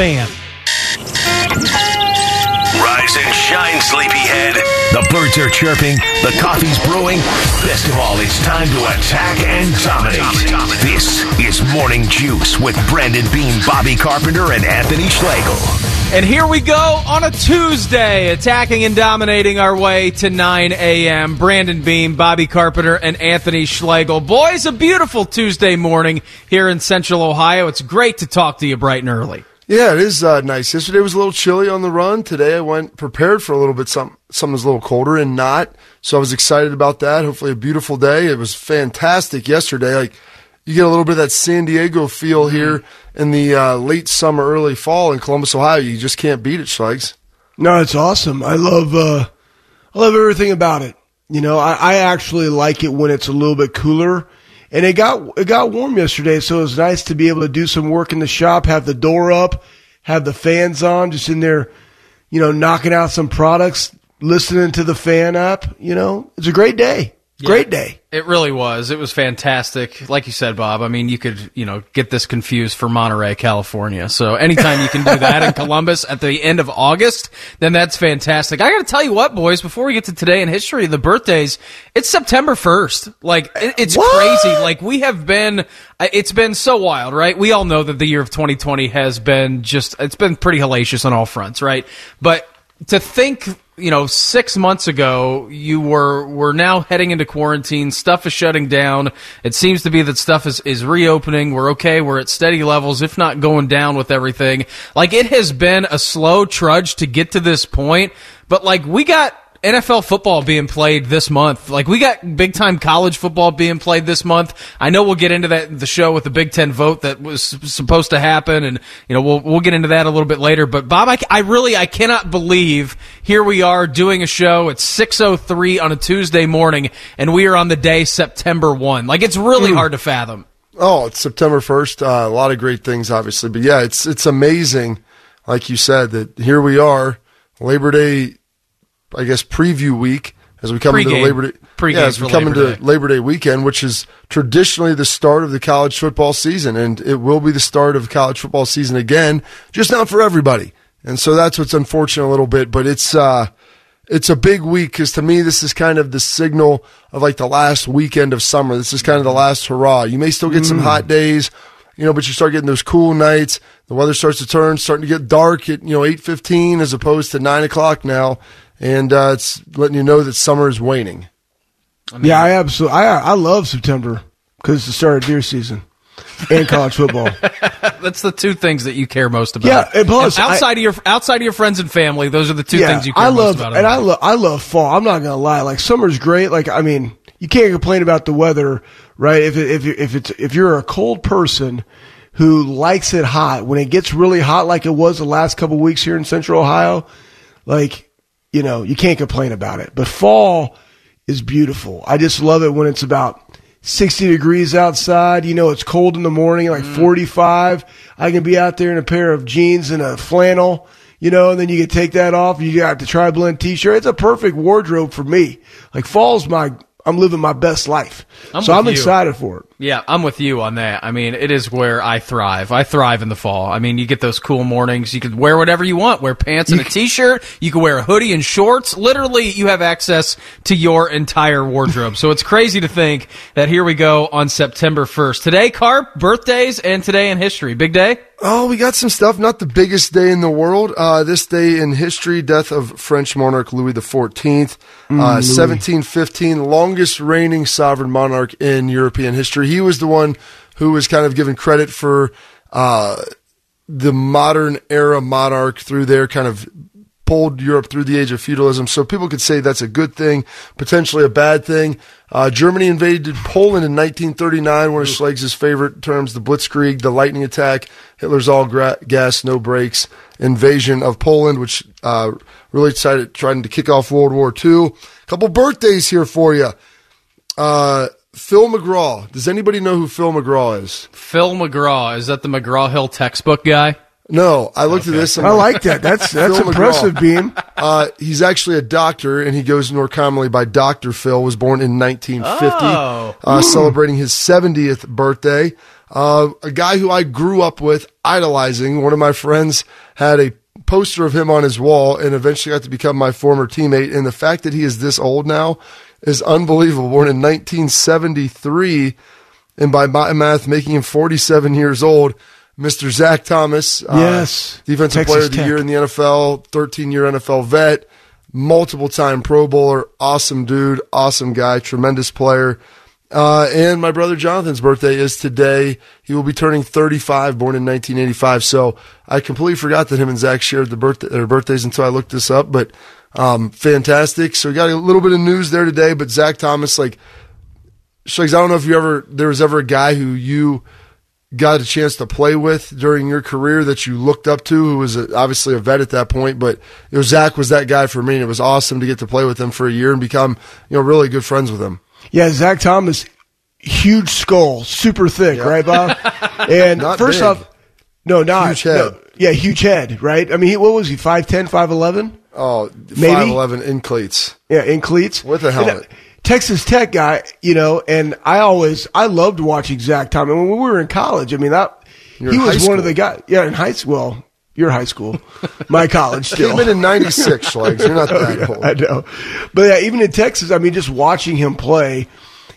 fan. Rise and shine, sleepyhead. The birds are chirping, the coffee's brewing. Best of all, it's time to attack and dominate. This is Morning Juice with Brandon Beam, Bobby Carpenter, and Anthony Schlegel. And here we go on a Tuesday, attacking and dominating our way to 9 a.m. Brandon Beam, Bobby Carpenter, and Anthony Schlegel. Boys, a beautiful Tuesday morning here in Central Ohio. It's great to talk to you bright and early. Yeah, it is uh, nice. Yesterday was a little chilly on the run. Today I went prepared for a little bit some something's a little colder and not. So I was excited about that. Hopefully a beautiful day. It was fantastic yesterday. Like you get a little bit of that San Diego feel Mm-hmm. here in the uh, late summer, early fall in Columbus, Ohio. You just can't beat it, Schlegs. No, it's awesome. I love uh, I love everything about it. You know, I, I actually like it when it's a little bit cooler. And it got it got warm yesterday, so it was nice to be able to do some work in the shop, have the door up, have the fans on, just in there, you know, knocking out some products, listening to the fan app. You know, it's a great day. Great day. It really was. It was fantastic. Like you said, Bob, I mean, you could, you know, get this confused for Monterey, California. So anytime you can do that in Columbus at the end of August, then that's fantastic. I got to tell you what, boys, before we get to today in history, the birthdays, it's September 1st. Like, it's What? crazy. Like, we have been, it's been so wild, right? We all know that the year of 2020 has been just, it's been pretty hellacious on all fronts, right? But to think you know six months ago you were were now heading into quarantine. Stuff is shutting down. It seems to be that stuff is is reopening. We're okay. We're at steady levels if not going down with everything. Like it has been a slow trudge to get to this point but like we got NFL football being played this month. Like we got big time college football being played this month. I know we'll get into that in the show with the Big Ten vote that was supposed to happen, and you know we'll we'll get into that a little bit later. But Bob, I, I really I cannot believe here we are doing a show at six oh three on a Tuesday morning, and we are on the day September one. Like it's really hard to fathom. Oh, it's September first. Uh, a lot of great things, obviously, but yeah, it's it's amazing, like you said, that here we are, Labor Day, I guess preview week as we come into Pre-game. Labor Day. Yeah, as we come Labor into Day. Labor Day weekend, which is traditionally the start of the college football season, and it will be the start of college football season again, just not for everybody. And so that's what's unfortunate a little bit, but it's uh, it's a big week because to me this is kind of the signal of like the last weekend of summer. This is kind of the last hurrah. You may still get some hot days, you know, but you start getting those cool nights. The weather starts to turn, starting to get dark at you know eight fifteen as opposed to nine o'clock now, and uh, it's letting you know that summer is waning. yeah, I absolutely. I I love September because it's the start of deer season and college football. That's the two things that you care most about. Yeah, and plus, I- outside of your outside of your friends and family, those are the two things you care I most love, about. in and I love, I love fall. I'm not gonna lie. Like summer's great. Like I mean, you can't complain about the weather, right? If it, if you- if it's if you're a cold person who likes it hot, when it gets really hot, like it was the last couple weeks here in Central Ohio, like you know, you can't complain about it. But fall is beautiful. I just love it when it's about 60 degrees outside. You know, it's cold in the morning, like mm. 45. I can be out there in a pair of jeans and a flannel, you know, and then you can take that off. You got the tri blend t shirt. It's a perfect wardrobe for me. Like fall's my, I'm living my best life. I'm so I'm you. excited for it. Yeah, I'm with you on that. I mean, it is where I thrive. I thrive in the fall. I mean, you get those cool mornings. You can wear whatever you want. Wear pants and a t-shirt. You can wear a hoodie and shorts. Literally, you have access to your entire wardrobe. so it's crazy to think that here we go on September 1st. Today, Carp, birthdays, and today in history. Big day? Oh, we got some stuff. Not the biggest day in the world. Uh, this day in history, death of French monarch Louis XIV, uh, 1715, longest reigning sovereign monarch in European history. He was the one who was kind of given credit for uh, the modern era monarch through their kind of pulled Europe through the age of feudalism. So people could say that's a good thing, potentially a bad thing. Uh, Germany invaded Poland in 1939, one of Schleg's favorite terms, the Blitzkrieg, the lightning attack, Hitler's all gra- gas, no brakes invasion of Poland, which uh, really decided trying to kick off World War II. A couple birthdays here for you. Uh, Phil McGraw. Does anybody know who Phil McGraw is? Phil McGraw. Is that the McGraw Hill textbook guy? No, I looked at this. I like that. That's that's Phil McGraw. impressive, Beam. Uh, he's actually a doctor, and he goes more commonly by Doctor Phil. Was born in 1950, Oh. uh, celebrating his 70th birthday. uh, a guy who I grew up with, idolizing. One of my friends had a poster of him on his wall and eventually got to become my former teammate. And the fact that he is this old now is unbelievable. Born in 1973, and by my math, making him 47 years old. Mr. Zach Thomas, uh, Yes. defensive Texas player of the Tech. year in the NFL, 13 year NFL vet, multiple time Pro Bowler, awesome dude, awesome guy, tremendous player. Uh, and my brother Jonathan's birthday is today. He will be turning 35, born in 1985. So I completely forgot that him and Zach shared the birthday, their birthdays until I looked this up. But um, fantastic. So we got a little bit of news there today. But Zach Thomas, like, I don't know if you ever there was ever a guy who you got a chance to play with during your career that you looked up to, who was a, obviously a vet at that point. But you know, Zach was that guy for me, and it was awesome to get to play with him for a year and become you know really good friends with him. Yeah, Zach Thomas, huge skull, super thick, right, Bob? And first big. off, no, not Huge head. no, yeah, huge head, right? I mean, he, what was he? 5'10", 5'11"? Oh, Maybe. eleven in cleats. Yeah, in cleats With a And, uh, helmet. Texas Tech guy, you know, and I always I loved watching Zach Thomas when we were in college. I mean, that You're he was one of the guys. Yeah, in high school. Well, you're high school, my college still. Came in in '96, Schlegs. You're not oh, that old. I know. But yeah, even in Texas, I mean, just watching him play,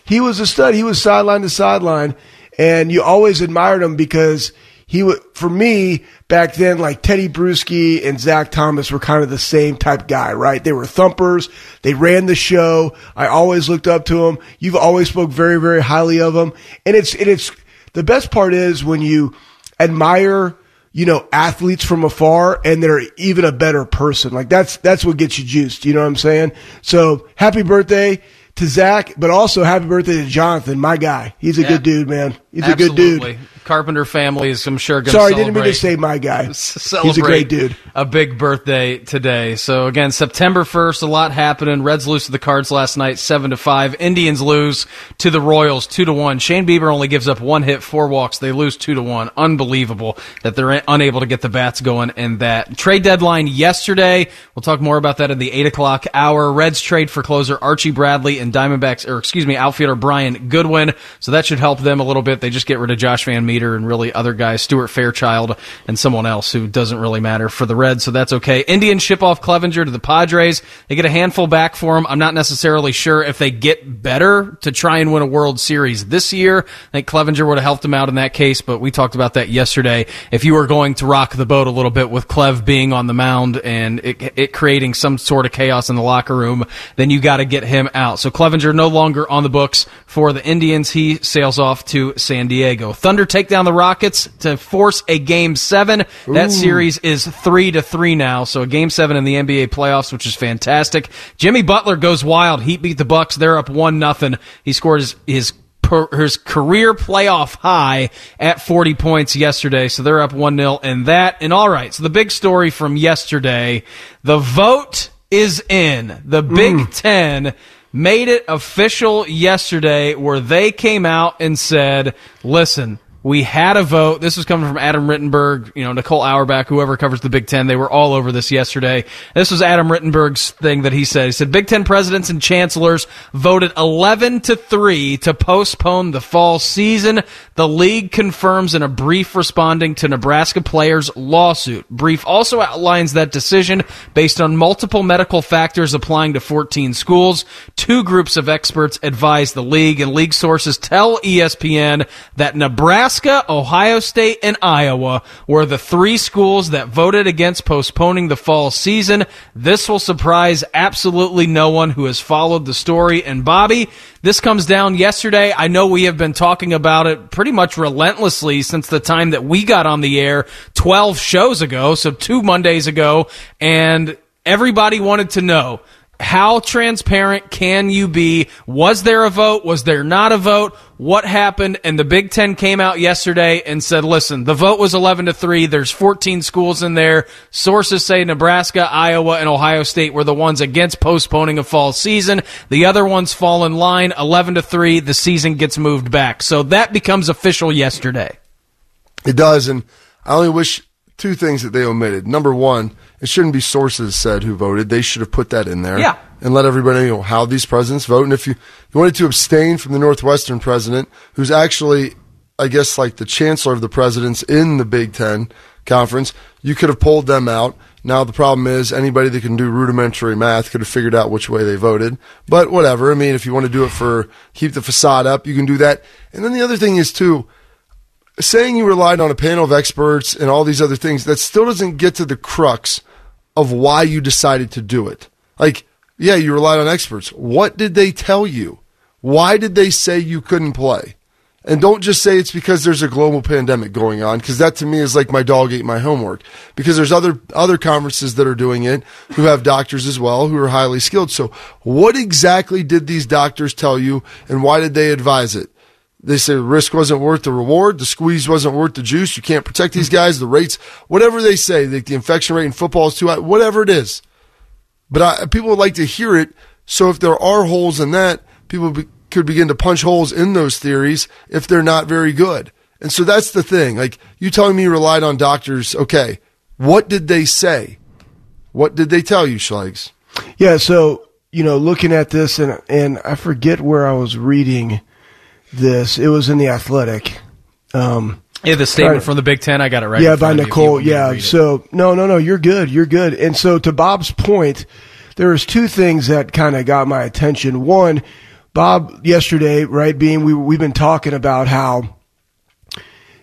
he was a stud. He was sideline to sideline, and you always admired him because he would. For me, back then, like Tedy Bruschi and Zach Thomas were kind of the same type guy, right? They were thumpers. They ran the show. I always looked up to him. You've always spoke very, very highly of them, and it's and it's the best part is when you admire you know, athletes from afar and they're even a better person. Like that's, that's what gets you juiced. You know what I'm saying? So happy birthday to Zach, but also happy birthday to Jonathan, my guy. He's a Yeah. good dude, man. He's Absolutely. a good dude. Carpenter family is, I'm sure, going to Sorry, didn't mean to say my guy. He's a great dude. A big birthday today. So again, September first, a lot happening. Reds lose to the Cards last night, seven to five. Indians lose to the Royals, two to one. Shane Bieber only gives up one hit, four walks. They lose two to one. Unbelievable that they're unable to get the bats going. And that trade deadline yesterday. We'll talk more about that in the eight o'clock hour. Reds trade for closer Archie Bradley and Diamondbacks, or excuse me, outfielder Brian Goodwin. So that should help them a little bit. They just get rid of Josh VanMeter and really other guys, Stuart Fairchild and someone else who doesn't really matter for the Reds. So that's okay. Indians ship off Clevinger to the Padres. They get a handful back for him. I'm not necessarily sure if they get better to try and win a World Series this year. I think Clevinger would have helped him out in that case, but we talked about that yesterday. If you were going to rock the boat a little bit with Clev being on the mound and it, it creating some sort of chaos in the locker room, then you got to get him out. So Clevinger no longer on the books for the Indians. He sails off to San Diego. Thunder take down the Rockets to force a game seven. That series is three to three now. So a game seven in the NBA playoffs, which is fantastic. Jimmy Butler goes wild. Heat beat the Bucks. They're up one nothing. He scored his, his per, his career playoff high at 40 points yesterday. So they're up 1 0 in that. And all right. So the big story from yesterday the vote is in. The Big mm. Ten made it official yesterday where they came out and said, listen, we had a vote. This was coming from Adam Rittenberg, you know, Nicole Auerbach, whoever covers the Big Ten. They were all over this yesterday. This was Adam Rittenberg's thing that he said. He said Big Ten presidents and chancellors voted 11 to 3 to postpone the fall season. The league confirms in a brief responding to Nebraska players' lawsuit. Brief also outlines that decision based on multiple medical factors applying to 14 schools. Two groups of experts advise the league, and league sources tell ESPN that Nebraska, Ohio State, and Iowa were the three schools that voted against postponing the fall season. This will surprise absolutely no one who has followed the story. And Bobby, this comes down yesterday. I know we have been talking about it pretty much relentlessly since the time that we got on the air 12 shows ago, so two Mondays ago, and everybody wanted to know how transparent can you be? Was there a vote? Was there not a vote? What happened? And the Big Ten came out yesterday and said, listen, the vote was 11 to 3. There's 14 schools in there. Sources say Nebraska, Iowa, and Ohio State were the ones against postponing a fall season. The other ones fall in line 11 to 3. The season gets moved back. So that becomes official yesterday. It does, and I only wish two things that they omitted. Number one, it shouldn't be sources said who voted. They should have put that in there. Yeah. And let everybody know how these presidents vote. And if you, you wanted to abstain from the Northwestern president, who's actually I guess, like the chancellor of the presidents in the Big Ten conference. You could have pulled them out. Now the problem is anybody that can do rudimentary math could have figured out which way they voted. But whatever. I mean, if you want to do it for keep the facade up, you can do that. And then the other thing is too, saying you relied on a panel of experts and all these other things, that still doesn't get to the crux of why you decided to do it. Like, yeah, you relied on experts. What did they tell you? Why did they say you couldn't play? And don't just say it's because there's a global pandemic going on, because that to me is like my dog ate my homework. Because there's other other conferences that are doing it who have doctors as well who are highly skilled. So what exactly did these doctors tell you and why did they advise it? They said the risk wasn't worth the reward, the squeeze wasn't worth the juice, you can't protect these guys, the rates, whatever they say, like the infection rate in football is too high, whatever it is. But I, people would like to hear it. So if there are holes in that, people be, could begin to punch holes in those theories if they're not very good. And so that's the thing. Like you telling me you relied on doctors. Okay. What did they say? What did they tell you, Schlegs? Yeah. So, you know, looking at this and, and I forget where I was reading this. It was in the athletic. Um, yeah, the statement from the Big Ten. I got it right. Yeah, by Nicole. Yeah. So no, no, no. You're good. You're good. And so to Bob's point, there was two things that kind of got my attention. One, Bob yesterday, right, being we we've been talking about how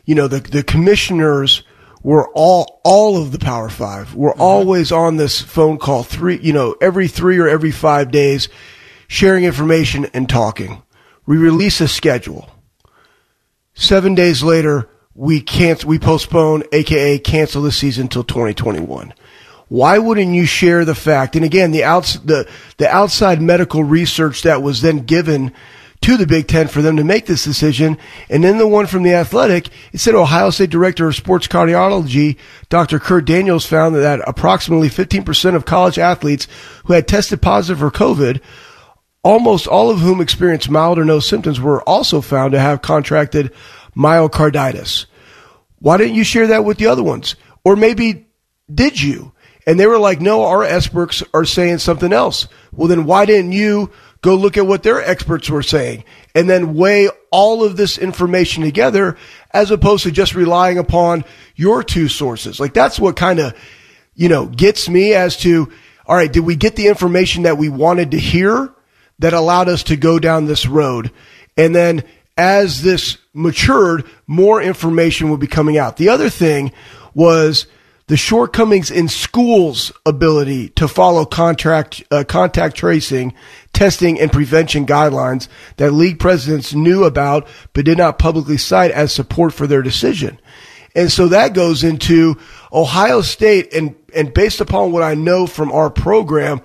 you know the the commissioners were all all of the Power Five were mm-hmm. always on this phone call three you know every three or every five days, sharing information and talking. We release a schedule. Seven days later, we can't we postpone, aka cancel the season until 2021. Why wouldn't you share the fact? And again, the outs, the, the outside medical research that was then given to the Big Ten for them to make this decision. And then the one from the Athletic, it said Ohio State Director of Sports Cardiology, Dr. Curt Daniels, found that approximately 15% of college athletes who had tested positive for COVID, almost all of whom experienced mild or no symptoms, were also found to have contracted myocarditis. Why didn't you share that with the other ones? Or maybe did you? And they were like, no, our experts are saying something else. Well, then why didn't you go look at what their experts were saying and then weigh all of this information together as opposed to just relying upon your two sources? Like that's what kind of, you know, gets me as to, all right, did we get the information that we wanted to hear that allowed us to go down this road? And then as this matured, more information would be coming out. The other thing was, the shortcomings in schools' ability to follow contract, uh, contact tracing, testing, and prevention guidelines that league presidents knew about but did not publicly cite as support for their decision. And so that goes into Ohio State, and, and based upon what I know from our program,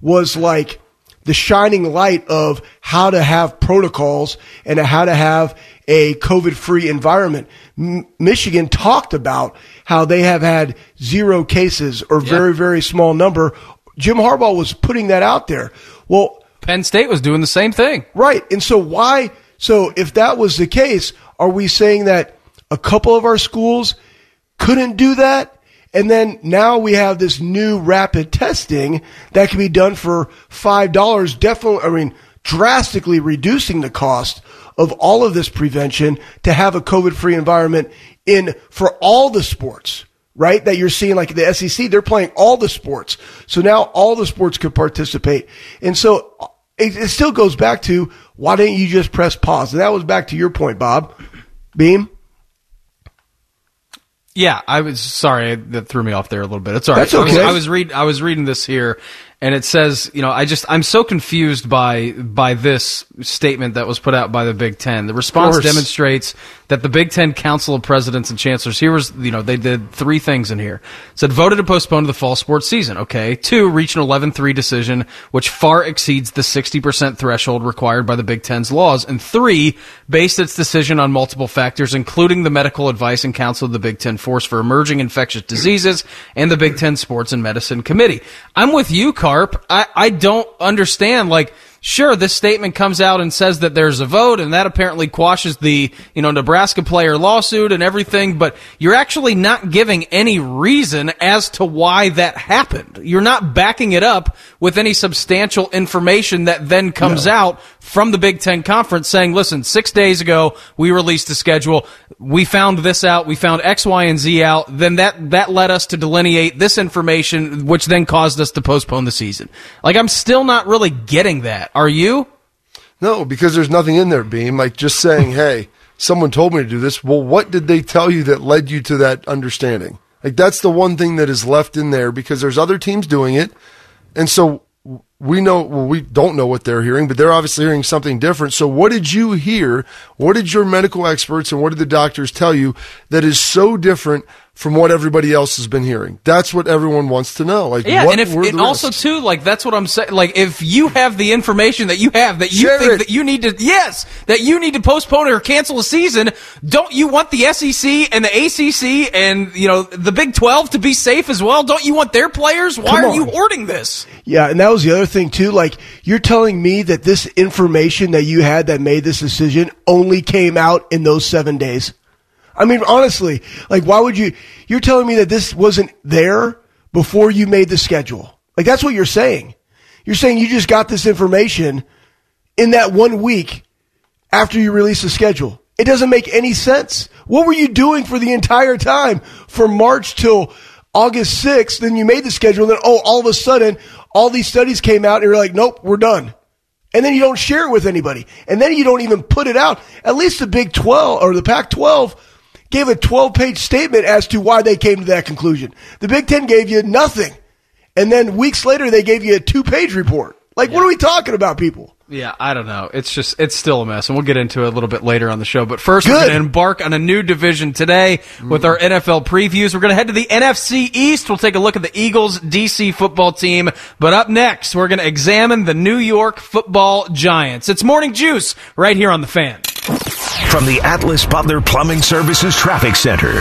was like the shining light of how to have protocols and how to have a COVID free environment. M- Michigan talked about how they have had zero cases or yeah. very, very small number. Jim Harbaugh was putting that out there. Well, Penn State was doing the same thing. Right. And so why? So if that was the case, are we saying that a couple of our schools couldn't do that? And then now we have this new rapid testing that can be done for $5. Definitely, I mean, drastically reducing the cost of all of this prevention to have a COVID free environment in for all the sports, right? That you're seeing like the SEC, they're playing all the sports. So now all the sports could participate. And so it, it still goes back to why didn't you just press pause? And that was back to your point, Bob. Beam? Yeah, I was sorry that threw me off there a little bit. It's all right. That's okay. I was, I was read I was reading this here, and it says, you know, I just I'm so confused by by this statement that was put out by the Big Ten. The response demonstrates that the Big Ten Council of Presidents and Chancellors here was, you know, they did three things in here. Said voted to postpone the fall sports season. Okay. Two, reach an 11-3 decision, which far exceeds the 60% threshold required by the Big Ten's laws. And three, based its decision on multiple factors, including the medical advice and counsel of the Big Ten Force for Emerging Infectious Diseases and the Big Ten Sports and Medicine Committee. I'm with you, Carp. I, I don't understand, like, sure, this statement comes out and says that there's a vote, and that apparently quashes the you know Nebraska player lawsuit and everything. But you're actually not giving any reason as to why that happened. You're not backing it up with any substantial information that then comes no. out from the Big Ten Conference saying, listen, six days ago we released a schedule. We found this out. We found X, Y, and Z out. Then that, that led us to delineate this information, which then caused us to postpone the season. Like, I'm still not really getting that. Are you? No, because there's nothing in there, Beam. Like just saying, hey, someone told me to do this. Well, what did they tell you that led you to that understanding? Like that's the one thing that is left in there because there's other teams doing it. And so we know, well, we don't know what they're hearing, but they're obviously hearing something different. So what did you hear? What did your medical experts and what did the doctors tell you that is so different from what everybody else has been hearing. That's what everyone wants to know. Like, yeah, and if and also too, like that's what I'm saying. Like, if you have the information that you have that you Share think it. that you need to, yes, that you need to postpone or cancel a season, don't you want the SEC and the ACC and you know the Big Twelve to be safe as well? Don't you want their players? Why are you hoarding this? Yeah, and that was the other thing too. Like, you're telling me that this information that you had that made this decision only came out in those seven days. I mean, honestly, like, why would you? You're telling me that this wasn't there before you made the schedule. Like, that's what you're saying. You're saying you just got this information in that one week after you release the schedule. It doesn't make any sense. What were you doing for the entire time from March till August 6th? Then you made the schedule, and then, oh, all of a sudden, all these studies came out, and you're like, nope, we're done. And then you don't share it with anybody. And then you don't even put it out. At least the Big 12 or the Pac 12 gave a 12 page statement as to why they came to that conclusion. The Big Ten gave you nothing. And then weeks later, they gave you a two page report. Like, yeah. what are we talking about, people? Yeah, I don't know. It's just it's still a mess, and we'll get into it a little bit later on the show. But first, Good. we're going to embark on a new division today with our NFL previews. We're going to head to the NFC East. We'll take a look at the Eagles DC football team. But up next, we're going to examine the New York Football Giants. It's Morning Juice right here on the Fan from the Atlas Butler Plumbing Services Traffic Center.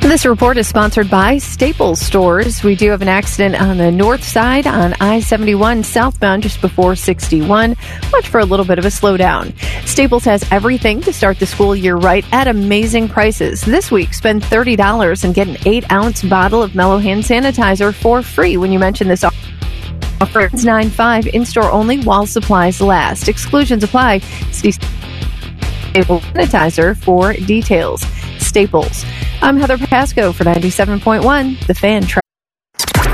This report is sponsored by Staples Stores. We do have an accident on the north side on I 71 southbound just before 61. Watch for a little bit of a slowdown. Staples has everything to start the school year right at amazing prices. This week, spend $30 and get an 8 ounce bottle of Mellow Hand Sanitizer for free when you mention this offer. It's 95 in store only while supplies last. Exclusions apply. See Staples sanitizer for details. Staples. I'm Heather Pasco for 97.1, The Fan Track.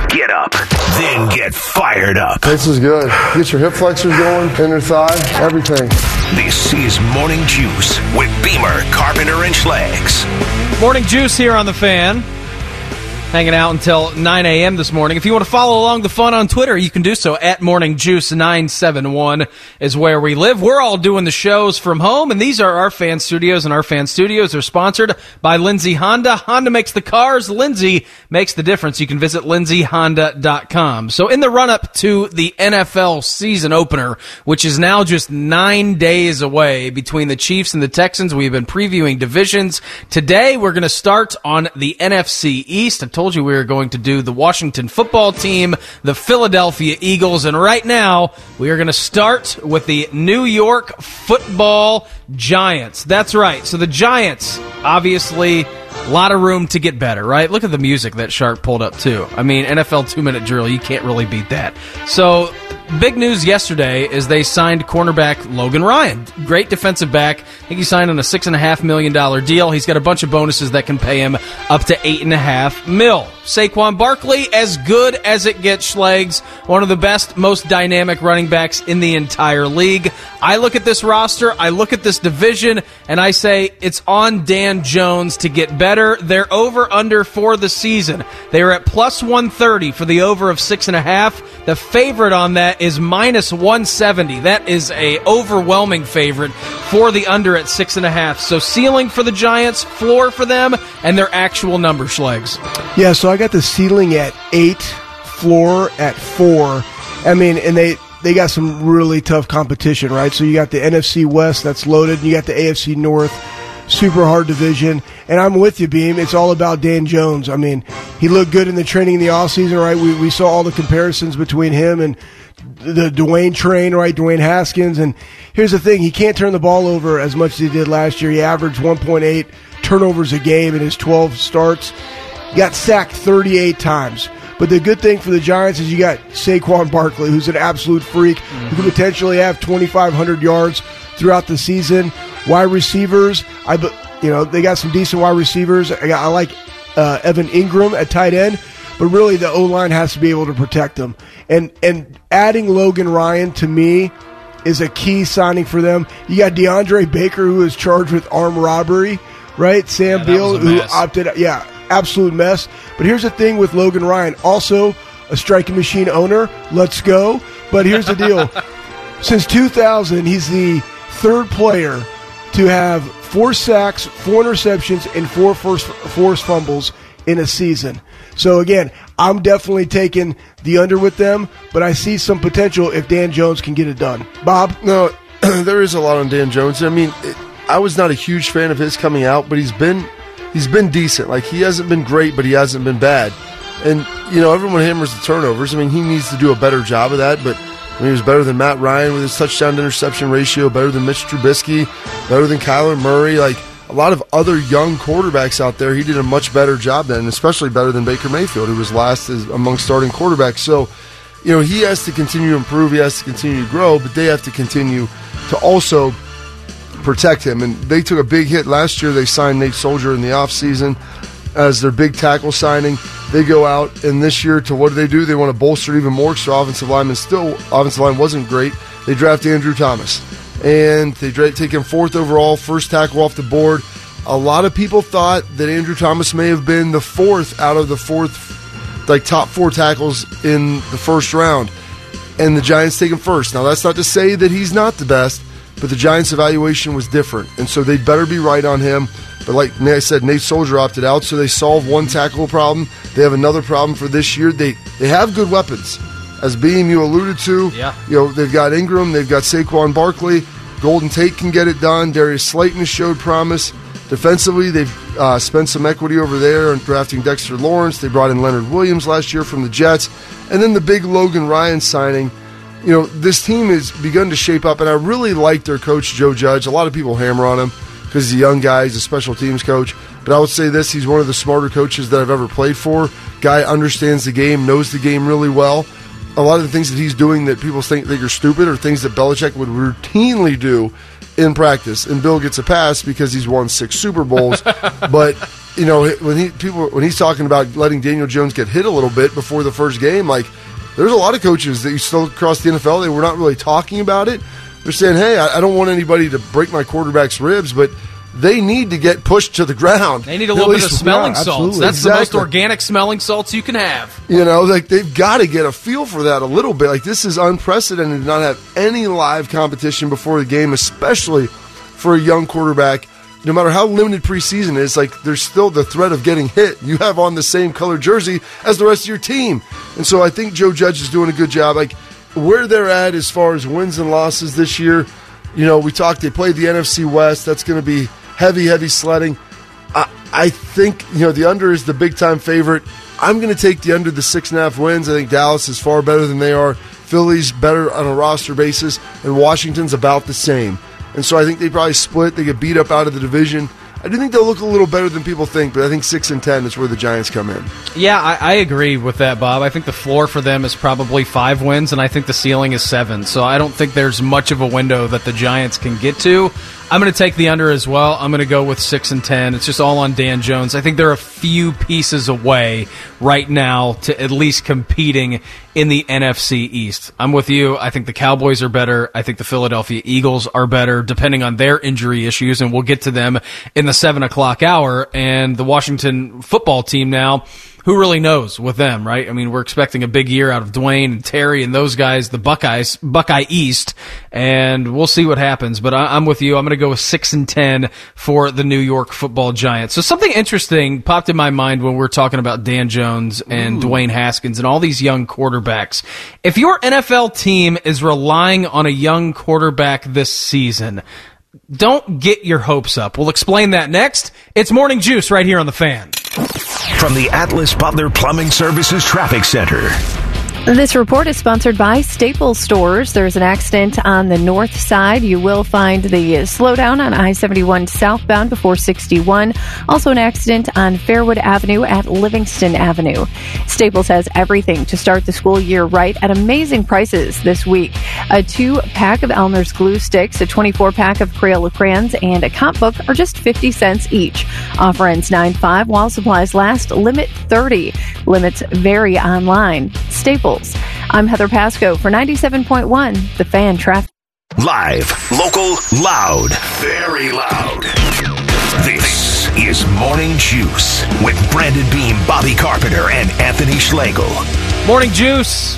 Get up, then get fired up. This is good. Get your hip flexors going, inner thigh, everything. This is Morning Juice with Beamer, Carpenter, and Schlegs. Morning Juice here on The Fan hanging out until 9 a.m. this morning. If you want to follow along the fun on Twitter, you can do so at Morning Juice 971 is where we live. We're all doing the shows from home, and these are our fan studios, and our fan studios are sponsored by Lindsay Honda. Honda makes the cars. Lindsay makes the difference. You can visit lindsayhonda.com. So in the run up to the NFL season opener, which is now just nine days away between the Chiefs and the Texans, we've been previewing divisions. Today, we're going to start on the NFC East told you we were going to do the Washington football team, the Philadelphia Eagles, and right now we are going to start with the New York football Giants. That's right. So the Giants, obviously, a lot of room to get better, right? Look at the music that Sharp pulled up, too. I mean, NFL two minute drill, you can't really beat that. So big news yesterday is they signed cornerback Logan Ryan. Great defensive back. I think he signed on a six and a half million dollar deal. He's got a bunch of bonuses that can pay him up to eight and a half mil. Saquon Barkley, as good as it gets, Schlegs. One of the best, most dynamic running backs in the entire league. I look at this roster, I look at this division, and I say it's on Dan Jones to get better. They're over under for the season. They are at plus 130 for the over of six and a half. The favorite on that is minus 170. That is a overwhelming favorite for the under at six and a half. So ceiling for the Giants, floor for them, and their actual number Schlegs. Yeah, so I got the ceiling at eight, floor at four. I mean, and they they got some really tough competition, right? So you got the NFC West that's loaded, and you got the AFC North, super hard division. And I'm with you, Beam. It's all about Dan Jones. I mean, he looked good in the training in the offseason, right? We, we saw all the comparisons between him and the Dwayne train, right? Dwayne Haskins. And here's the thing: he can't turn the ball over as much as he did last year. He averaged 1.8 turnovers a game in his 12 starts. Got sacked 38 times. But the good thing for the Giants is you got Saquon Barkley, who's an absolute freak, mm-hmm. who could potentially have 2,500 yards throughout the season. Wide receivers, I, you know, they got some decent wide receivers. I, got, I like uh, Evan Engram at tight end, but really the O line has to be able to protect them. And and adding Logan Ryan to me is a key signing for them. You got DeAndre Baker, who is charged with armed robbery, right? Sam yeah, Beal, who opted, yeah, absolute mess. But here's the thing with Logan Ryan, also a striking machine owner. Let's go. But here's the deal: since 2000, he's the third player to have four sacks, four interceptions, and four first forced fumbles in a season. So again, I'm definitely taking the under with them, but I see some potential if Dan Jones can get it done. Bob? No, there is a lot on Dan Jones. I mean, it, I was not a huge fan of his coming out, but he's been he's been decent. Like he hasn't been great, but he hasn't been bad. And you know, everyone hammers the turnovers. I mean, he needs to do a better job of that, but I mean, he was better than Matt Ryan with his touchdown to interception ratio, better than Mitch Trubisky, better than Kyler Murray. Like a lot of other young quarterbacks out there, he did a much better job than, especially better than Baker Mayfield, who was last as, among starting quarterbacks. So, you know, he has to continue to improve, he has to continue to grow, but they have to continue to also protect him. And they took a big hit last year. They signed Nate Solder in the offseason as their big tackle signing. They go out, and this year, to what do they do? They want to bolster even more because their offensive lineman still, offensive line wasn't great. They draft Andrew Thomas, and they take him fourth overall, first tackle off the board. A lot of people thought that Andrew Thomas may have been the fourth out of the fourth, like top four tackles in the first round, and the Giants take him first. Now, that's not to say that he's not the best, but the Giants' evaluation was different, and so they better be right on him. But like I said, Nate Solder opted out, so they solve one tackle problem. They have another problem for this year. They they have good weapons, as Beam you alluded to. Yeah. You know they've got Engram, they've got Saquon Barkley, Golden Tate can get it done. Darius Slayton showed promise. Defensively, they've uh, spent some equity over there in drafting Dexter Lawrence. They brought in Leonard Williams last year from the Jets, and then the big Logan Ryan signing you know, this team has begun to shape up, and I really like their coach, Joe Judge. A lot of people hammer on him because he's a young guy, he's a special teams coach. But I would say this he's one of the smarter coaches that I've ever played for. Guy understands the game, knows the game really well. A lot of the things that he's doing that people think that you're stupid are things that Belichick would routinely do in practice. And Bill gets a pass because he's won six Super Bowls. but you know, when he people when he's talking about letting Daniel Jones get hit a little bit before the first game, like there's a lot of coaches that you still across the NFL. They were not really talking about it. They're saying, "Hey, I, I don't want anybody to break my quarterback's ribs, but." They need to get pushed to the ground. They need a little bit of smelling yeah, salts. That's exactly. the most organic smelling salts you can have. You know, like they've got to get a feel for that a little bit. Like this is unprecedented to not have any live competition before the game, especially for a young quarterback no matter how limited preseason is, like there's still the threat of getting hit. You have on the same color jersey as the rest of your team. And so I think Joe Judge is doing a good job. Like where they're at as far as wins and losses this year, you know, we talked, they played the NFC West. That's going to be heavy, heavy sledding. I, I think, you know, the under is the big time favorite. I'm going to take the under the six and a half wins. I think Dallas is far better than they are. Philly's better on a roster basis, and Washington's about the same. And so I think they probably split. They get beat up out of the division. I do think they'll look a little better than people think, but I think six and ten is where the Giants come in. Yeah, I, I, agree with that, Bob. I think the floor for them is probably five wins, and I think the ceiling is seven. So I don't think there's much of a window that the Giants can get to. I'm going to take the under as well. I'm going to go with six and ten. It's just all on Dan Jones. I think they're a few pieces away right now to at least competing in the NFC East. I'm with you. I think the Cowboys are better. I think the Philadelphia Eagles are better, depending on their injury issues, and we'll get to them in the seven o'clock hour. And the Washington football team now who really knows with them, right? I mean, we're expecting a big year out of Dwayne and Terry and those guys, the Buckeyes, Buckeye East, and we'll see what happens. But I, am with you. I'm going to go with six and ten for the New York Football Giants. So something interesting popped in my mind when we are talking about Dan Jones and Ooh. Dwayne Haskins and all these young quarterbacks. If your NFL team is relying on a young quarterback this season, don't get your hopes up. We'll explain that next. It's Morning Juice right here on the fan. From the Atlas Butler Plumbing Services Traffic Center. This report is sponsored by Staples Stores. There's an accident on the north side. You will find the slowdown on I 71 southbound before 61. Also, an accident on Fairwood Avenue at Livingston Avenue. Staples has everything to start the school year right at amazing prices this week. A two pack of Elmer's glue sticks, a 24 pack of Crayola crayons, and a comp book are just 50 cents each. Offer ends 9 5 while supplies last. Limit 30. Limits vary online. Staples. I'm Heather Pasco for 97.1, The Fan Traffic. Live, local, loud, very loud. This is Morning Juice with Brandon Beam, Bobby Carpenter, and Anthony Schlegel. Morning Juice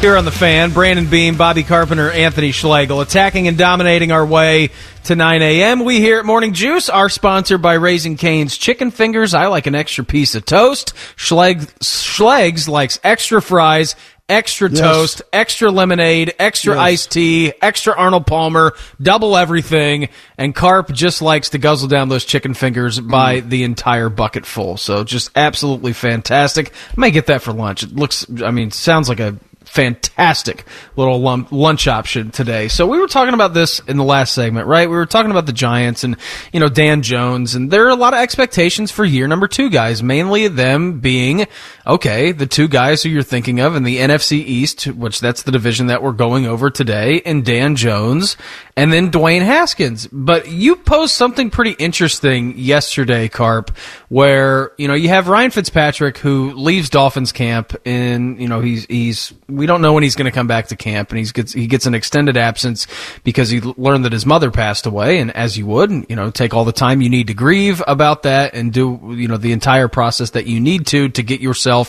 here on the fan. Brandon Beam, Bobby Carpenter, Anthony Schlegel, attacking and dominating our way to 9 a.m. We here at Morning Juice are sponsored by Raising Cane's Chicken Fingers. I like an extra piece of toast. Schleg, Schlegs likes extra fries extra Yes. toast, extra lemonade, extra Yes. iced tea, extra Arnold Palmer, double everything. And Carp just likes to guzzle down those chicken fingers by mm. the entire bucket full. So just absolutely fantastic. I may get that for lunch. It looks, I mean, sounds like a fantastic little lum- lunch option today. So we were talking about this in the last segment, right? We were talking about the Giants and, you know, Dan Jones and there are a lot of expectations for year number two guys, mainly them being, okay, the two guys who you're thinking of in the NFC East, which that's the division that we're going over today, and Dan Jones and then Dwayne Haskins. But you posed something pretty interesting yesterday, Carp, where, you know, you have Ryan Fitzpatrick who leaves Dolphins camp and, you know, he's, he's, we don't know when he's going to come back to camp and he's gets, he gets an extended absence because he learned that his mother passed away. And as you would, you know, take all the time you need to grieve about that and do, you know, the entire process that you need to, to get yourself,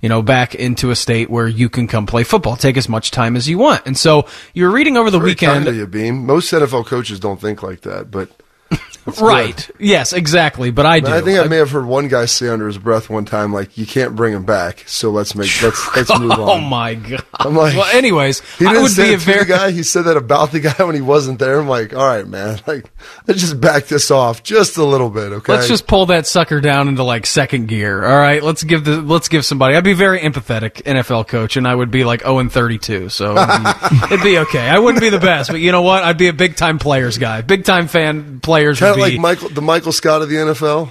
you know, back into a state where you can come play football. Take as much time as you want. And so you're reading over the Very weekend. kind of you, Beam. Most NFL coaches don't think like that, but Right. good. Yes, exactly. But I do. I think I may have heard one guy say under his breath one time, like, "You can't bring him back, so let's make let's let's move oh on." Oh my god. I'm like- well, anyways, He didn't would say be it a to very the guy. He said that about the guy when he wasn't there. I'm like, all right, man. Like, let's just back this off just a little bit, okay? Let's just pull that sucker down into like second gear. All right, let's give the let's give somebody. I'd be very empathetic NFL coach, and I would be like 0 and 32, so it'd be, it'd be okay. I wouldn't be the best, but you know what? I'd be a big time players guy, big time fan players. Of be like Michael, the Michael Scott of the NFL.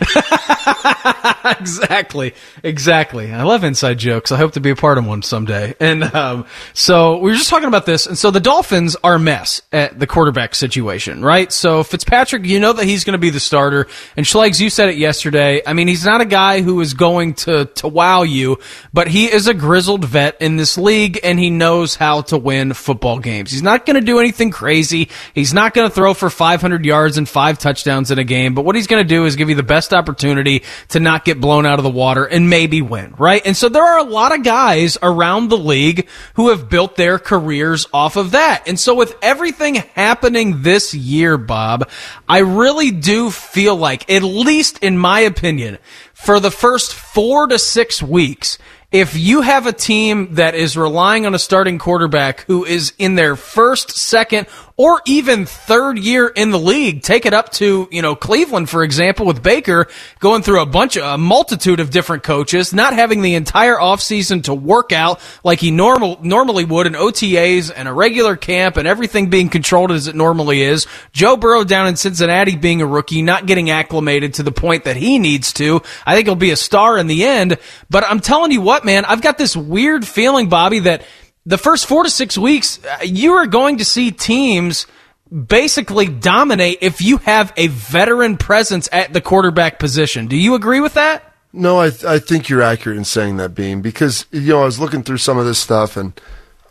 exactly, exactly. I love inside jokes. I hope to be a part of one someday. And um, so we were just talking about this, and so the Dolphins are a mess at the quarterback situation, right? So Fitzpatrick, you know that he's going to be the starter, and Schlegs, you said it yesterday. I mean, he's not a guy who is going to to wow you, but he is a grizzled vet in this league, and he knows how to win football games. He's not going to do anything crazy. He's not going to throw for 500 yards and five touchdowns in a game, but what he's going to do is give you the best opportunity to not get blown out of the water and maybe win, right? And so there are a lot of guys around the league who have built their careers off of that. And so with everything happening this year, Bob, I really do feel like, at least in my opinion, for the first four to six weeks, if you have a team that is relying on a starting quarterback who is in their first, second, or even third year in the league, take it up to, you know, Cleveland, for example, with Baker going through a bunch of, a multitude of different coaches, not having the entire offseason to work out like he normal, normally would in OTAs and a regular camp and everything being controlled as it normally is. Joe Burrow down in Cincinnati being a rookie, not getting acclimated to the point that he needs to. I think he'll be a star in the end, but I'm telling you what, man, I've got this weird feeling, Bobby, that the first four to six weeks, uh, you are going to see teams basically dominate if you have a veteran presence at the quarterback position. Do you agree with that? No, I I think you're accurate in saying that, Beam, because you know I was looking through some of this stuff and.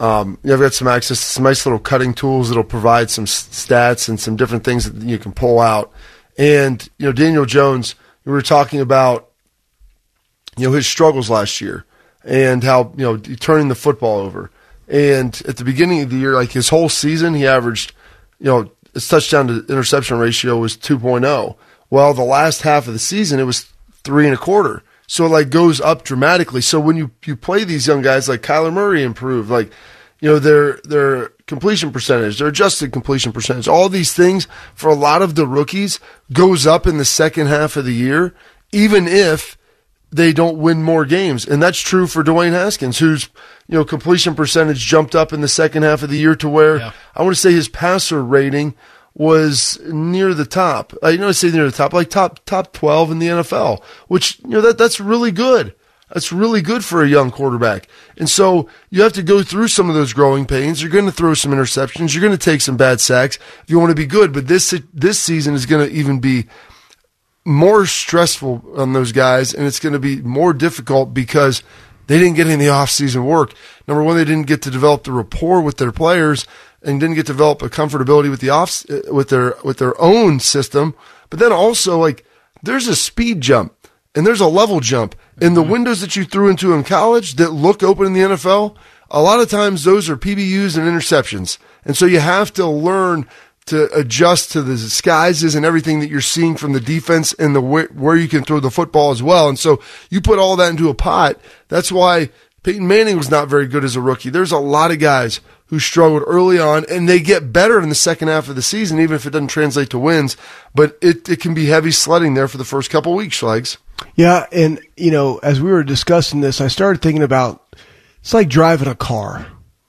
Um, you know, I've got some access to some nice little cutting tools that'll provide some stats and some different things that you can pull out. And you know, Daniel Jones, we were talking about, you know, his struggles last year and how you know turning the football over. And at the beginning of the year, like his whole season, he averaged, you know, his touchdown to interception ratio was 2.0. Well, the last half of the season, it was three and a quarter. So it like goes up dramatically. So when you, you play these young guys like Kyler Murray improved, like, you know, their, their completion percentage, their adjusted completion percentage, all these things for a lot of the rookies goes up in the second half of the year, even if they don't win more games. And that's true for Dwayne Haskins, whose, you know, completion percentage jumped up in the second half of the year to where Yeah. I want to say his passer rating was near the top. I you know I say near the top, like top top twelve in the NFL, which you know that that's really good. That's really good for a young quarterback. And so you have to go through some of those growing pains. You're going to throw some interceptions. You're going to take some bad sacks if you want to be good. But this this season is going to even be more stressful on those guys, and it's going to be more difficult because they didn't get any offseason work. Number one, they didn't get to develop the rapport with their players and didn't get to develop a comfortability with the off uh, with their with their own system. But then also like there's a speed jump and there's a level jump in the mm-hmm. windows that you threw into in college that look open in the NFL. A lot of times those are PBUs and interceptions, and so you have to learn to adjust to the disguises and everything that you're seeing from the defense and the where, where you can throw the football as well. And so you put all that into a pot. That's why Peyton Manning was not very good as a rookie. There's a lot of guys who struggled early on and they get better in the second half of the season, even if it doesn't translate to wins. But it, it can be heavy sledding there for the first couple weeks, Schlags. Yeah, and you know, as we were discussing this, I started thinking about it's like driving a car,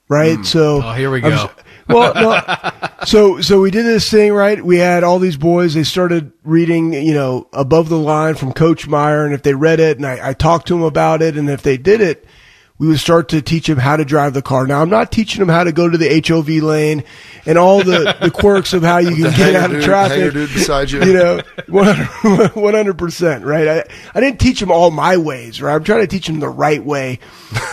right? Hmm. So Oh, here we I was- go. Well, no, so so we did this thing, right? We had all these boys. They started reading, you know, above the line from Coach Meyer, and if they read it, and I, I talked to them about it, and if they did it, we would start to teach them how to drive the car. Now, I'm not teaching them how to go to the HOV lane and all the, the quirks of how you can get out of dude- traffic. hanger dude beside you. You know, 100 percent, right? I, I didn't teach them all my ways, right? I'm trying to teach them the right way,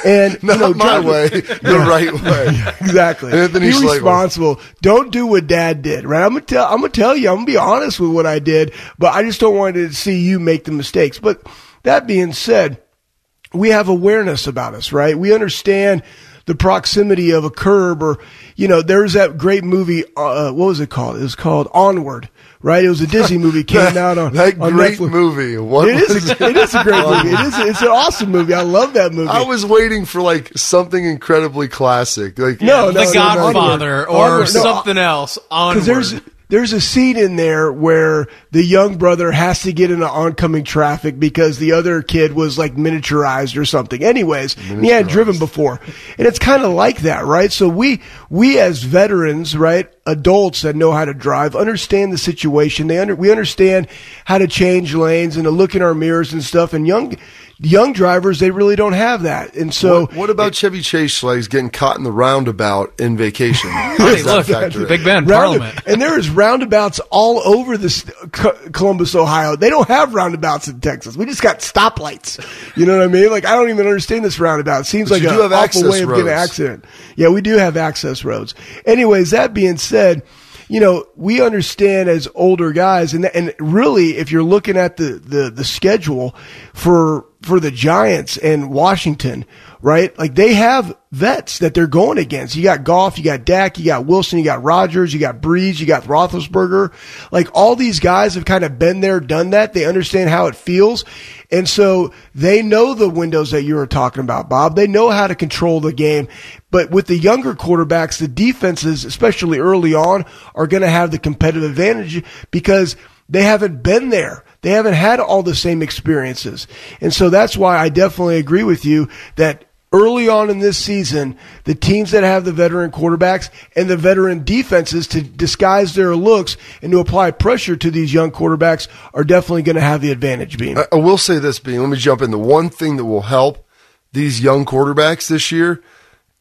and Not you know, my driving- way, the right way. exactly. Anthony Be Schlegel. responsible. Don't do what Dad did, right? I'm gonna tell. I'm gonna tell you. I'm gonna be honest with what I did, but I just don't want to see you make the mistakes. But that being said, we have awareness about us, right? We understand the proximity of a curb, or you know, there's that great movie. Uh, what was it called? It was called Onward, right? It was a Disney movie. Came out on that on great Netflix. movie. What it is, a, it is a great movie. It is. It's an awesome movie. I love that movie. I was waiting for like something incredibly classic. Like No, no, the no, Godfather Onward. or Onward. No, something else. Onward. Because there's there's a scene in there where the young brother has to get into oncoming traffic because the other kid was like miniaturized or something. Anyways, he had driven before, and it's kind of like that, right? So we we as veterans, right, adults that know how to drive, understand the situation. They under we understand how to change lanes and to look in our mirrors and stuff. And young young drivers, they really don't have that, and so what, what about Chevy Chase Schlags getting caught in the roundabout in vacation? How Hey, look, factor? Big Ben, Parliament. and there is roundabouts all over this Columbus, Ohio. They don't have roundabouts in Texas. We just got stoplights. You know what I mean? Like I don't even understand this roundabout. It seems But like you an do have awful way of getting an roads. accident. Yeah, we do have access roads. Anyways, that being said, you know, we understand as older guys, and and really, if you're looking at the the the schedule for for the Giants and Washington, right? Like they have vets that they're going against. You got Goff, you got Dak, you got Wilson, you got Rodgers, you got Brees, you got Roethlisberger. Like all these guys have kind of been there, done that. They understand how it feels. And so they know the windows that you were talking about, Bob. They know how to control the game. But with the younger quarterbacks, the defenses, especially early on, are going to have the competitive advantage because they haven't been there. They haven't had all the same experiences. And so that's why I definitely agree with you that early on in this season, the teams that have the veteran quarterbacks and the veteran defenses to disguise their looks and to apply pressure to these young quarterbacks are definitely going to have the advantage beam. I- will say this, Beam. Let me jump in. The one thing that will help these young quarterbacks this year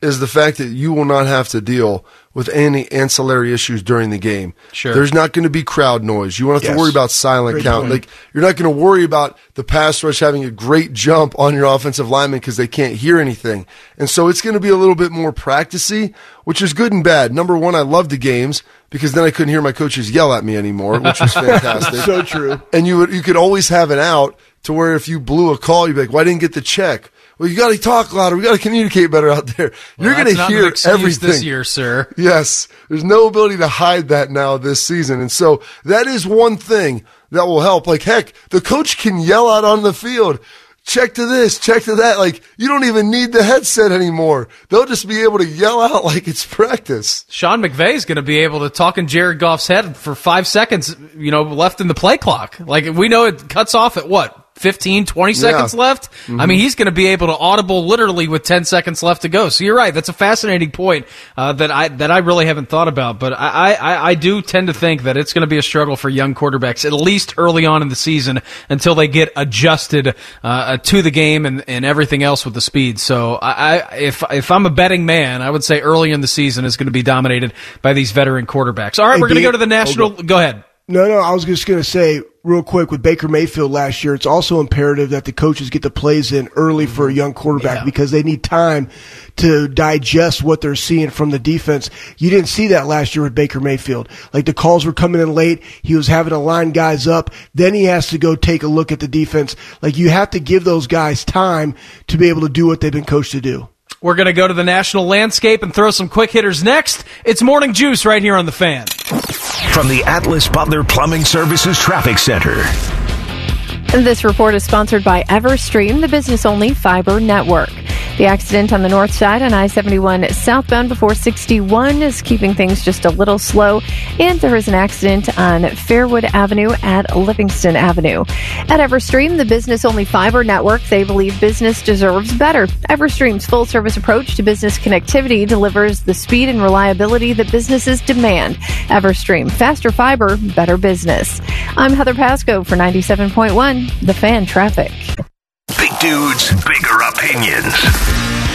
is the fact that you will not have to deal with any ancillary issues during the game. Sure. There's not going to be crowd noise. You won't have Yes. to worry about silent Great count. point. Like you're not going to worry about the pass rush having a great jump on your offensive lineman because they can't hear anything. And so it's going to be a little bit more practicey, which is good and bad. Number one, I love the games because then I couldn't hear my coaches yell at me anymore, which was fantastic. So true. And you would, you could always have an out to where if you blew a call, you'd be like, "Why didn't get the check?" Well, you got to talk louder. We got to communicate better out there. You're going to hear everything this year, sir. Yes, there's no ability to hide that now this season, and so that is one thing that will help. Like heck, the coach can yell out on the field. Check to this, check to that. Like you don't even need the headset anymore. They'll just be able to yell out like it's practice. Sean McVay's going to be able to talk in Jared Goff's head for five seconds, you know, left in the play clock. Like we know it cuts off at what 15, 20 seconds left. I mean, he's going to be able to audible literally with 10 seconds left to go. So you're right. That's a fascinating point uh, that I that I really haven't thought about. But I, I, I do tend to think that it's going to be a struggle for young quarterbacks, at least early on in the season, until they get adjusted uh, to the game and, and everything else with the speed. So I, I if if I'm a betting man, I would say early in the season is going to be dominated by these veteran quarterbacks. All right, Hey, we're going to go to the national. Go ahead. No, no, I was just going to say real quick with Baker Mayfield last year, it's also imperative that the coaches get the plays in early for a mm-hmm. young quarterback Yeah. because they need time to digest what they're seeing from the defense. You didn't see that last year with Baker Mayfield. Like the calls were coming in late. He was having to line guys up. Then he has to go take a look at the defense. Like you have to give those guys time to be able to do what they've been coached to do. We're going to go to the national landscape and throw some quick hitters next. It's Morning Juice right here on the fan. From the Atlas Butler Plumbing Services Traffic Center. This report is sponsored by Everstream, the business only fiber network. The accident on the north side on I 71 southbound before 61 is keeping things just a little slow. And there is an accident on Fairwood Avenue at Livingston Avenue. At Everstream, the business only fiber network, they believe business deserves better. Everstream's full service approach to business connectivity delivers the speed and reliability that businesses demand. Everstream, faster fiber, better business. I'm Heather Pasco for 97.1, The Fan Traffic. Big dudes, bigger opinions.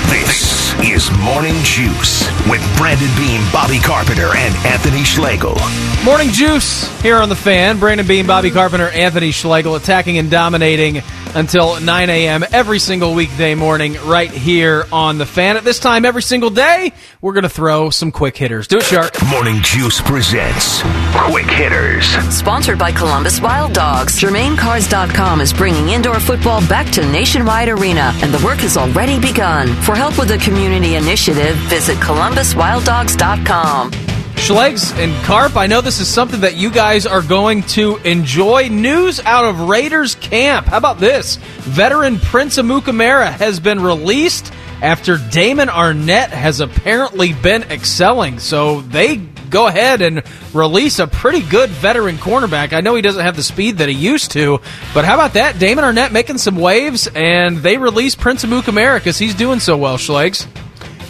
This is Morning Juice with Brandon Beam, Bobby Carpenter, and Anthony Schlegel. Morning Juice here on the fan. Brandon Beam, Bobby Carpenter, Anthony Schlegel attacking and dominating until 9 a.m. every single weekday morning right here on the fan. At this time every single day, we're going to throw some quick hitters. Do it, Shark. Morning Juice presents Quick Hitters. Sponsored by Columbus Wild Dogs, GermainCars.com is bringing indoor football back to Nationwide Arena, and the work has already begun. For help with the community initiative, visit ColumbusWildDogs.com. Schlegs and Carp, I know this is something that you guys are going to enjoy. News out of Raiders camp. How about this? Veteran Prince Amukamara has been released after Damon Arnette has apparently been excelling. So they go ahead and release a pretty good veteran cornerback. I know he doesn't have the speed that he used to, but how about that? Damon Arnette making some waves, and they release Prince Amukamara because he's doing so well, Schlegs.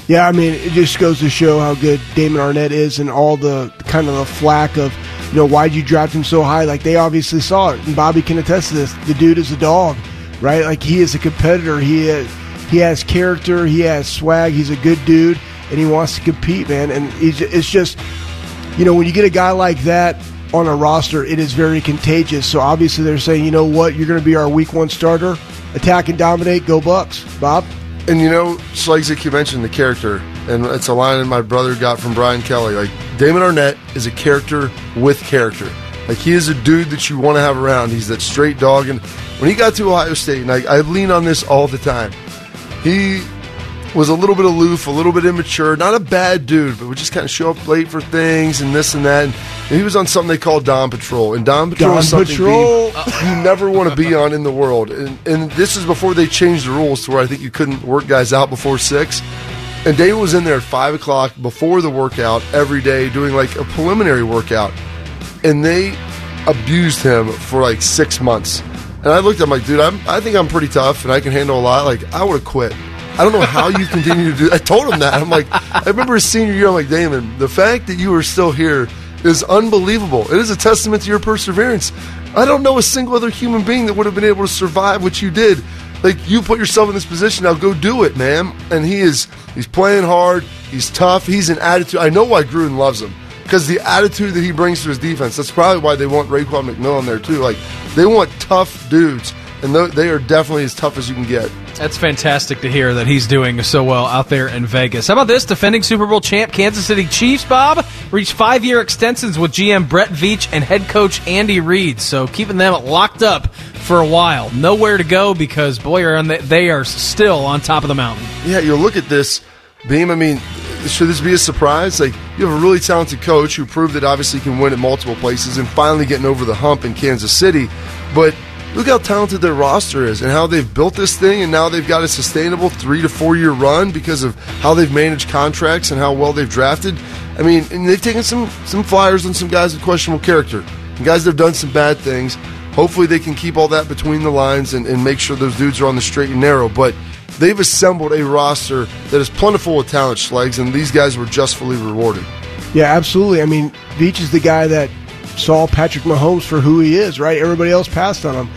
Yeah, I mean, it just goes to show how good Damon Arnette is and all the kind of the flack of, you know, why'd you draft him so high? Like, they obviously saw it. And Bobby can attest to this. The dude is a dog, right? Like, he is a competitor. He is, he has character. He has swag. He's a good dude, and he wants to compete, man. And it's just, you know, when you get a guy like that on a roster, it is very contagious. So obviously they're saying, you know what, you're going to be our week one starter. Attack and dominate. Go Bucks, Bob. And you know, like you mentioned, the character, and it's a line that my brother got from Brian Kelly. Like Damon Arnette is a character with character. Like he is a dude that you want to have around. He's that straight dog. And when he got to Ohio State, and I, I lean on this all the time, he was a little bit aloof, a little bit immature, not a bad dude, but would just kind of show up late for things and this and that. And he was on something they call Don Patrol, and Don Patrol Dom is something Patrol. You never want to be on in the world. And, and this is before they changed the rules to where I think you couldn't work guys out before six. And Damon was in there at five o'clock before the workout every day, doing like a preliminary workout, and they abused him for like six months. And I looked at him like, dude, I'm, I think I'm pretty tough and I can handle a lot. Like, I would have quit. I don't know how you continue to do. I told him that. I'm like, I remember his senior year. I'm like, Damon, the fact that you are still here is unbelievable. It is a testament to your perseverance. I don't know a single other human being that would have been able to survive what you did. Like you put yourself in this position, now go do it, man. And he is he's playing hard, he's tough, he's an attitude. I know why Gruden loves him. Because the attitude that he brings to his defense, that's probably why they want Raekwon McMillan there too. Like they want tough dudes, and they are definitely as tough as you can get. That's fantastic to hear that he's doing so well out there in Vegas. How about this? Defending Super Bowl champ Kansas City Chiefs, Bob, reached five year extensions with GM Brett Veach and head coach Andy Reid. So keeping them locked up for a while. Nowhere to go because, boy, they, are still on top of the mountain. Yeah, you look at this, Beam. I mean, should this be a surprise? Like, you have a really talented coach who proved that obviously can win at multiple places and finally getting over the hump in Kansas City. But look how talented their roster is and how they've built this thing, and now they've got a sustainable three to four year run because of how they've managed contracts and how well they've drafted. I mean, and they've taken some some flyers on some guys with questionable character, and guys that have done some bad things. Hopefully, they can keep all that between the lines and, and make sure those dudes are on the straight and narrow. But they've assembled a roster that is plentiful with talent, Schlegs, and these guys were justly rewarded. Yeah, absolutely. I mean, Veach is the guy that saw Patrick Mahomes for who he is, right? Everybody else passed on him.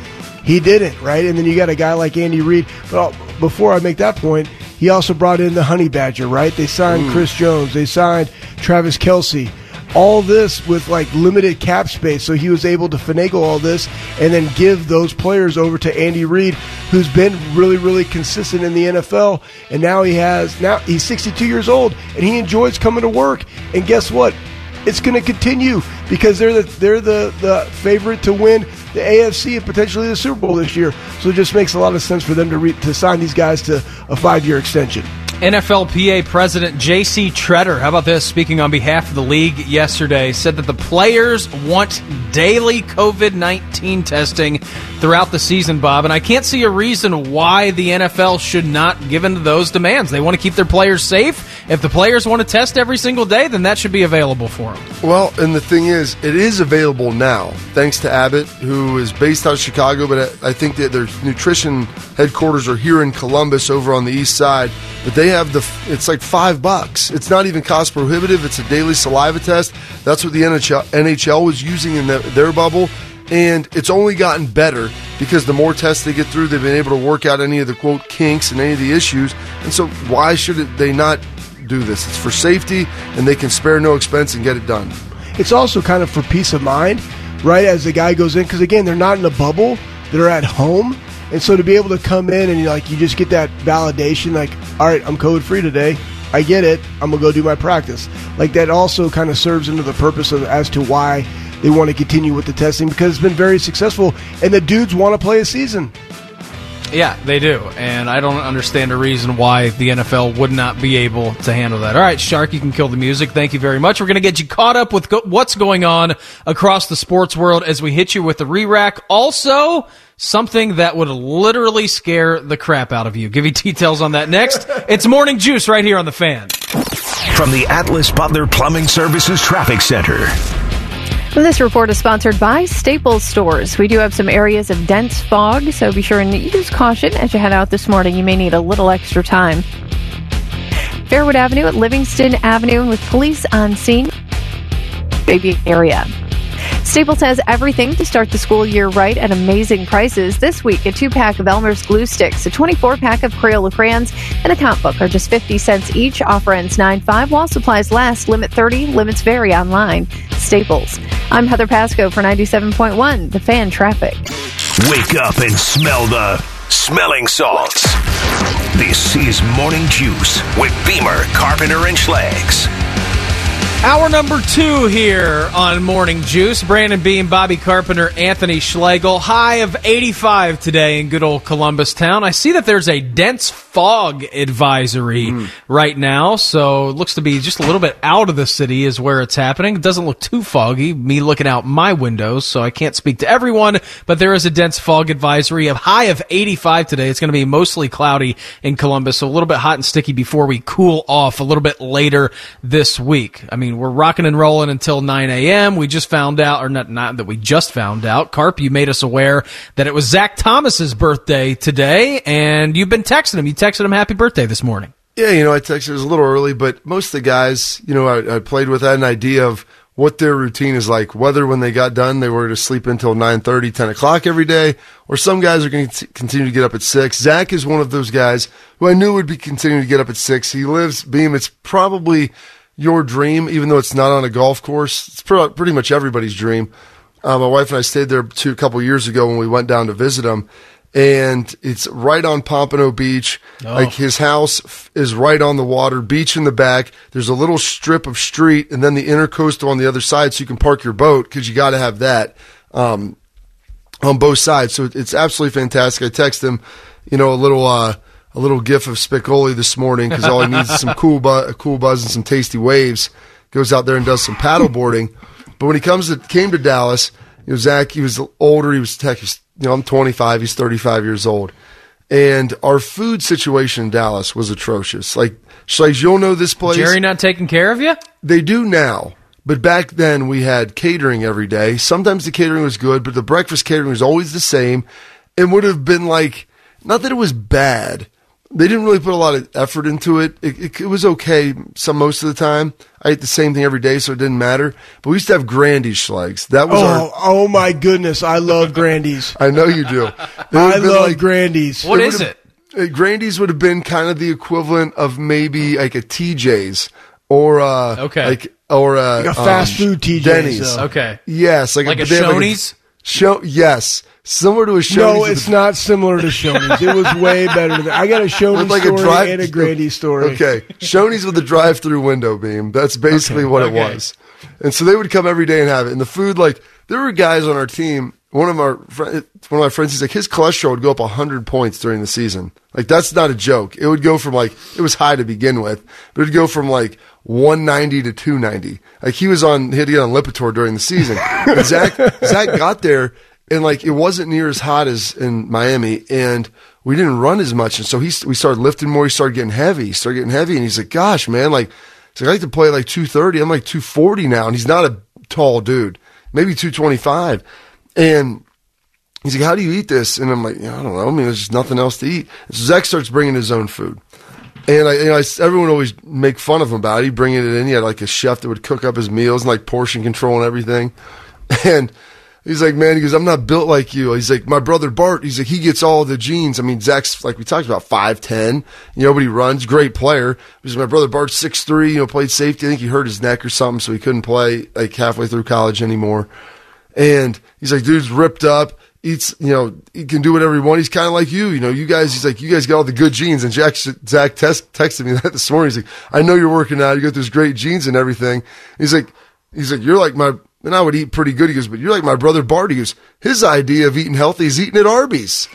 He didn't, right? And then you got a guy like Andy Reid. But before I make that point, he also brought in the Honey Badger, right? They signed mm. Chris Jones. They signed Travis Kelce. All this with like limited cap space, so he was able to finagle all this and then give those players over to Andy Reid, who's been really, really consistent in the NFL. And now he has now he's 62 years old and he enjoys coming to work. And guess what? It's going to continue because they're the they're the the favorite to win the AFC and potentially the Super Bowl this year. So it just makes a lot of sense for them to re- to sign these guys to a five year extension. NFLPA President J.C. Tretter, how about this? Speaking on behalf of the league yesterday, said that the players want daily COVID 19 testing throughout the season, Bob. And I can't see a reason why the NFL should not give in to those demands. They want to keep their players safe. If the players want to test every single day, then that should be available for them. Well, and the thing is, it is available now, thanks to Abbott, who is based out of Chicago, but I think that their nutrition headquarters are here in Columbus over on the east side. But they have the, it's like five bucks. It's not even cost prohibitive. It's a daily saliva test. That's what the NHL, NHL was using in the, their bubble. And it's only gotten better because the more tests they get through, they've been able to work out any of the quote kinks and any of the issues. And so, why should they not do this? It's for safety, and they can spare no expense and get it done. It's also kind of for peace of mind, right? As the guy goes in, because again, they're not in a bubble; they're at home, and so to be able to come in and like you just get that validation, like, all right, I'm code free today. I get it. I'm gonna go do my practice. Like that also kind of serves into the purpose of as to why they want to continue with the testing because it's been very successful, and the dudes want to play a season. Yeah, they do. And I don't understand a reason why the NFL would not be able to handle that. All right, Shark, you can kill the music. Thank you very much. We're going to get you caught up with go- what's going on across the sports world as we hit you with the re rack. Also, something that would literally scare the crap out of you. Give you details on that next. it's Morning Juice right here on the fan. From the Atlas Butler Plumbing Services Traffic Center. And this report is sponsored by Staples Stores. We do have some areas of dense fog, so be sure and use caution as you head out this morning. You may need a little extra time. Fairwood Avenue at Livingston Avenue with police on scene. Baby area. Staples has everything to start the school year right at amazing prices. This week, a two pack of Elmer's glue sticks, a 24 pack of Crayola crayons, and a comp book are just 50 cents each. Offer ends 9 5 while supplies last. Limit 30. Limits vary online. Staples. I'm Heather Pasco for 97.1, The Fan Traffic. Wake up and smell the smelling salts. This is Morning Juice with Beamer, Carpenter, and Schlegs. Hour number two here on Morning Juice. Brandon Beam, Bobby Carpenter, Anthony Schlegel. High of 85 today in good old Columbus town. I see that there's a dense fog advisory Hmm. right now, so it looks to be just a little bit out of the city is where it's happening. It doesn't look too foggy, me looking out my windows, so I can't speak to everyone, but there is a dense fog advisory of high of 85 today. It's going to be mostly cloudy in Columbus, so a little bit hot and sticky before we cool off a little bit later this week. I mean, we're rocking and rolling until 9 a.m. We just found out, or not, not that we just found out, Carp, you made us aware that it was Zach Thomas's birthday today, and you've been texting him. You texted him happy birthday this morning. Yeah, you know, I texted. It was a little early, but most of the guys, you know, I, I played with had an idea of what their routine is like. Whether when they got done, they were to sleep until 9.30, 10 o'clock every day, or some guys are going to continue to get up at six. Zach is one of those guys who I knew would be continuing to get up at six. He lives Beam. It's probably your dream, even though it's not on a golf course. It's pretty much everybody's dream. Uh, my wife and I stayed there two, a couple years ago when we went down to visit him. And it's right on Pompano Beach. Like his house f- is right on the water, beach in the back. There's a little strip of street and then the intercoastal on the other side so you can park your boat because you got to have that. Um, on both sides. So it's absolutely fantastic. I text him, you know, a little uh, a little gif of Spicoli this morning because all he needs is some cool bu- cool buzz and some tasty waves. Goes out there and does some paddle boarding. But when he comes to came to Dallas, you know, Zach, he was older. He was tech. He's, you know, I'm 25. He's 35 years old. And our food situation in Dallas was atrocious. Like, Slays, you'll know this place. Jerry not taking care of you? They do now, But back then we had catering every day. Sometimes the catering was good, but the breakfast catering was always the same and would have been like, not that it was bad. They didn't really put a lot of effort into it. It, it, it was okay some most of the time. I ate the same thing every day, so it didn't matter. But we used to have Grandy Schlegs. That was Oh, our. oh my goodness! I love Grandy's. I know you do. It would I love like- Grandy's. What it is would've- it? uh, Grandy's would have been kind of the equivalent of maybe like a TJ's or uh Okay. like or uh, Like a fast food TJ's, Denny's. though. Okay. Yes, like, Like a they have Shoney's? show yes, similar to a Shoney's. No, it's a- not similar to Shoney's. It was way better than that. I got a Shoney's like story a drive and a Grandy story. Okay, Shoney's with a drive-through window beam. That's basically what okay. it was. And so they would come every day and have it. And the food, like there were guys on our team. One of our one of my friends, he's like his cholesterol would go up hundred points during the season. Like that's not a joke. It would go from like it was high to begin with, but it would go from like 190 to 290. Like he was on, he had to get on Lipitor during the season. Zach, Zach got there and like it wasn't near as hot as in Miami, and we didn't run as much, and so he we started lifting more. He started getting heavy. He started getting heavy, and he's like, "Gosh, man, like, like, I like to play like 230. I'm like 240 now, and he's not a tall dude, maybe 225, and." He's like, "How do you eat this?" And I'm like, yeah, "I don't know. I mean, there's just nothing else to eat." So Zach starts bringing his own food, and I, you know, I, everyone always make fun of him about it. He bringing it in. He had like a chef that would cook up his meals and like portion control and everything. And he's like, "Man," he goes, "I'm not built like you." He's like, "My brother Bart." He's like, "He gets all the genes." I mean, Zach's like we talked about five ten. You know, but he runs, great player. He's my brother Bart's six three. You know, played safety. I think he hurt his neck or something, so he couldn't play like halfway through college anymore. And he's like, dude's ripped up, eats, you know, he can do whatever he wants. He's kind of like you, you know, you guys, he's like, you guys got all the good genes. And Jack, Zach texted me that this morning. He's like, I know you're working out. You got those great genes and everything. He's like, he's like, you're like my, and I would eat pretty good. He goes, but you're like my brother Bart. He goes, his idea of eating healthy is eating at Arby's.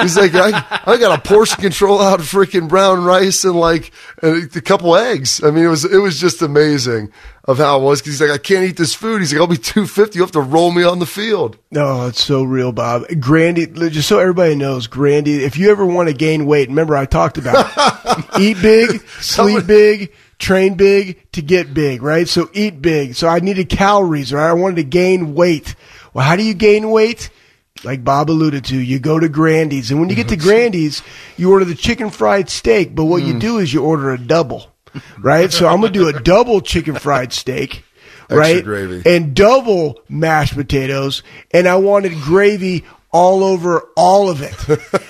He's like, I, I got a portion control out of freaking brown rice and like a, a couple eggs. I mean, it was it was just amazing of how it was. Cause he's like, I can't eat this food. He's like, I'll be two fifty. You have to roll me on the field. Oh, no, it's so real, Bob. Grandy, just so everybody knows, Grandy, if you ever want to gain weight, remember I talked about it. eat big, sleep big, train big to get big, right? So eat big. So I needed calories, right? I wanted to gain weight. Well, how do you gain weight? Like Bob alluded to, you go to Grandy's. And when you get to Grandy's, you order the chicken fried steak, but what you mm. do is you order a double, right? So I'm going to do a double chicken fried steak. right? gravy. And double mashed potatoes. And I wanted gravy all over all of it.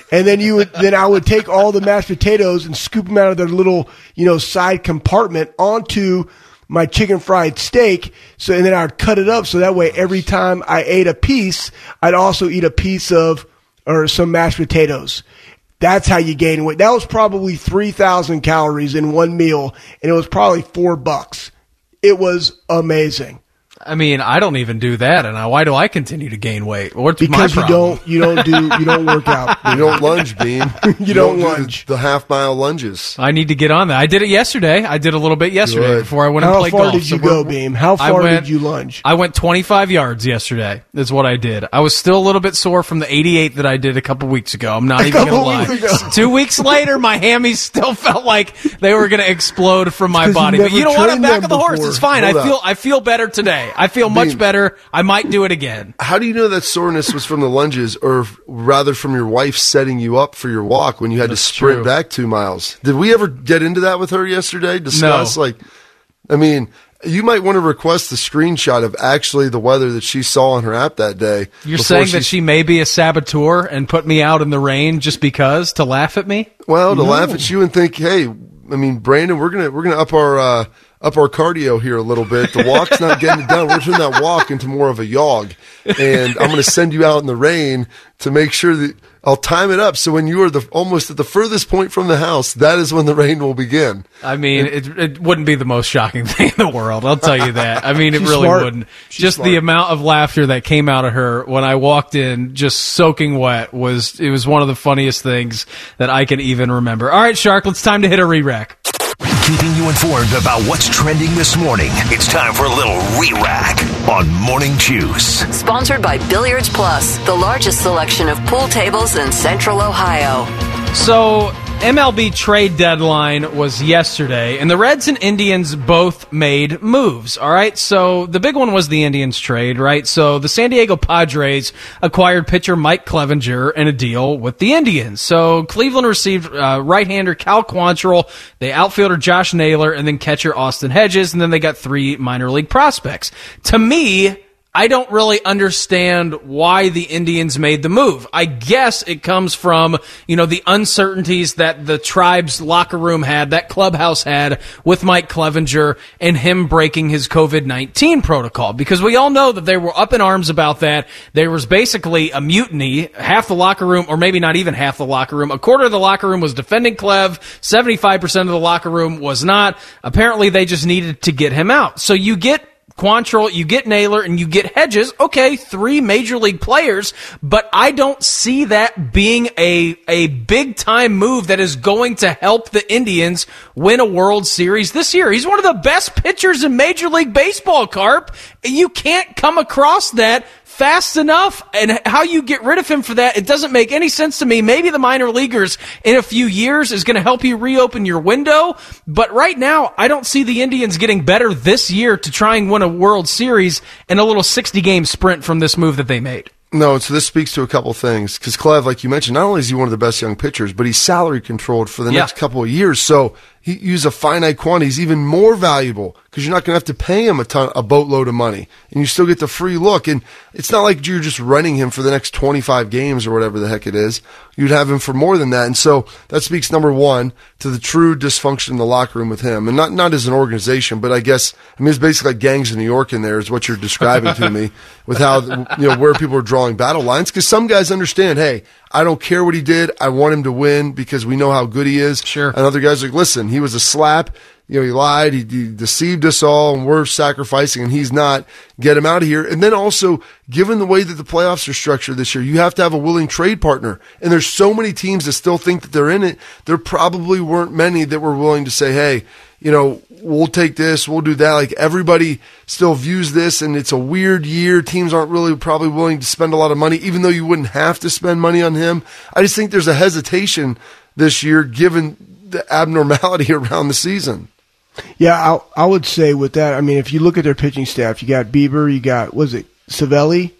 and then you would, then I would take all the mashed potatoes and scoop them out of their little, you know, side compartment onto my chicken fried steak. So, and then I'd cut it up so that way every time I ate a piece, I'd also eat a piece of, or some mashed potatoes. That's how you gain weight. That was probably 3,000 calories in one meal and it was probably four bucks. It was amazing. I mean, I don't even do that, and I, why do I continue to gain weight? What's because my you don't you don't do you don't work out. You don't lunge, Beam. You don't do lunge. the, the half mile lunges. I need to get on that. I did it yesterday. I did a little bit yesterday Good. before I went and played golf. How far did you So go, Beam? How far went- did you lunge? I went 25 yards yesterday. Is what I did. I was still a little bit sore from the 88 that I did a couple weeks ago. I'm not even gonna lie. weeks. Two weeks later, my hammies still felt like they were gonna explode from my 'cause you body. But you know what? I'm back on the horse. It's fine. Hold I up. feel I feel better today. I feel much better. I might do it again. How do you know that soreness was from the lunges, or rather from your wife setting you up for your walk when you had That's to sprint true. back two miles? Did we ever get into that with her yesterday? Discuss No. like, I mean, you might want to request the screenshot of actually the weather that she saw on her app that day. You're saying that she may be a saboteur and put me out in the rain just because to laugh at me? well to laugh at you and think, hey, I mean, Brandon, we're gonna we're gonna up our uh, up our cardio here a little bit. The walk's not getting it done. We're turning that walk into more of a jog, and I'm gonna send you out in the rain to make sure that I'll time it up so when you are the almost at the furthest point from the house, that is when the rain will begin. I mean, it, it wouldn't be the most shocking thing in the world. I'll tell you that. I mean, it really smart. wouldn't. She's just the amount of laughter that came out of her when I walked in, just soaking wet, was it was one of the funniest things that I can even remember. All right, Shark, it's time to hit a re-rack. Keeping you informed about what's trending this morning. It's time for a little re-rack on Morning Juice. Sponsored by Billiards Plus, the largest selection of pool tables in Central Ohio. So MLB trade deadline was yesterday, and the Reds and Indians both made moves. All right, so the big one was the Indians trade, right? So the San Diego Padres acquired pitcher Mike Clevinger in a deal with the Indians. So Cleveland received uh, right-hander Cal Quantrill, the outfielder Josh Naylor, and then catcher Austin Hedges, and then they got three minor league prospects. To me, I don't really understand why the Indians made the move. I guess it comes from, you know, the uncertainties that the tribe's locker room had, that clubhouse had with Mike Clevinger and him breaking his COVID-19 protocol. Because we all know that they were up in arms about that. There was basically a mutiny. Half the locker room, or maybe not even half the locker room, a quarter of the locker room was defending Clev. 75% of the locker room was not. Apparently they just needed to get him out. So you get Quantrill, you get Naylor, and you get Hedges. Okay, three major league players, but I don't see that being a, a big time move that is going to help the Indians win a World Series this year. He's one of the best pitchers in Major League Baseball, Carp. You can't come across that fast enough and how you get rid of him for that, it doesn't make any sense to me. Maybe the minor leaguers in a few years is going to help you reopen your window. But right now, I don't see the Indians getting better this year to try and win a World Series in a little 60 game sprint from this move that they made. No, so this speaks to a couple things because Clev, like you mentioned, not only is he one of the best young pitchers, but he's salary controlled for the Yeah. next couple of years. So use a finite quantity. He's even more valuable because you're not going to have to pay him a ton, a boatload of money, and you still get the free look. And it's not like you're just renting him for the next 25 games or whatever the heck it is. You'd have him for more than that. And so that speaks number one to the true dysfunction in the locker room with him, and not not as an organization, but I guess I mean it's basically like gangs in New York. In there is what you're describing to me with how you know where people are drawing battle lines because some guys understand. Hey, I don't care what he did. I want him to win because we know how good he is. Sure. And other guys are like, listen, he was a slap. You know, he lied. He, he deceived us all, and we're sacrificing, and he's not. Get him out of here. And then also, given the way that the playoffs are structured this year, you have to have a willing trade partner. And there's so many teams that still think that they're in it. There probably weren't many that were willing to say, hey, you know, we'll take this, we'll do that. Like everybody still views this, and it's a weird year. Teams aren't really probably willing to spend a lot of money, even though you wouldn't have to spend money on him. I just think there's a hesitation this year given the abnormality around the season. Yeah, I, I would say with that, I mean, if you look at their pitching staff, you got Bieber, you got, was it Civale? Is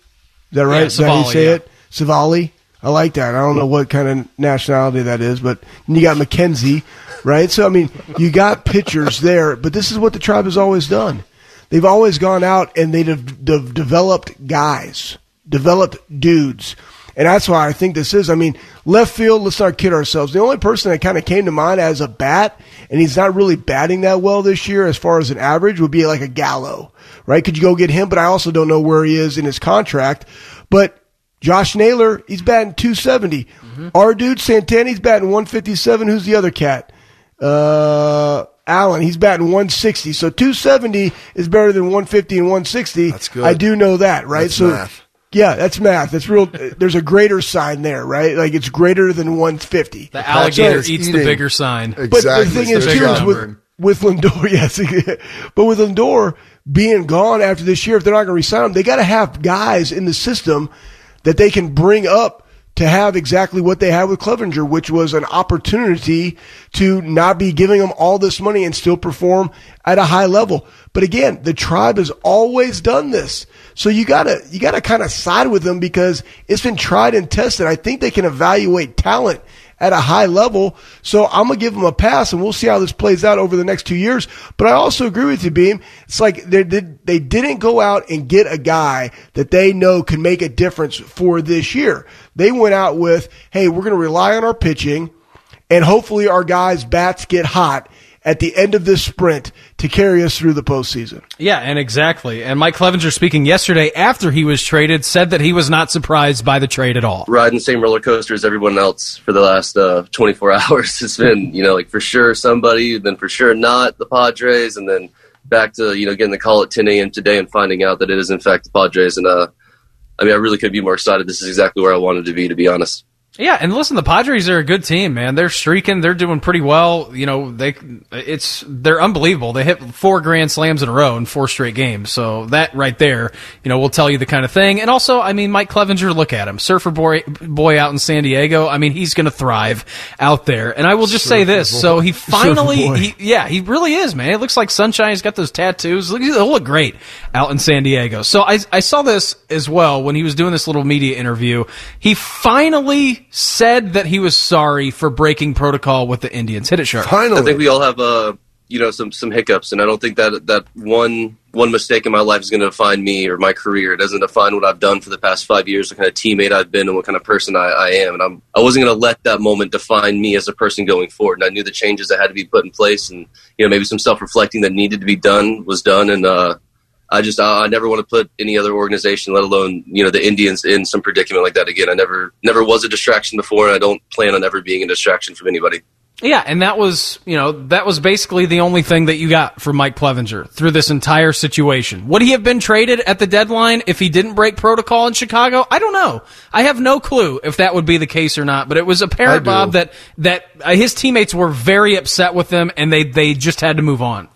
that right? Yeah, is that how you say yeah. it? Civale? I like that. I don't know what kind of nationality that is, but you got McKenzie, right? So, I mean, you got pitchers there, but this is what the tribe has always done. They've always gone out and they've de- developed guys, developed dudes. And that's why I think this is. I mean, left field, let's not kid ourselves. The only person that kind of came to mind as a bat, and he's not really batting that well this year as far as an average, would be like a Gallo, right? Could you go get him? But I also don't know where he is in his contract. But Josh Naylor, he's batting 270. Our dude, Santana, he's batting 157. Who's the other cat? Uh, Allen, he's batting 160. So 270 is better than 150 and 160. That's good. I do know that, right? That's so math. Yeah, that's math. That's real. Uh, there's a greater sign there, right? Like it's greater than 150. The alligator is eats the bigger sign. But the thing It's is, the too, is with, with Lindor, yes, but with Lindor being gone after this year, if they're not going to resign him, they got to have guys in the system that they can bring up to have exactly what they had with Clevinger, which was an opportunity to not be giving them all this money and still perform at a high level. But again, the tribe has always done this. So you gotta, you gotta kind of side with them because it's been tried and tested. I think they can evaluate talent at a high level. So I'm gonna give them a pass, and we'll see how this plays out over the next two years. But I also agree with you, Beam. It's like they did they didn't go out and get a guy that they know can make a difference for this year. They went out with, hey, we're gonna rely on our pitching, and hopefully our guys' bats get hot at the end of this sprint to carry us through the postseason. Yeah, and exactly. And Mike Clevinger speaking yesterday after he was traded said that he was not surprised by the trade at all. riding the same roller coaster as everyone else for the last uh, 24 hours. It's been, you know, like for sure somebody, then for sure not the Padres, and then back to, you know, getting the call at 10 a.m. today and finding out that it is in fact the Padres. And, uh, I mean, I really couldn't be more excited. This is exactly where I wanted to be, to be honest. Yeah, and listen, the Padres are a good team, man. They're streaking. They're doing pretty well. You know, they it's they're unbelievable. They hit four grand slams in a row in four straight games. So that right there, you know, will tell you the kind of thing. And also, I mean, Mike Clevinger, look at him, surfer boy, boy out in San Diego. I mean, he's going to thrive out there. And I will just say this: so he finally, he, yeah, he really is, man. It looks like sunshine. He's got those tattoos. Look, he'll look great out in San Diego. So I I saw this as well when he was doing this little media interview. He finally said that he was sorry for breaking protocol with the Indians. Hit it sharp. Finally, I think we all have uh you know some some hiccups, and I don't think that that one one mistake in my life is going to define me or my career. It doesn't define what I've done for the past five years, what kind of teammate I've been, and what kind of person I, I am. And I'm I wasn't going to let that moment define me as a person going forward. And I knew the changes that had to be put in place, and you know maybe some self reflecting that needed to be done was done, and uh, I just I never want to put any other organization, let alone you know the Indians, in some predicament like that again. I never never was a distraction before, and I don't plan on ever being a distraction from anybody. Yeah, and that was, you know, that was basically the only thing that you got from Mike Clevinger through this entire situation. Would he have been traded at the deadline if he didn't break protocol in Chicago? I don't know. I have no clue if that would be the case or not, but it was apparent, Bob, that, that uh, his teammates were very upset with him and they, they just had to move on.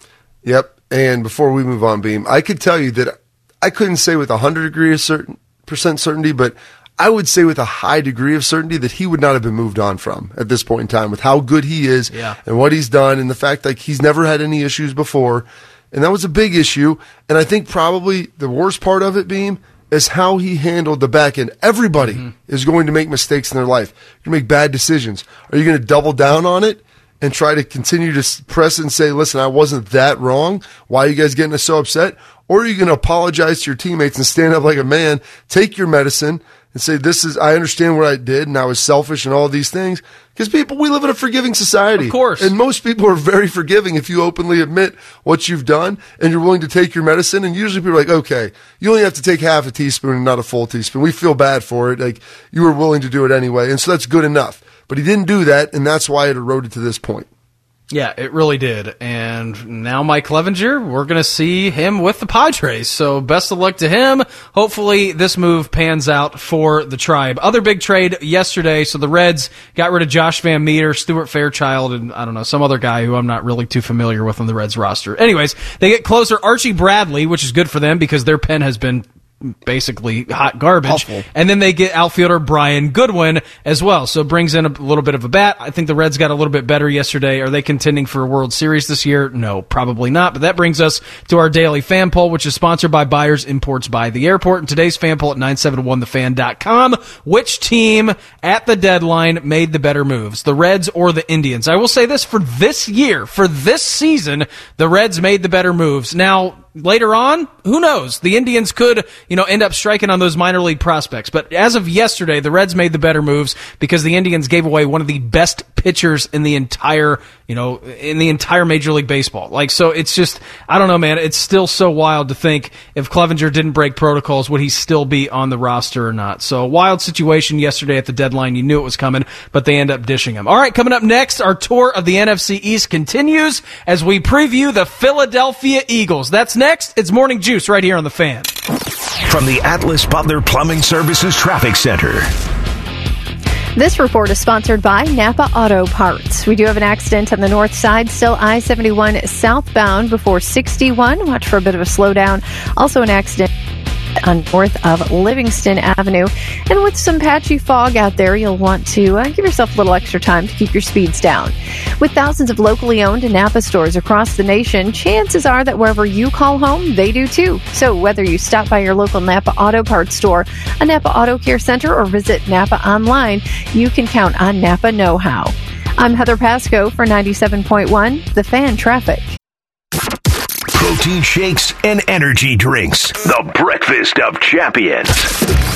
Yep. And before we move on, Beam, I could tell you that I couldn't say with a hundred degree of certain percent certainty, but I would say with a high degree of certainty that he would not have been moved on from at this point in time with how good he is Yeah. and what he's done and the fact like he's never had any issues before. And that was a big issue. And I think probably the worst part of it, Beam, is how he handled the back end. Everybody mm-hmm. is going to make mistakes in their life. You're going to make bad decisions. Are you going to double down on it? And try to continue to press and say, listen, I wasn't that wrong. Why are you guys getting us so upset? Or are you going to apologize to your teammates and stand up like a man, take your medicine and say, this is, I understand what I did and I was selfish and all these things. Because people, we live in a forgiving society. Of course. And most people are very forgiving if you openly admit what you've done and you're willing to take your medicine. And usually people are like, okay, you only have to take half a teaspoon and not a full teaspoon. We feel bad for it. Like you were willing to do it anyway. And so that's good enough. But he didn't do that. And that's why it eroded to this point. Yeah, it really did. And now Mike Clevinger, we're going to see him with the Padres. So best of luck to him. Hopefully this move pans out for the tribe. Other big trade yesterday. So the Reds got rid of Josh VanMeter, Stuart Fairchild, and I don't know, some other guy who I'm not really too familiar with on the Reds roster. Anyways, they get closer Archie Bradley, which is good for them because their pen has been basically hot garbage. Awful. And then they get outfielder Brian Goodwin as well. So it brings in a little bit of a bat. I think the Reds got a little bit better yesterday. Are they contending for a World Series this year? No, probably not. But that brings us to our daily fan poll, which is sponsored by Byers Imports by the Airport. And today's fan poll at 971thefan.com. Which team at the deadline made the better moves? The Reds or the Indians? I will say this for this year, for this season, the Reds made the better moves. Now, later on, who knows? The Indians could, you know, end up striking on those minor league prospects. But as of yesterday, the Reds made the better moves because the Indians gave away one of the best pitchers in the entire, you know, in the entire Major League Baseball. Like, so it's just, I don't know, man. It's still so wild to think if Clevinger didn't break protocols, would he still be on the roster or not? So, wild situation yesterday at the deadline. You knew it was coming, but they end up dishing him. All right, coming up next, our tour of the NFC East continues as we preview the Philadelphia Eagles. That's next. It's Morning Juice right here on the fan. From the Atlas Butler Plumbing Services Traffic Center. This report is sponsored by Napa Auto Parts. We do have an accident on the north side, still I 71 southbound before 61. Watch for a bit of a slowdown. Also, an accident on north of Livingston Avenue. And with some patchy fog out there, you'll want to uh, give yourself a little extra time to keep your speeds down. With thousands of locally owned Napa stores across the nation, chances are that wherever you call home, they do too. So whether you stop by your local Napa Auto Parts store, a Napa Auto Care Center, or visit Napa online, you can count on Napa Know How. I'm Heather Pasco for 97.1, The Fan Traffic. Protein shakes and energy drinks. The breakfast of champions.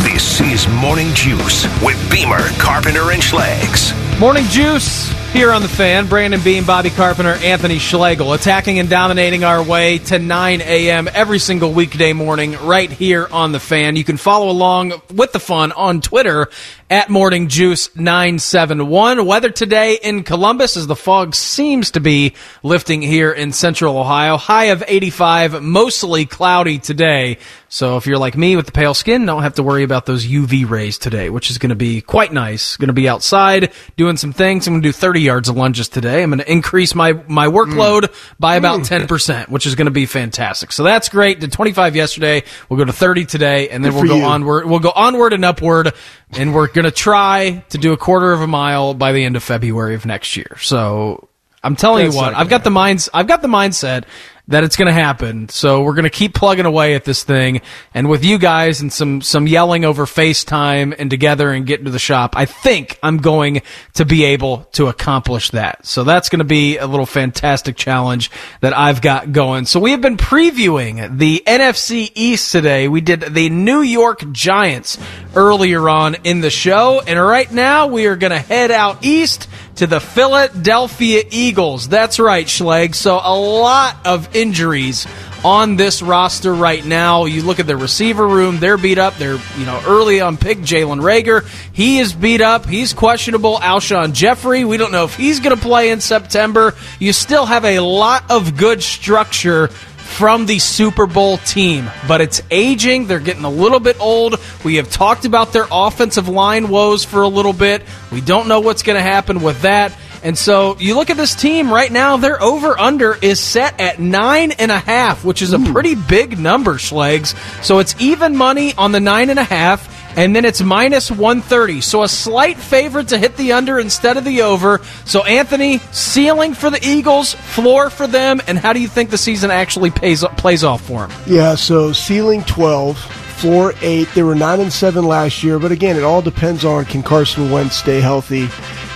This is Morning Juice with Beamer, Carpenter, and Schlegs. Morning Juice here on the fan. Brandon Beam, Bobby Carpenter, Anthony Schlegel attacking and dominating our way to 9 a.m. every single weekday morning right here on the fan. You can follow along with the fun on Twitter at Morning Juice 971. Weather today in Columbus as the fog seems to be lifting here in central Ohio. High of 85, mostly cloudy today. So if you're like me with the pale skin, don't have to worry about those UV rays today, which is going to be quite nice. Going to be outside doing some things. I'm going to do 30 yards of lunges today. I'm going to increase my my workload by hmm. about 10%, which is going to be fantastic. So that's great. Did 25 yesterday. We'll go to 30 today, and then Good we'll go you. onward. We'll go onward and upward, and we're going to try to do a quarter of a mile by the end of February of next year. So I'm telling That's you what, I've got the minds, I've got the mindset that it's going to happen. So we're going to keep plugging away at this thing, and with you guys and some some yelling over FaceTime and together and getting to the shop, I think I'm going to be able to accomplish that. So that's going to be a little fantastic challenge that I've got going. So we have been previewing the NFC East today. We did the New York Giants earlier on in the show, and right now we are going to head out east to the Philadelphia Eagles. That's right, Schleg. So a lot of injuries on this roster right now. You look at the receiver room; they're beat up. They're you know early on pick Jalen Reagor. He is beat up. He's questionable. Alshon Jeffery. We don't know if he's going to play in September. You still have a lot of good structure from the Super Bowl team, but it's aging. They're getting a little bit old. We have talked about their offensive line woes for a little bit. We don't know what's going to happen with that. And so you look at this team right now, their over under is set at nine and a half, which is a pretty big number, Schlegs. So it's even money on the nine and a half, and then it's minus 130. So a slight favorite to hit the under instead of the over. So Anthony, ceiling for the Eagles, floor for them, and how do you think the season actually pays, plays off for them? Yeah, so ceiling 12, floor 8. They were 9 and 7 last year, but again, it all depends on can Carson Wentz stay healthy.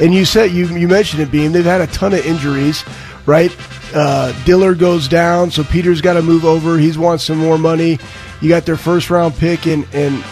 And you said you you mentioned it being they've had a ton of injuries, right? Uh, Dillard goes down, so Peters got to move over. He's wants some more money. You got their first round pick and and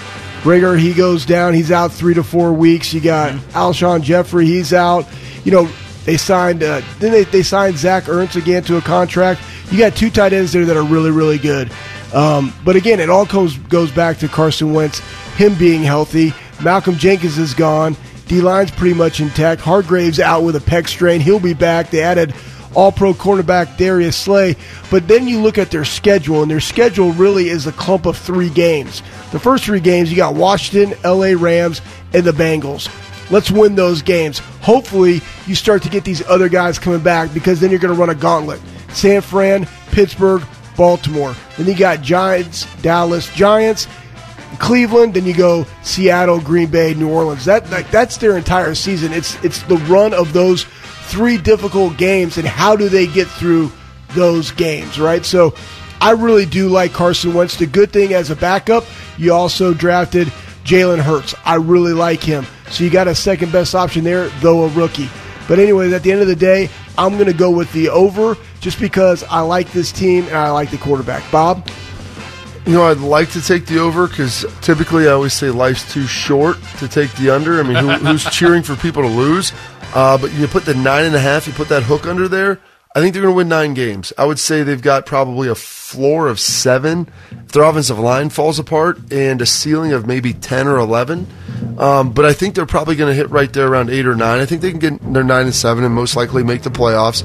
Reagor, he goes down. He's out three to four weeks. You got Alshon Jeffery. He's out. You know, they signed. Uh, then they, they signed Zach Ertz again to a contract. You got two tight ends there that are really really good. Um, but again, it all goes goes back to Carson Wentz, him being healthy. Malcolm Jenkins is gone. D line's pretty much intact. Hargrave's out with a pec strain. He'll be back. They added all pro cornerback Darius Slay. But then you look at their schedule, and their schedule really is a clump of three games. The first three games, you got Washington, LA Rams, and the Bengals. Let's win those games. Hopefully, you start to get these other guys coming back because then you're going to run a gauntlet. San Fran, Pittsburgh, Baltimore. Then you got Giants, Dallas, Giants, Cleveland, then you go Seattle, Green Bay, New Orleans. That like, that's their entire season. It's it's the run of those three difficult games and how do they get through those games, right? So I really do like Carson Wentz. The good thing as a backup, you also drafted Jalen Hurts. I really like him. So you got a second best option there, though a rookie. But anyways, at the end of the day, I'm going to go with the over just because I like this team and I like the quarterback. Bob? You know, I'd like to take the over because typically I always say life's too short to take the under. I mean, who, who's cheering for people to lose? Uh, but you put the nine and a half, you put that hook under there. I think they're going to win nine games. I would say they've got probably a floor of seven if their offensive line falls apart and a ceiling of maybe 10 or 11. Um, but I think they're probably going to hit right there around eight or nine. I think they can get their nine and seven and most likely make the playoffs.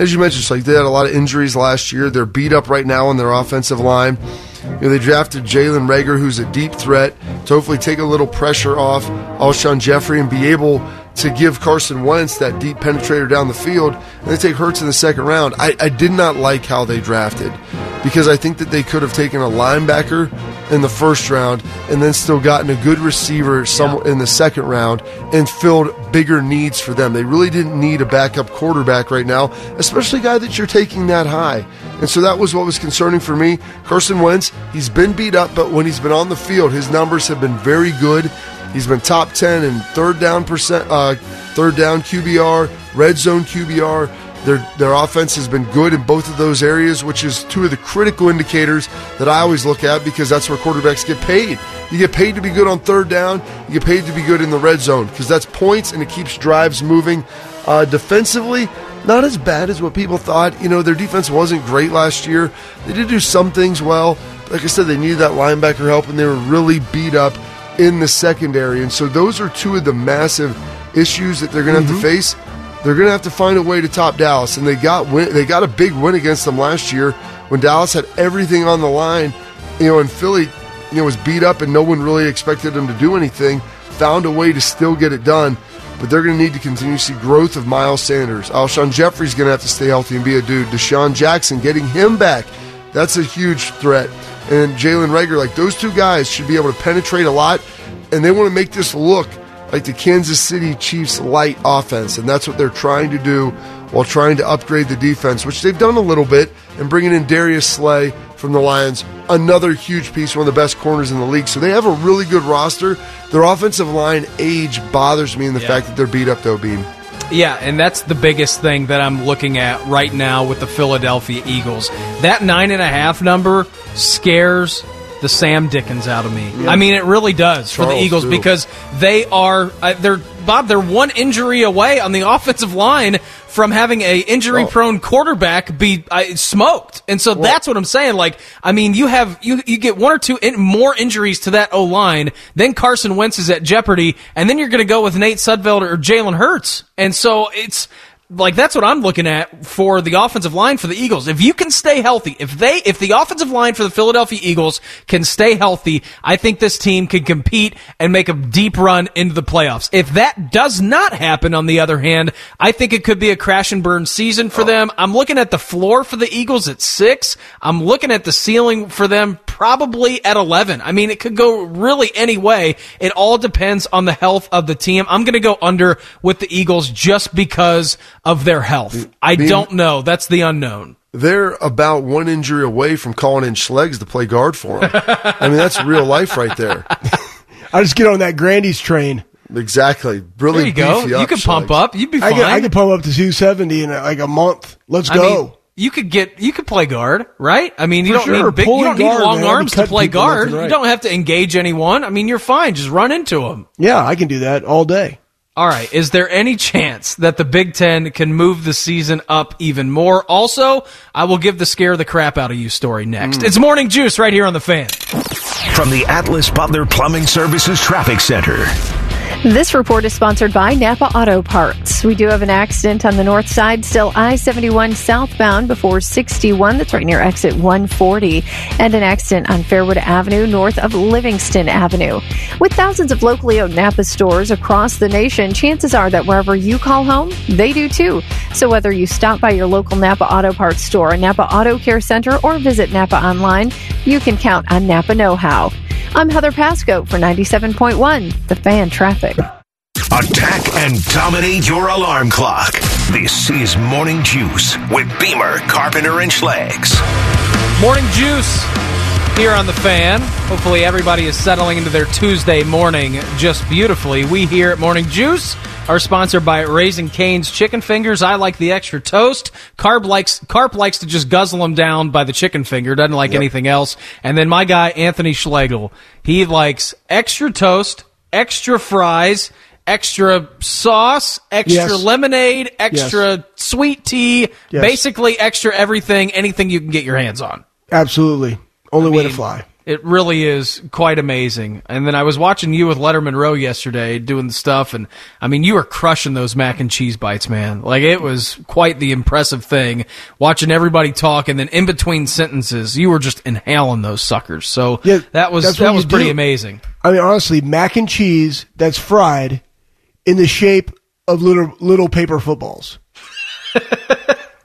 As you mentioned, like they had a lot of injuries last year. They're beat up right now on their offensive line. You know, they drafted Jalen Reagor, who's a deep threat, to hopefully take a little pressure off Alshon Jeffery and be able to give Carson Wentz that deep penetrator down the field. And they take Hurts in the second round. I, I did not like how they drafted because I think that they could have taken a linebacker in the first round and then still gotten a good receiver somewhere in the second round and filled bigger needs for them. They really didn't need a backup quarterback right now, especially a guy that you're taking that high. And so that was what was concerning for me. Carson Wentz, he's been beat up, but when he's been on the field, his numbers have been very good. He's been top 10 in third down percent, uh, third down QBR, red zone QBR. Their, their offense has been good in both of those areas, which is two of the critical indicators that I always look at because that's where quarterbacks get paid. You get paid to be good on third down, you get paid to be good in the red zone because that's points and it keeps drives moving. Uh, defensively, not as bad as what people thought. You know, their defense wasn't great last year. They did do some things well. Like I said, they needed that linebacker help and they were really beat up in the secondary. And so those are two of the massive issues that they're going to have to mm-hmm. face. They're going to have to find a way to top Dallas, and they got win- they got a big win against them last year when Dallas had everything on the line you know, and Philly, you know, was beat up and no one really expected them to do anything. Found a way to still get it done, but they're going to need to continue to see growth of Miles Sanders. Alshon Jeffery's going to have to stay healthy and be a dude. DeSean Jackson getting him back, that's a huge threat. And Jalen Reagor, like those two guys, should be able to penetrate a lot, and they want to make this look like the Kansas City Chiefs light offense, and that's what they're trying to do while trying to upgrade the defense, which they've done a little bit, and bringing in Darius Slay from the Lions, another huge piece, one of the best corners in the league. So they have a really good roster. Their offensive line age bothers me in the Yeah. fact that they're beat up, though, Beam. Yeah, and that's the biggest thing that I'm looking at right now with the Philadelphia Eagles. That nine and a half number scares the Sam Dickens out of me. I mean, it really does for the Eagles too. because they are uh, they're Bob. They're one injury away on the offensive line from having a injury prone quarterback be uh, smoked, and so that's what I'm saying. Like, I mean, you have you you get one or two in, more injuries to that O line, then Carson Wentz is at jeopardy, and then you're going to go with Nate Sudfeld or Jalen Hurts, and so it's like that's what I'm looking at for the offensive line for the Eagles. If you can stay healthy, if they if the offensive line for the Philadelphia Eagles can stay healthy, I think this team can compete and make a deep run into the playoffs. If that does not happen on the other hand, I think it could be a crash and burn season for them. I'm looking at the floor for the Eagles at 6. I'm looking at the ceiling for them probably at 11. I mean, it could go really any way. It all depends on the health of the team. I'm going to go under with the Eagles just because of their health. I Being- don't know. That's the unknown. They're about one injury away from calling in Schlegs to play guard for them. I mean, that's real life right there. I just get on that Grandy's train. Exactly. Really There you go. beefy You up can pump Schlegs. up. You'd be I fine. could, I could pump up to 270 in like a month. Let's I go. mean, you could get you could play guard, right? I mean, you For don't sure. need big, you don't need long man. Arms to play guard. right. You don't have to engage anyone. I mean, you're fine. Just run into them. yeah, I can do that all day. All right. Is there any chance that the Big Ten can move the season up even more? Also, I will give the scare the crap out of you story next. Hmm. It's Morning Juice right here on the fan. From the Atlas Butler Plumbing Services Traffic Center. This report is sponsored by Napa Auto Parts. We do have an accident on the north side, still I 71 southbound before 61. That's right near exit 140. And an accident on Fairwood Avenue north of Livingston Avenue. With thousands of locally owned Napa stores across the nation, chances are that wherever you call home, they do too. So whether you stop by your local Napa Auto Parts store, Napa Auto Care Center, or visit Napa online, you can count on Napa Know How. I'm Heather Pasco for 97.1, The Fan Traffic. Attack and dominate your alarm clock. This is Morning Juice with Beamer, Carpenter, and Schlegs. Morning Juice here on the fan. Hopefully, everybody is settling into their Tuesday morning just beautifully. We here at Morning Juice are sponsored by Raising Cane's Chicken Fingers. I like the extra toast. Carb likes Carp likes to just guzzle them down by the chicken finger. Doesn't like anything else. And then my guy Anthony Schlegel, he likes extra toast, extra fries. Extra sauce, extra Yes. lemonade, extra sweet tea, Yes. basically extra everything, anything you can get your hands on. Absolutely. Only way to fly. It really is quite amazing. And then I was watching you with Letterman Row yesterday doing the stuff, and I mean, you were crushing those mac and cheese bites, man. Like it was quite the impressive thing watching everybody talk, and then in between sentences, you were just inhaling those suckers. So Yeah, that was that was pretty do. amazing. I mean, honestly, mac and cheese that's fried in the shape of little little paper footballs.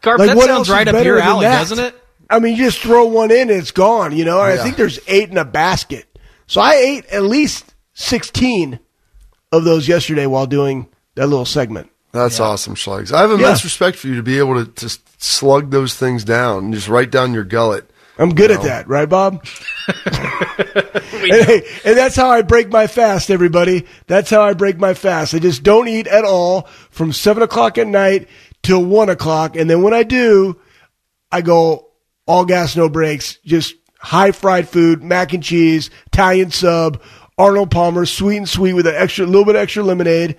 Carp, Like that sounds right up your alley, doesn't it? I mean, you just throw one in and it's gone. You know, I think there's eight in a basket. So I ate at least sixteen of those yesterday while doing that little segment. That's awesome, Schlegs. I have immense Yeah. respect for you to be able to just slug those things down and just write down your gullet. I'm good at that, right, Bob? and, hey, and that's how I break my fast, everybody. That's how I break my fast. I just don't eat at all from seven o'clock at night till one o'clock, and then when I do, I go all gas, no brakes, just high fried food, mac and cheese, Italian sub, Arnold Palmer, sweet and sweet with an extra, little bit extra lemonade,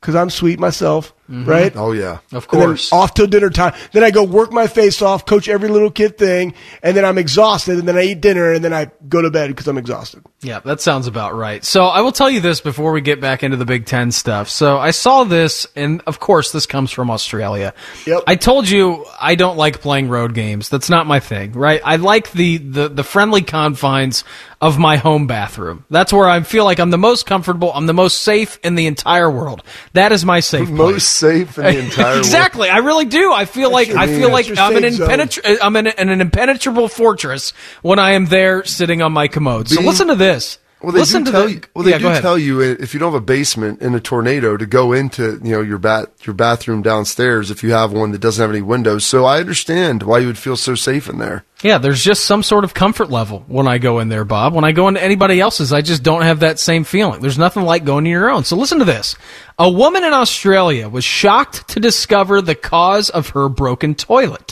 because I'm sweet myself. Mm-hmm. right? Oh yeah. Of And then course. off till dinner time. Then I go work my face off, coach every little kid thing, and then I'm exhausted, and then I eat dinner, and then I go to bed because I'm exhausted. Yeah, that sounds about right. So I will tell you this before we get back into the Big Ten stuff. So I saw this, and of course, this comes from Australia. Yep. I told you I don't like playing road games. That's not my thing, right? I like the, the, the friendly confines of my home bathroom. That's where I feel like I'm the most comfortable. I'm the most safe in the entire world. That is my safe place. Safe in the entire world. exactly. I really do. I feel like your- I feel like I'm an. I'm in, in an impenetrable fortress when I am there sitting on my commode. So Being- listen to this. Well, they listen do tell the, you. Well, they yeah, do tell you if you don't have a basement in a tornado to go into you know your bat your bathroom downstairs if you have one that doesn't have any windows. So I understand why you would feel so safe in there. Yeah, there's just some sort of comfort level when I go in there, Bob. When I go into anybody else's, I just don't have that same feeling. There's nothing like going to your own. So listen to this. A woman in Australia was shocked to discover the cause of her broken toilet.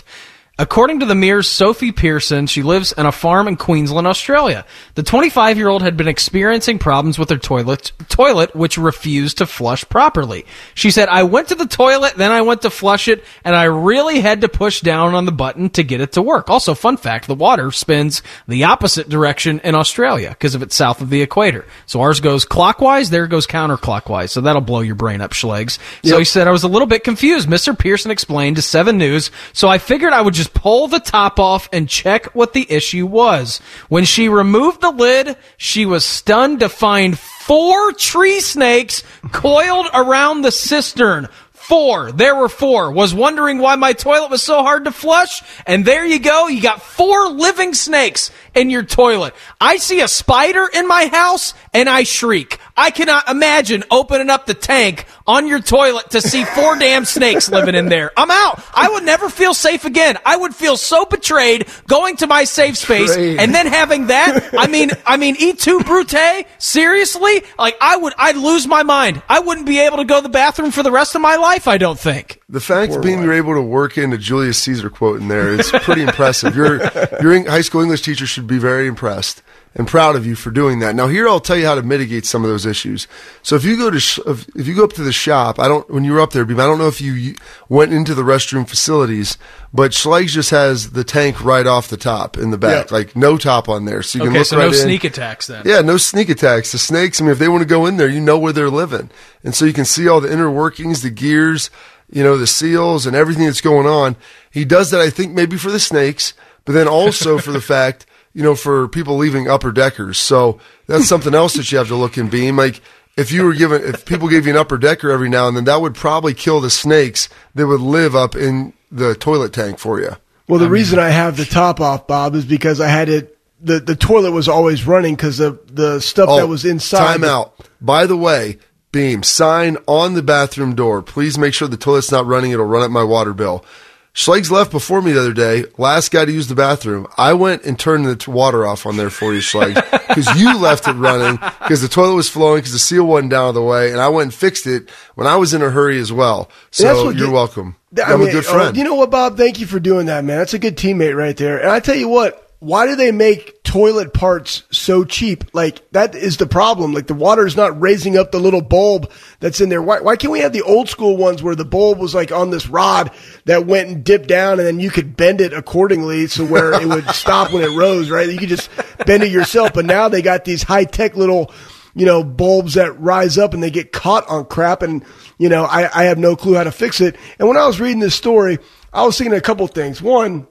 According to the Mirror's Sophie Pearson, she lives on a farm in Queensland, Australia. The 25 year old had been experiencing problems with her toilet, toilet, which refused to flush properly. She said, I went to the toilet, then I went to flush it, and I really had to push down on the button to get it to work. Also, fun fact, the water spins the opposite direction in Australia because of it's south of the equator. So ours goes clockwise, there goes counterclockwise. So that'll blow your brain up, Schlegs. So he said, I was a little bit confused. Mr. Pearson explained to 7 News, so I figured I would just pull the top off and check what the issue was. When she removed the lid, she was stunned to find four tree snakes coiled around the cistern. Four. There were four. Was wondering why my toilet was so hard to flush. And there you go. You got four living snakes in your toilet. I see a spider in my house and I shriek. I cannot imagine opening up the tank on your toilet to see four damn snakes living in there. I'm out. I would never feel safe again. I would feel so betrayed going to my safe space Betrayed. and then having that. I mean, I mean, Et tu Brute, seriously? Like, I would, I'd lose my mind. I wouldn't be able to go to the bathroom for the rest of my life, I don't think. The fact being you're able to work in a Julius Caesar quote in there is pretty impressive. Your your high school English teacher should be very impressed and proud of you for doing that. Now here I'll tell you how to mitigate some of those issues. So if you go to sh- if if you go up to the shop, I don't when you were up there, I don't know if you you went into the restroom facilities, but Schlegs just has the tank right off the top in the back, Yeah. like no top on there, so you can look so right no in. sneak attacks then. Yeah, no sneak attacks. The snakes, I mean, if they want to go in there, you know where they're living. And so you can see all the inner workings, the gears, you know, the seals and everything that's going on. He does that, I think, maybe for the snakes, but then also for the fact, you know, for people leaving upper deckers. So that's something else that you have to look in beam. Like, if you were given, if people gave you an upper decker every now and then, that would probably kill the snakes that would live up in the toilet tank for you. Well, the reason I have the top off, Bob, is because I had it. The, the toilet was always running because the the stuff that oh, was inside. Oh, Time out. By the way, Beam, sign on the bathroom door. Please make sure the toilet's not running. It'll run up my water bill. Schlegs left before me the other day. Last guy to use the bathroom. I went and turned the t- water off on there for you, Schlegs, because you left it running because the toilet was flowing because the seal wasn't down out of the way, and I went and fixed it when I was in a hurry as well. So you're get- welcome. I I'm mean, a good oh, friend. you know what, Bob? Thank you for doing that, man. That's a good teammate right there. And I tell you what, why do they make toilet parts so cheap? Like that is the problem. Like the water is not raising up the little bulb that's in there. Why, why can't we have the old school ones where the bulb was like on this rod that went and dipped down and then you could bend it accordingly so where it would stop when it rose, right? You could just bend it yourself. But now they got these high tech little, you know, bulbs that rise up and they get caught on crap. And, you know, I, I have no clue how to fix it. And when I was reading this story, I was thinking a couple things. One,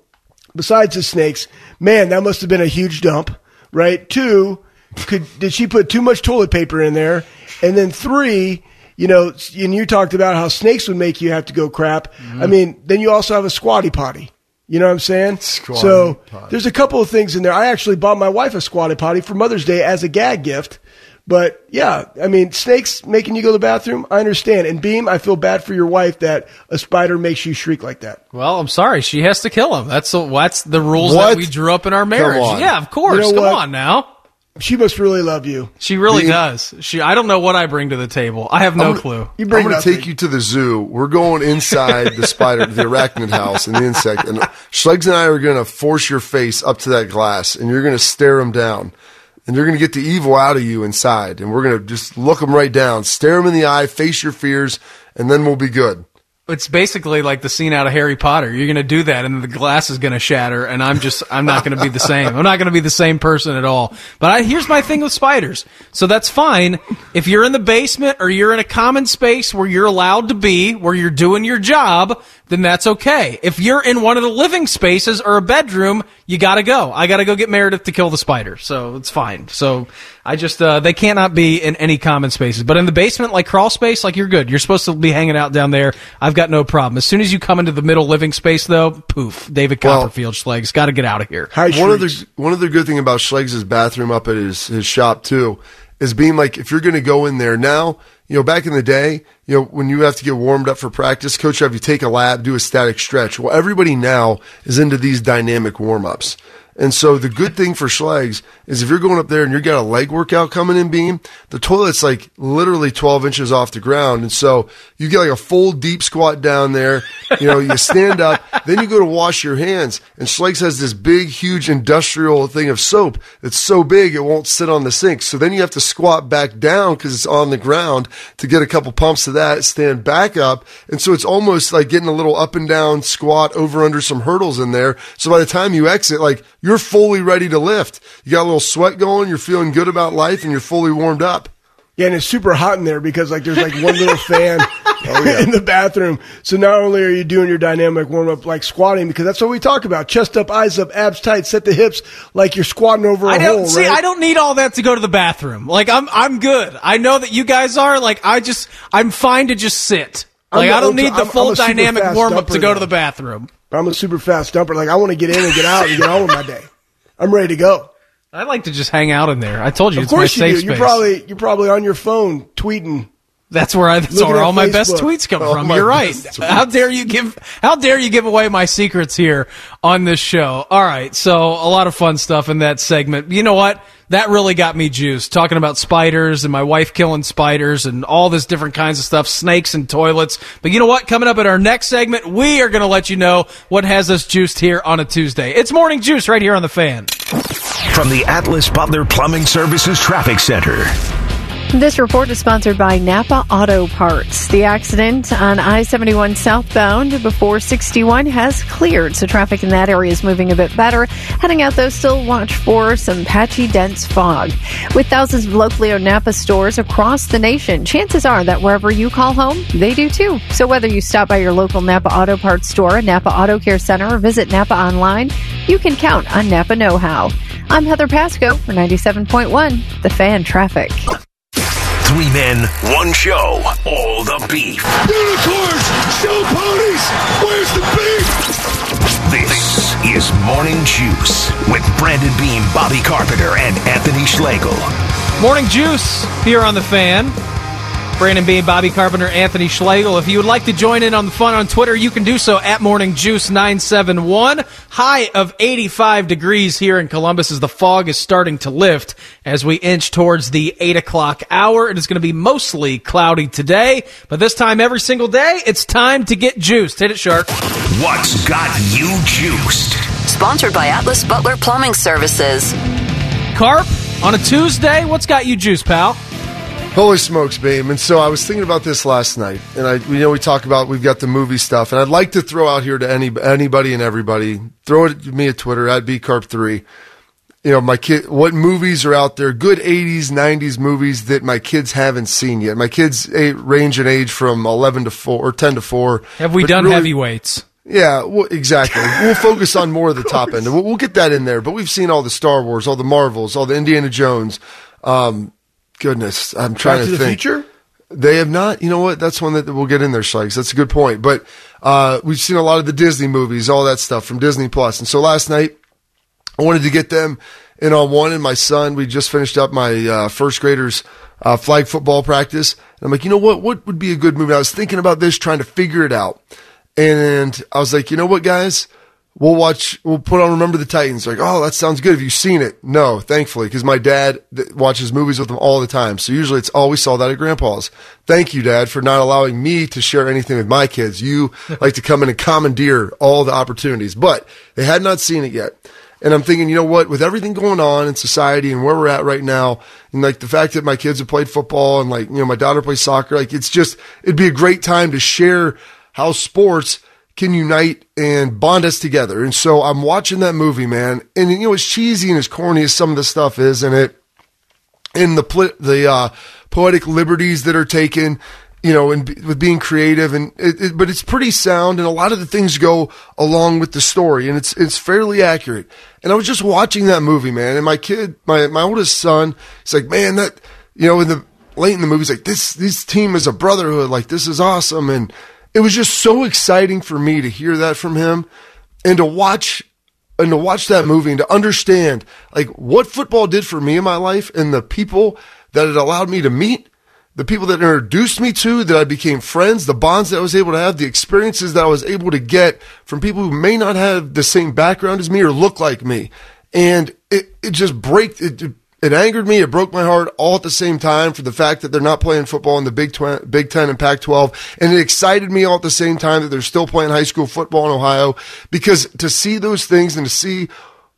besides the snakes, man, that must have been a huge dump, right? Two, could did she put too much toilet paper in there? And then three, you know, and you talked about how snakes would make you have to go crap. Mm-hmm. I mean, then you also have a squatty potty. You know what I'm saying? Squatty so potty. there's a couple of things in there. I actually bought my wife a squatty potty for Mother's Day as a gag gift. But yeah, I mean, snakes making you go to the bathroom, I understand. And Beam, I feel bad for your wife that a spider makes you shriek like that. Well, I'm sorry. She has to kill him. That's the, that's the rules What? that we drew up in our marriage. Yeah, of course. You know Come what? on now. She must really love you. She really Me- does. She. I don't know what I bring to the table. I have no I'm- clue. You bring I'm going to take you to the zoo. We're going inside the spider, the arachnid house, and the insect. And Schlegs and I are going to force your face up to that glass, and you're going to stare them down. And you're going to get the evil out of you inside. And we're going to just look them right down, stare them in the eye, face your fears, and then we'll be good. it's basically like the scene out of Harry Potter. You're going to do that, and the glass is going to shatter, and I'm just, I'm not going to be the same. I'm not going to be the same person at all. But I, here's my thing with spiders. So that's fine if you're in the basement or you're in a common space where you're allowed to be, where you're doing your job. Then that's okay. If you're in one of the living spaces or a bedroom, you got to go. I got to go get Meredith to kill the spider, so it's fine. So I just, uh, they cannot be in any common spaces. But in the basement, like crawl space, like you're good. You're supposed to be hanging out down there. I've got no problem. As soon as you come into the middle living space, though, poof, David Well- Copperfield Schlegs, got to get out of here. High one of the one of the good thing about Schleg's bathroom up at his his shop too is being like if you're going to go in there now, you know, back in the day, you know, when you have to get warmed up for practice, coach have you take a lap, do a static stretch. Well, everybody now is into these dynamic warm ups. And so the good thing for Schlegs is if you're going up there and you've got a leg workout coming in beam, the toilet's like literally 12 inches off the ground. And so you get like a full deep squat down there. You know, you stand up, then you go to wash your hands. And Schlegs has this big, huge industrial thing of soap that's so big it won't sit on the sink. So then you have to squat back down because it's on the ground to get a couple pumps of that, stand back up. And so it's almost like getting a little up and down squat over under some hurdles in there. So by the time you exit, like you're fully ready to lift. You got a little sweat going, you're feeling good about life, and you're fully warmed up. Yeah, and it's super hot in there because like there's like one little fan oh, in the bathroom. So not only are you doing your dynamic warm up like squatting because that's what we talk about: chest up, eyes up, abs tight, set the hips like you're squatting over a I don't hole. see. right? I don't need all that to go to the bathroom. Like I'm, I'm good. I know that you guys are. Like I just, I'm fine to just sit. Like the I don't need the I'm- full I'm dynamic warm up to go to the bathroom. I'm a super fast dumper. Like I want to get in and get out and get on with my day. I'm ready to go. I like to just hang out in there. I told you, Of it's my course you safe do. space. You're probably you're probably on your phone tweeting. That's where I. That's Looking where at all my best tweets come Oh, from. You're right. tweets. How dare you give? How dare you give away my secrets here on this show? All right, so a lot of fun stuff in that segment. You know what? That really got me juiced. Talking about spiders and my wife killing spiders and all this different kinds of stuff, snakes and toilets. But you know what? Coming up in our next segment, we are going to let you know what has us juiced here on a Tuesday. It's morning juice right here on the fan. From the Atlas Butler Plumbing Services Traffic Center. This report is sponsored by Napa Auto Parts. The accident on I 71 southbound before 61 has cleared, so traffic in that area is moving a bit better. Heading out, though, still watch for some patchy, dense fog. With thousands of locally owned Napa stores across the nation, chances are that wherever you call home, they do too. So whether you stop by your local Napa Auto Parts store, Napa Auto Care Center, or visit Napa online, you can count on Napa Know How. I'm Heather Pasco for 97.1, The Fan Traffic. Three men, one show, all the beef. Unicorns! Show ponies! Where's the beef? This is Morning Juice with Brandon Beam, Bobby Carpenter, and Anthony Schlegel. Morning Juice here on the fan. Brandon Beam, Bobby Carpenter, Anthony Schlegel. If you would like to join in on the fun on Twitter, you can do so at Morning Juice 971. High of 85 degrees here in Columbus as the fog is starting to lift as we inch towards the 8 o'clock hour. It is going to be mostly cloudy today, but this time every single day, it's time to get juiced. Hit it, Shark. What's got you juiced? Sponsored by Atlas Butler Plumbing Services. Carp, on a Tuesday, what's got you juiced, pal? Holy smokes, babe. And so I was thinking about this last night. And I, you know, we talk about, we've got the movie stuff. And I'd like to throw out here to any, anybody and everybody, throw it at me at Twitter, at bcarp3. You know, my kid, what movies are out there, good 80s, 90s movies that my kids haven't seen yet. My kids range in age from 11 to 4 or 10 to 4. Have we done really- heavyweights? Yeah, well, exactly. we'll focus on more of the top end. We'll, we'll get that in there. But we've seen all the Star Wars, all the Marvels, all the Indiana Jones. Um, goodness, I'm trying Back to the think. Future. They have not. You know what? That's one that we'll get in there, Sykes. That's a good point. But uh, we've seen a lot of the Disney movies, all that stuff from Disney Plus. And so last night, I wanted to get them in on one. And my son, we just finished up my uh, first graders uh, flag football practice. And I'm like, you know what? What would be a good movie? I was thinking about this, trying to figure it out. And I was like, you know what, guys? We'll watch, we'll put on Remember the Titans. Like, oh, that sounds good. Have you seen it? No, thankfully, because my dad th- watches movies with them all the time. So usually it's, oh, we saw that at grandpa's. Thank you, dad, for not allowing me to share anything with my kids. You like to come in and commandeer all the opportunities, but they had not seen it yet. And I'm thinking, you know what, with everything going on in society and where we're at right now, and like the fact that my kids have played football and like, you know, my daughter plays soccer, like it's just, it'd be a great time to share how sports can unite and bond us together. And so I'm watching that movie, man. And you know, as cheesy and as corny as some of the stuff is in it, in the the uh, poetic liberties that are taken, you know, and with being creative, and it, it, but it's pretty sound, and a lot of the things go along with the story, and it's it's fairly accurate. And I was just watching that movie, man, and my kid, my my oldest son, he's like, man, that you know, in the late in the movie, he's like, this this team is a brotherhood, like this is awesome, and it was just so exciting for me to hear that from him and to watch and to watch that movie and to understand like what football did for me in my life and the people that it allowed me to meet, the people that introduced me to, that I became friends, the bonds that I was able to have, the experiences that I was able to get from people who may not have the same background as me or look like me. And it, it just break, it, it angered me. It broke my heart all at the same time for the fact that they're not playing football in the Big, Tw- Big Ten and Pac 12. And it excited me all at the same time that they're still playing high school football in Ohio because to see those things and to see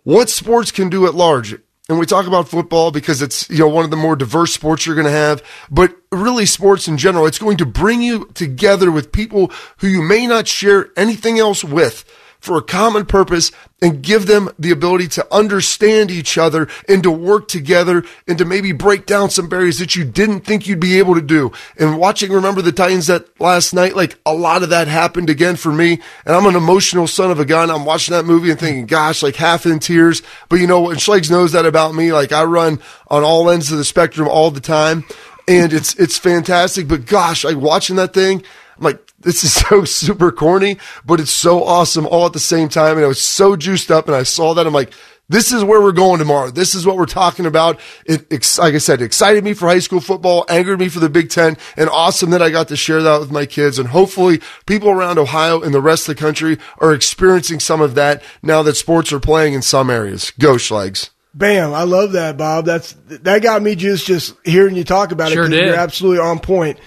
what sports can do at large. And we talk about football because it's, you know, one of the more diverse sports you're going to have, but really sports in general, it's going to bring you together with people who you may not share anything else with for a common purpose and give them the ability to understand each other and to work together and to maybe break down some barriers that you didn't think you'd be able to do. And watching Remember the Titans that last night, like a lot of that happened again for me. And I'm an emotional son of a gun. I'm watching that movie and thinking, gosh, like half in tears. But you know what? Schlegs knows that about me. Like I run on all ends of the spectrum all the time. And it's, it's fantastic. But gosh, like watching that thing, I'm like, this is so super corny, but it's so awesome all at the same time. And I was so juiced up and I saw that. I'm like, this is where we're going tomorrow. This is what we're talking about. It, like I said, excited me for high school football, angered me for the Big Ten, and awesome that I got to share that with my kids. And hopefully people around Ohio and the rest of the country are experiencing some of that now that sports are playing in some areas. Go Schlegs. Bam! I love that, Bob. That's that got me just just hearing you talk about sure it. Did. You're absolutely on point.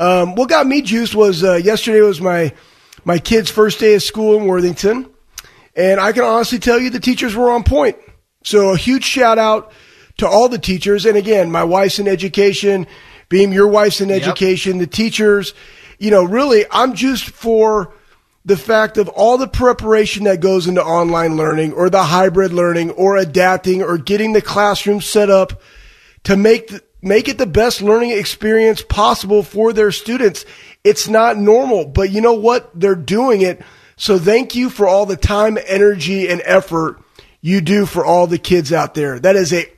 Um, what got me juiced was uh, yesterday was my my kid's first day of school in Worthington, and I can honestly tell you the teachers were on point. So a huge shout out to all the teachers, and again, my wife's in education, Beam, your wife's in Yep. education, the teachers. You know, really, I'm juiced for the fact of all the preparation that goes into online learning or the hybrid learning or adapting or getting the classroom set up to make the, make it the best learning experience possible for their students. It's not normal, but you know what? They're doing it. So thank you for all the time, energy, and effort you do for all the kids out there. That is a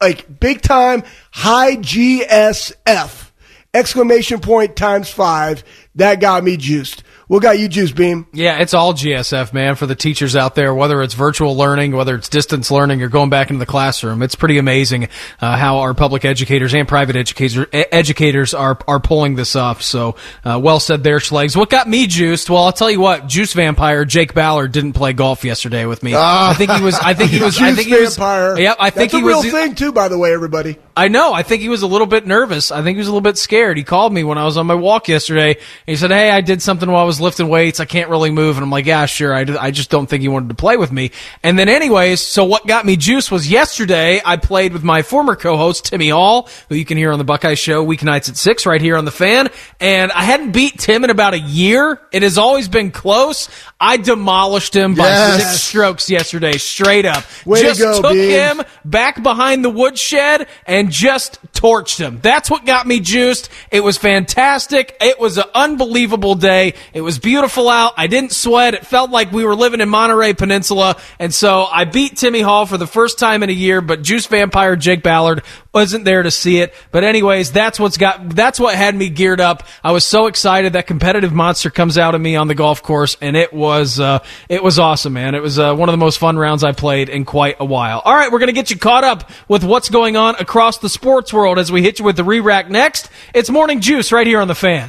like big time high GSF exclamation point times five. That got me juiced. What got you juiced, Beam? Yeah, it's all GSF, man, for the teachers out there, whether it's virtual learning, whether it's distance learning, or going back into the classroom. It's pretty amazing uh, how our public educators and private educators e- educators are are pulling this off. So, uh, well said there, Schlegs. What got me juiced? Well, I'll tell you what, Juice Vampire Jake Ballard didn't play golf yesterday with me. I think he was. I think he was. I think he was. vampire. Yep, I think he was. That's he a real was. thing too, by the way, everybody. I know. I think he was a little bit nervous. I think he was a little bit scared. He called me when I was on my walk yesterday. He said, "Hey, I did something while I was lifting weights. I can't really move." And I'm like, "Yeah, sure. I, d- I just don't think he wanted to play with me." And then, anyways, so what got me juice was yesterday. I played with my former co-host Timmy Hall, who you can hear on the Buckeye Show weeknights at six right here on the Fan. And I hadn't beat Tim in about a year. It has always been close. I demolished him by Yes. six strokes yesterday, straight up. Way to just go, took Beans. him back behind the woodshed and just torched him. That's what got me juiced. It was fantastic. It was an unbelievable day. It was beautiful out. I didn't sweat. It felt like we were living in Monterey Peninsula. And so I beat Timmy Hall for the first time in a year, but Juice Vampire Jake Ballard wasn't there to see it. But anyways, that's what's got, that's what had me geared up. I was so excited that competitive monster comes out of me on the golf course and it was, uh, it was awesome, man. It was, uh, one of the most fun rounds I played in quite a while. All right. We're going to get you caught up with what's going on across the sports world as we hit you with the re-rack next. It's morning juice right here on the fan.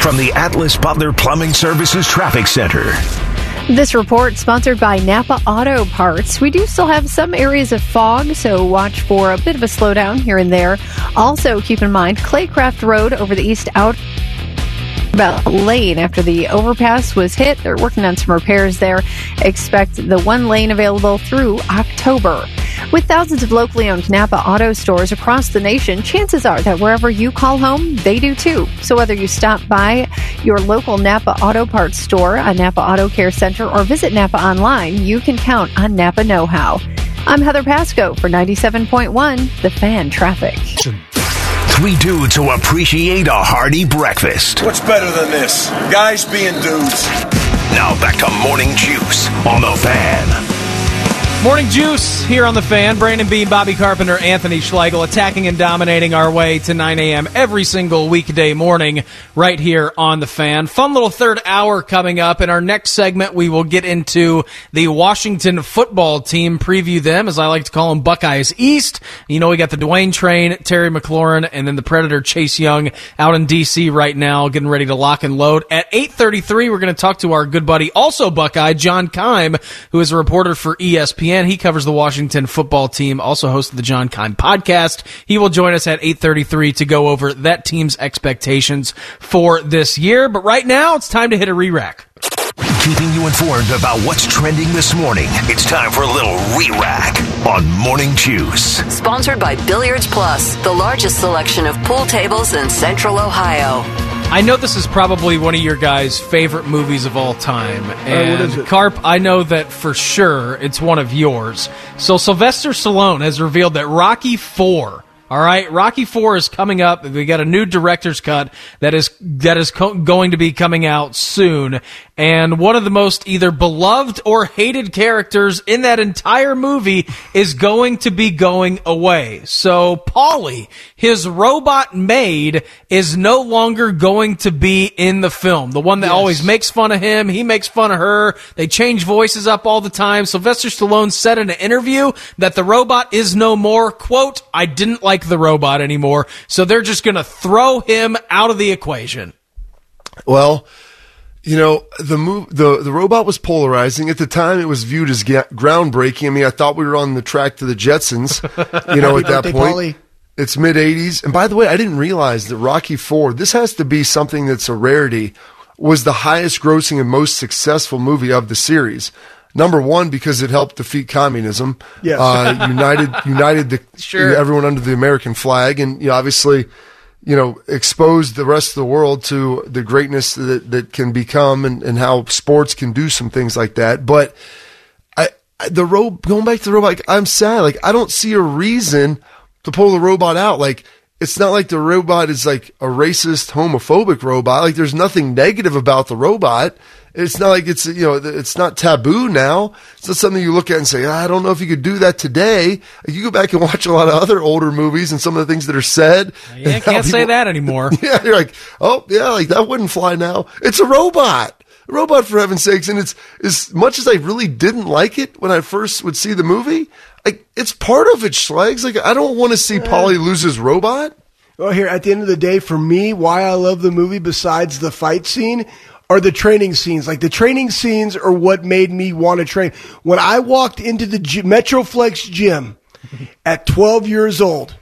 From the Atlas Butler Plumbing Services Traffic Center. This report sponsored by Napa Auto Parts. We do still have some areas of fog, so watch for a bit of a slowdown here and there. Also, keep in mind Claycraft Road over the east out about lane after the overpass was hit. They're working on some repairs there. Expect the one lane available through October. With thousands of locally owned Napa auto stores across the nation, chances are that wherever you call home, they do too. So whether you stop by your local Napa Auto Parts store, a Napa Auto Care Center, or visit Napa online, you can count on Napa Know How. I'm Heather Pasco for 97.1 The Fan Traffic. Three dudes who appreciate a hearty breakfast. What's better than this? Guys being dudes. Now back to Morning Juice on the Fan. Morning Juice here on the fan. Brandon Beam, Bobby Carpenter, Anthony Schlegel attacking and dominating our way to 9 a.m. every single weekday morning right here on the fan. Fun little third hour coming up. In our next segment, we will get into the Washington football team, preview them, as I like to call them, Buckeyes East. You know, we got the Dwayne Train, Terry McLaurin, and then the Predator Chase Young out in D.C. right now, getting ready to lock and load. At 8.33, we're going to talk to our good buddy, also Buckeye, John Keim, who is a reporter for ESPN. He covers the Washington football team, also hosts the John Keim podcast. He will join us at 8:33 to go over that team's expectations for this year. But right now, it's time to hit a re-rack. Keeping you informed about what's trending this morning. It's time for a little re-rack on Morning Juice. Sponsored by Billiards Plus, the largest selection of pool tables in Central Ohio. I know this is probably one of your guys' favorite movies of all time. And it? Carp, I know that for sure it's one of yours. So Sylvester Stallone has revealed that Rocky 4 all right, Rocky Four is coming up. We got a new director's cut that is that is co- going to be coming out soon, and one of the most either beloved or hated characters in that entire movie is going to be going away. So Paulie, his robot maid, is no longer going to be in the film. The one that always makes fun of him, he makes fun of her. They change voices up all the time. Sylvester Stallone said in an interview that the robot is no more. Quote, I didn't like the robot anymore, so they're just going to throw him out of the equation. Well, you know the move the the robot was polarizing at the time. It was viewed as ga- groundbreaking. I mean, I thought we were on the track to the Jetsons. You know, at that point, Paulie. it's mid '80s. And by the way, I didn't realize that Rocky Four. This has to be something that's a rarity. Was the highest grossing and most successful movie of the series. Number one because it helped defeat communism. Yes. uh, united united the Sure. everyone under the American flag, and you know, obviously you know, exposed the rest of the world to the greatness that, that can become and, and how sports can do some things like that. But I, I the ro- going back to the robot, like, I'm sad. Like, I don't see a reason to pull the robot out. Like, it's not like the robot is like a racist, homophobic robot. Like, there's nothing negative about the robot. It's not like it's, you know, it's not taboo now. It's not something you look at and say, ah, I don't know if you could do that today. You go back and watch a lot of other older movies and some of the things that are said. Yeah, can't say that anymore. yeah, you're like, oh yeah, like that wouldn't fly now. It's a robot, robot for heaven's sakes. And it's as much as I really didn't like it when I first would see the movie. Like it's part of it, Schlegs. Like I don't want to see uh. Paulie lose his robot. Well, here at the end of the day, for me, why I love the movie besides the fight scene are the training scenes. Like the training scenes are what made me want to train. When I walked into the gy- Metroflex gym at 12 years old,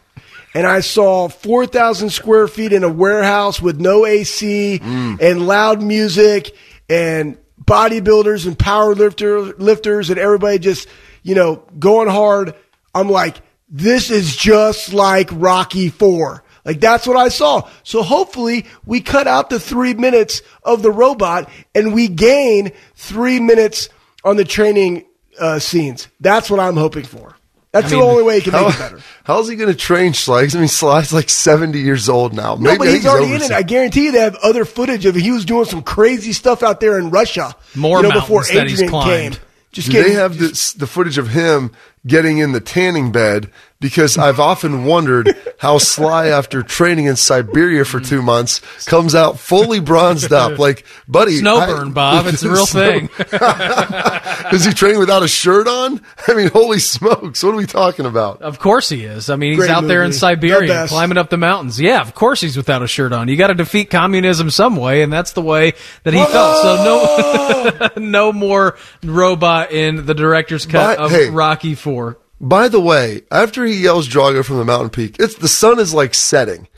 and I saw 4,000 square feet in a warehouse with no AC mm. and loud music and bodybuilders and power lifter, lifters and everybody just, you know, going hard. I'm like, this is just like Rocky 4. Like that's what I saw. So hopefully we cut out the three minutes of the robot and we gain three minutes on the training uh, scenes. That's what I'm hoping for. That's mean, the only way he can make it better. How's he going to train Schlegs? I mean, Sly's like 70 years old now. No, but I he's already in it. I guarantee you they have other footage of he was doing some crazy stuff out there in Russia. More you know, before mountains that he's Adrian climbed. came. Just Do kidding. they have this, the footage of him getting in the tanning bed? Because I've often wondered how Sly, after training in Siberia for two months, comes out fully bronzed up. Like, buddy, Snow I- Bob. It's a real Snow- thing. Is he training without a shirt on? I mean, holy smokes! What are we talking about? Of course he is. I mean, he's Great out there in movie. The Siberia climbing up the mountains. Yeah, of course he's without a shirt on. You got to defeat communism some way, and that's the way that he felt. So no, no more robot in the director's cut But, of hey. Rocky Four. By the way, after he yells Drago from the mountain peak, it's the sun is like setting.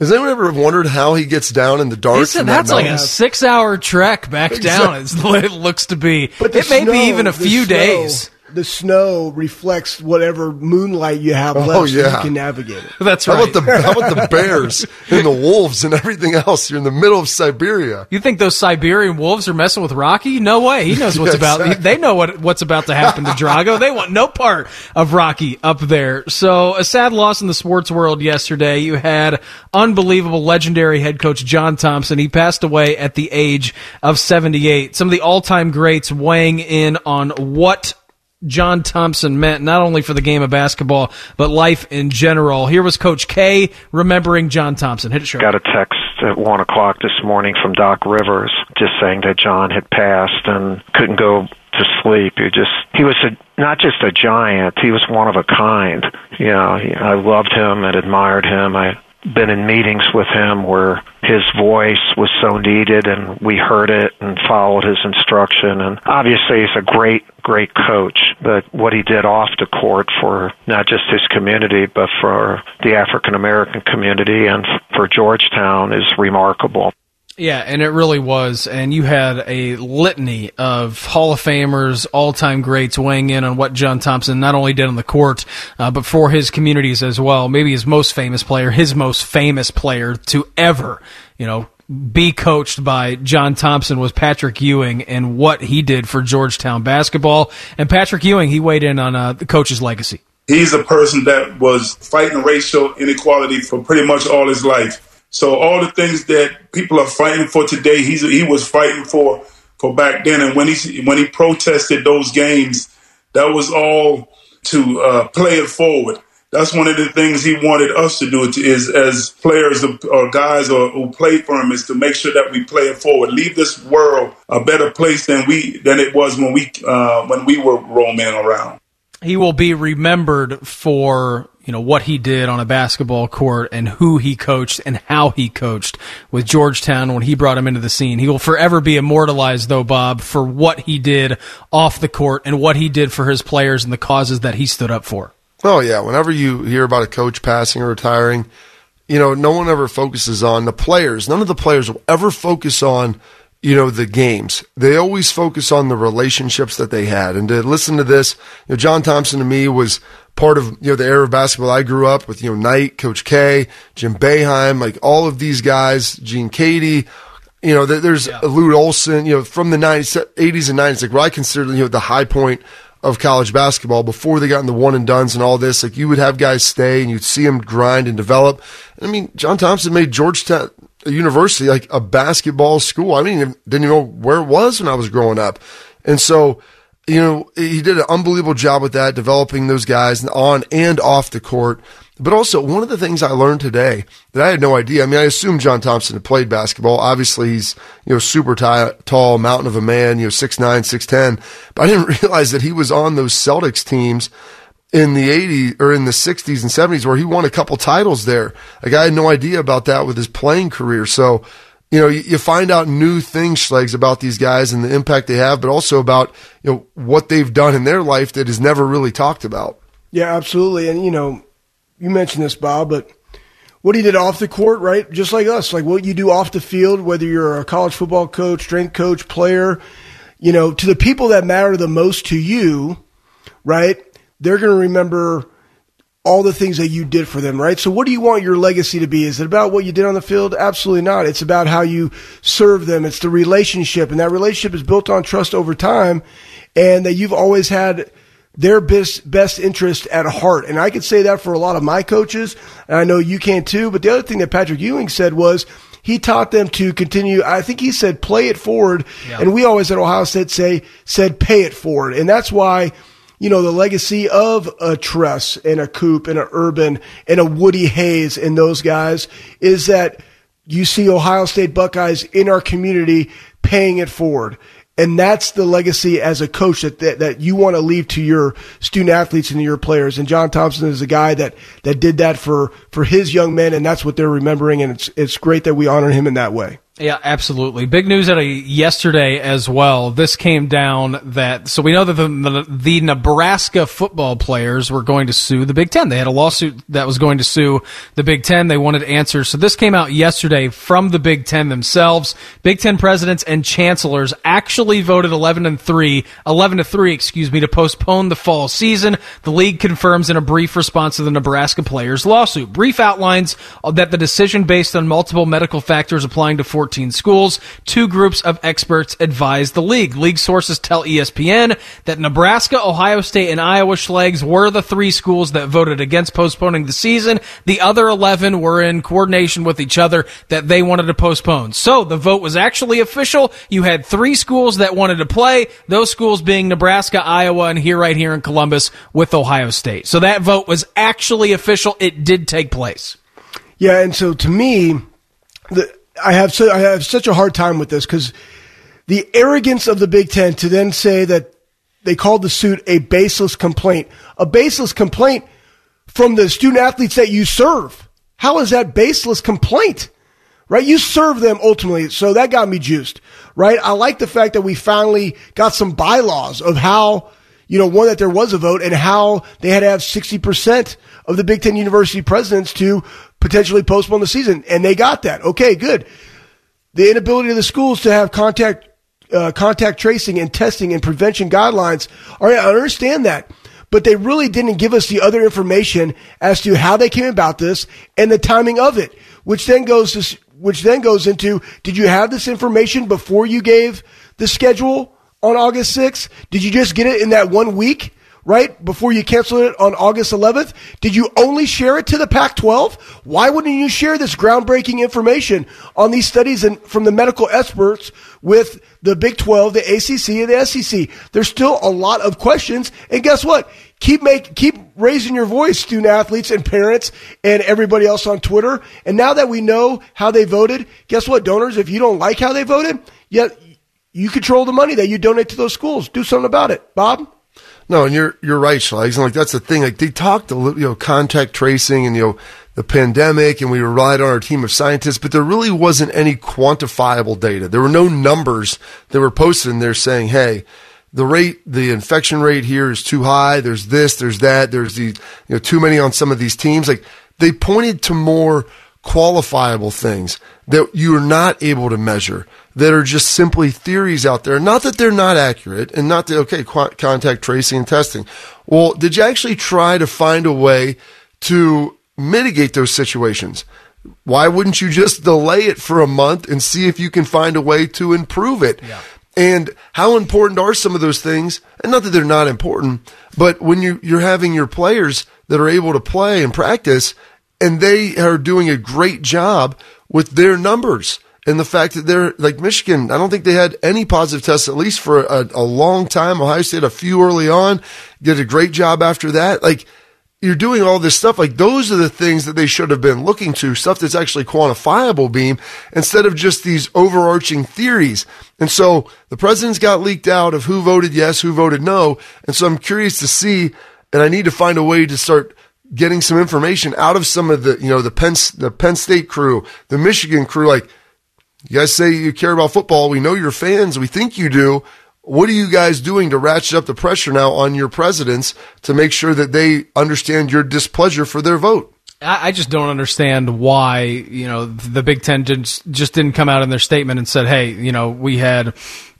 Has anyone ever wondered how he gets down in the dark? Said from that like a six-hour trek back down. Is the way it looks to be. But it may snow- be even a few snow- days. The snow reflects whatever moonlight you have oh, left, Oh, so yeah. you can navigate it. That's right. How right. about the how about the bears and the wolves and everything else? You're in the middle of Siberia. You think those Siberian wolves are messing with Rocky? No way. He knows what's Yeah, about. exactly. They know what what's about to happen to Drago. They want no part of Rocky up there. So a sad loss in the sports world yesterday. You had unbelievable, legendary head coach John Thompson. He passed away at the age of 78. Some of the all-time greats weighing in on what John Thompson meant not only for the game of basketball but life in general. Here was Coach K remembering John Thompson. Hit it, got a text at one o'clock this morning from Doc Rivers just saying that John had passed and couldn't go to sleep. He just he was a not just a giant, he was one of a kind. You know, I loved him and admired him. I been in meetings with him where his voice was so needed and we heard it and followed his instruction. And obviously he's a great great coach but what he did off the court for not just his community but for the African American community and for Georgetown is remarkable Yeah, and it really was. And you had a litany of Hall of Famers, all time greats weighing in on what John Thompson not only did on the court, uh, but for his communities as well. Maybe his most famous player, his most famous player to ever, you know, be coached by John Thompson was Patrick Ewing and what he did for Georgetown basketball. And Patrick Ewing, he weighed in on uh, the coach's legacy. He's a person that was fighting racial inequality for pretty much all his life. So all the things that people are fighting for today, he's he was fighting for for back then. And when he when he protested those games, that was all to uh, play it forward. That's one of the things he wanted us to do is as players or guys or, who play for him is to make sure that we play it forward. Leave this world a better place than we than it was when we uh, when we were roaming around. he will be remembered for you know what he did on a basketball court and who he coached and how he coached with Georgetown when he brought him into the scene. He will forever be immortalized though Bob for what he did off the court and what he did for his players and the causes that he stood up for. Oh yeah, whenever you hear about a coach passing or retiring, you know, no one ever focuses on the players. None of the players will ever focus on, you know, the games. They always focus on the relationships that they had. And to listen to this, you know, John Thompson to me was part of, you know, the era of basketball I grew up with, you know, Knight, Coach K, Jim Boeheim, like all of these guys, Gene Keady, you know, there- there's Lute Olson, you know, from the 90s, 80s and 90s, like what I consider, you know, the high point of college basketball before they got in the one and dones and all this. Like you would have guys stay and you'd see them grind and develop. I mean, John Thompson made Georgetown uh, University like a basketball school. I didn't didn't even know where it was when I was growing up. And so, you know, he did an unbelievable job with that, developing those guys on and off the court. But also, one of the things I learned today that I had no idea. I mean, I assumed John Thompson had played basketball. Obviously, he's you know super ti- tall, mountain of a man, you know six nine, six ten. But I didn't realize that he was on those Celtics teams in the 80s or in the 60s and 70s where he won a couple titles there. Like I had no idea about that with his playing career. So, you know, you, find out new things, Schlegs, about these guys and the impact they have, but also about, you know, what they've done in their life that is never really talked about. Yeah, absolutely. And you know, you mentioned this, Bob, but what he did off the court, right? Just like us, like what you do off the field, whether you're a college football coach, strength coach, player, you know, to the people that matter the most to you, right? They're going to remember all the things that you did for them, right? So what do you want your legacy to be? Is it about what you did on the field? Absolutely not. It's about how you serve them. It's the relationship and that relationship is built on trust over time and that you've always had their best, best interest at heart. And I could say that for a lot of my coaches and I know you can too. But the other thing that Patrick Ewing said was, he taught them to continue. I think he said play it forward, and we always at Ohio State say said pay it forward, and that's why you know, the legacy of a Tress and a Coop and a Urban and a Woody Hayes and those guys is that you see Ohio State Buckeyes in our community paying it forward. And that's the legacy as a coach that, that, that you want to leave to your student athletes and your players. And John Thompson is a guy that, that did that for, for his young men. And that's what they're remembering. And it's, it's great that we honor him in that way. Yeah, absolutely. Big news out of yesterday as well. This came down that so we know that the, the Nebraska football players were going to sue the Big Ten. They had a lawsuit that was going to sue the Big Ten. They wanted answers. So this came out yesterday from the Big Ten themselves. Big Ten presidents and chancellors actually voted 11 and 3, 11 to 3, excuse me, to postpone the fall season. The league confirms in a brief response to the Nebraska players lawsuit. Brief outlines that the decision based on multiple medical factors applying to 14 schools. Two groups of experts advised the league. League sources tell ESPN that Nebraska, Ohio State, and Iowa Schlegs were the three schools that voted against postponing the season. The other 11 were in coordination with each other that they wanted to postpone. So the vote was actually official. You had three schools that wanted to play, those schools being Nebraska, Iowa, and here right here in Columbus with Ohio State. So that vote was actually official. It did take place. Yeah, and so to me, the, I have so I have such a hard time with this because the arrogance of the Big Ten to then say that they called the suit a baseless complaint, a baseless complaint from the student athletes that you serve. How is that baseless complaint? Right? You serve them ultimately. So that got me juiced. Right? I like the fact that we finally got some bylaws of how, you know, one, that there was a vote and how they had to have 60% of the Big Ten university presidents to potentially postpone the season. And they got that. Okay, good. The inability of the schools to have contact, uh, contact tracing and testing and prevention guidelines. All right, I understand that. But they really didn't give us the other information as to how they came about this and the timing of it, which then goes to, which then goes into, did you have this information before you gave the schedule on August 6th? Did you just get it in that one week? Right? Before you canceled it on August 11th? Did you only share it to the Pac 12? Why wouldn't you share this groundbreaking information on these studies and from the medical experts with the Big 12, the ACC, and the SEC? There's still a lot of questions. And guess what? Keep make, keep raising your voice, student athletes and parents and everybody else on Twitter. And now that we know how they voted, guess what, donors? If you don't like how they voted, yet you control the money that you donate to those schools. Do something about it. Bob? No, and you're you're right, Schlegs. And like that's the thing. Like they talked a little, you know, contact tracing and you know the pandemic, and we relied on our team of scientists, but there really wasn't any quantifiable data. There were no numbers that were posted in there saying, "Hey, the rate, the infection rate here is too high. There's this, there's that. There's the you know too many on some of these teams." Like they pointed to more qualifiable things that you are not able to measure that are just simply theories out there. Not that they're not accurate and not that, okay, qu- contact tracing and testing. Well, did you actually try to find a way to mitigate those situations? Why wouldn't you just delay it for a month and see if you can find a way to improve it? Yeah. And how important are some of those things? And not that they're not important, but when you, you're having your players that are able to play and practice and they are doing a great job with their numbers and the fact that they're like Michigan, I don't think they had any positive tests at least for a, a, long time. Ohio State a few early on, did a great job after that. Like you're doing all this stuff. Like those are the things that they should have been looking to, stuff that's actually quantifiable, Beam, instead of just these overarching theories. And so the president's got leaked out of who voted yes, who voted no. And so I'm curious to see, and I need to find a way to start getting some information out of some of the, you know, the Penn, the Penn State crew, the Michigan crew, like, you guys say you care about football. We know you're fans. We think you do. What are you guys doing to ratchet up the pressure now on your presidents to make sure that they understand your displeasure for their vote? I just don't understand why you know the Big Ten just just didn't come out in their statement and said, "Hey, you know, we had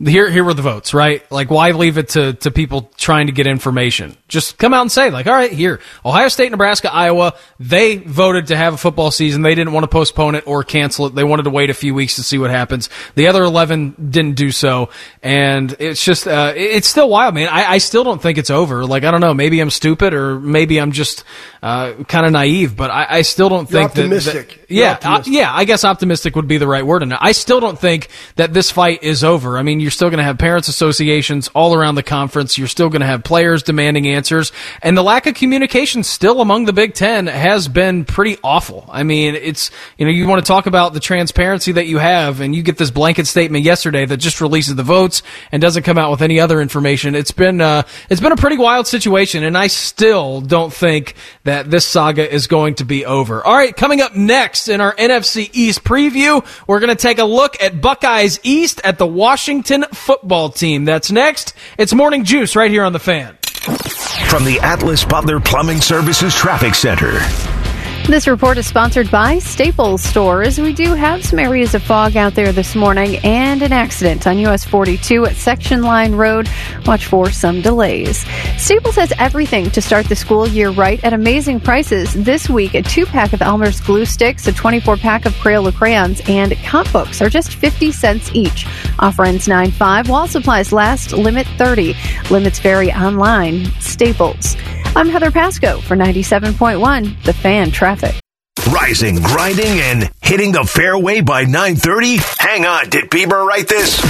here here were the votes, right? Like, why leave it to to people trying to get information? Just come out and say, like, all right, here, Ohio State, Nebraska, Iowa, they voted to have a football season. They didn't want to postpone it or cancel it. They wanted to wait a few weeks to see what happens. The other eleven didn't do so, and it's just uh, it's still wild, man. I, I still don't think it's over. Like, I don't know, maybe I'm stupid or maybe I'm just uh, kind of naive, but I, I still don't You're think that- optimistic. that. You're yeah. I, yeah, I guess optimistic would be the right word. And I still don't think that this fight is over. I mean, you're still going to have parents associations all around the conference. You're still going to have players demanding answers, and the lack of communication still among the Big Ten has been pretty awful. I mean, it's you know you want to talk about the transparency that you have, and you get this blanket statement yesterday that just releases the votes and doesn't come out with any other information. It's been uh, it's been a pretty wild situation, and I still don't think that this saga is going to be over. All right, coming up next. Next in our NFC East preview. We're going to take a look at Buckeyes East at the Washington football team. That's next. It's Morning Juice right here on the fan. From the Atlas Butler Plumbing Services Traffic Center. This report is sponsored by Staples Stores. We do have some areas of fog out there this morning and an accident on US 42 at Section Line Road. Watch for some delays. Staples has everything to start the school year right at amazing prices. This week, a two pack of Elmer's glue sticks, a 24 pack of Crayola crayons, and comp books are just 50 cents each. Offer ends 9 5 while supplies last, limit 30. Limits vary online. Staples. I'm Heather Pasco for 97.1, The Fan Traffic. Rising, grinding, and hitting the fairway by 9.30? Hang on, did Bieber write this?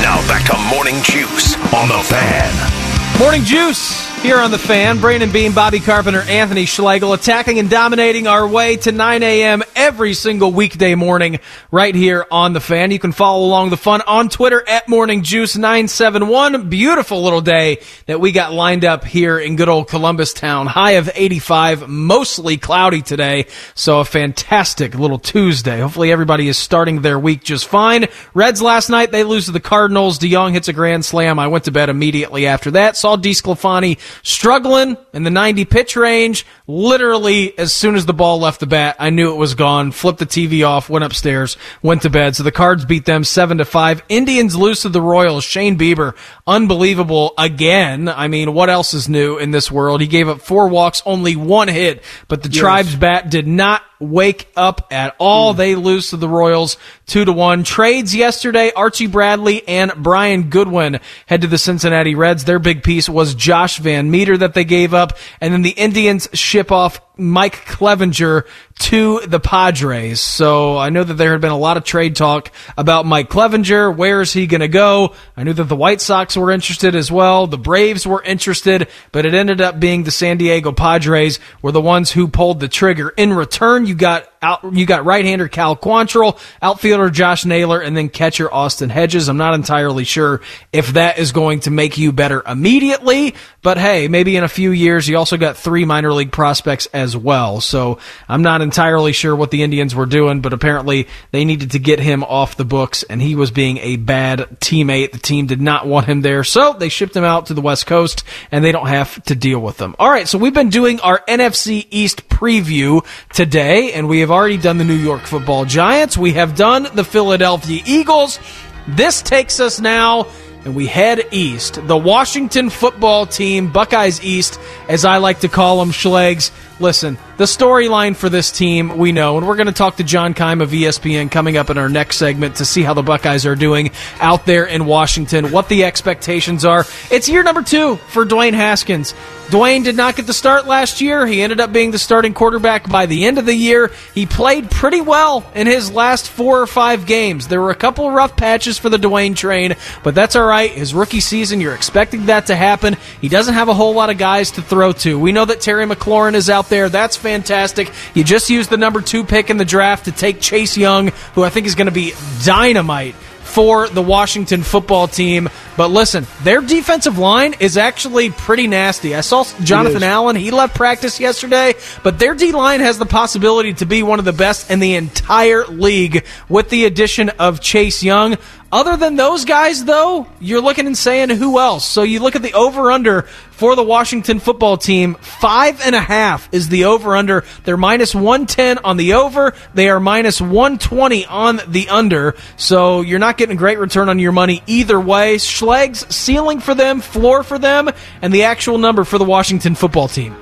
Now back to Morning Juice on The Fan. Morning Juice here on the fan. Brandon Beam, Bobby Carpenter, Anthony Schlegel attacking and dominating our way to 9 a.m. every single weekday morning right here on the fan. You can follow along the fun on Twitter at Morning Juice 971. Beautiful little day that we got lined up here in good old Columbus town. High of 85, mostly cloudy today. So a fantastic little Tuesday. Hopefully everybody is starting their week just fine. Reds last night, they lose to the Cardinals. DeJong hits a grand slam. I went to bed immediately after that. Saw DeSclafani struggling in the 90 pitch range. Literally, as soon as the ball left the bat, I knew it was gone. Flipped the TV off, went upstairs, went to bed. So the Cards beat them seven to five. Indians lose to the Royals. Shane Bieber, unbelievable again. I mean, what else is new in this world? He gave up four walks, only one hit, but the Yes. Tribes bat did not wake up at all. Hmm. They lose to the Royals two to one. Trades yesterday. Archie Bradley and Brian Goodwin head to the Cincinnati Reds. Their big piece was Josh VanMeter that they gave up, and then the Indians ship off Mike Clevinger to the Padres. So I know that there had been a lot of trade talk about Mike Clevinger. Where is he going to go? I knew that the White Sox were interested as well. The Braves were interested, but it ended up being the San Diego Padres were the ones who pulled the trigger. In return, you got out, you got right-hander Cal Quantrill, outfielder Josh Naylor, and then catcher Austin Hedges. I'm not entirely sure if that is going to make you better immediately, but hey, maybe in a few years. You also got three minor league prospects as well. So I'm not entirely sure what the Indians were doing, but apparently they needed to get him off the books, and he was being a bad teammate. The team did not want him there, so they shipped him out to the West Coast, and they don't have to deal with them. All right, so we've been doing our NFC East preview today, and we have already done the New York Football Giants. We have done the Philadelphia Eagles. This takes us now and we head east. The Washington football team, Buckeyes East, as I like to call them, Schlegs. Listen, the storyline for this team we know, and we're going to talk to John Keim of ESPN coming up in our next segment to see how the Buckeyes are doing out there in Washington, what the expectations are. It's year number two for Dwayne Haskins. Dwayne did not get the start last year. He ended up being the starting quarterback by the end of the year. He played pretty well in his last four or five games. There were a couple rough patches for the Dwayne train, but that's all right. His rookie season, you're expecting that to happen. He doesn't have a whole lot of guys to throw to. We know that Terry McLaurin is out there. That's fantastic. You just used the number two pick in the draft to take Chase Young, who I think is going to be dynamite for the Washington football team. But listen, their defensive line is actually pretty nasty. I saw Jonathan Allen, he left practice yesterday, but their D line has the possibility to be one of the best in the entire league with the addition of Chase Young. Other than those guys, though, you're looking and saying who else? So you look at the over under for the Washington football team. Five and a half is the over under. They're minus 110 on the over. They are minus 120 on the under. So you're not getting a great return on your money either way. Schleg's ceiling for them, floor for them, and the actual number for the Washington football team.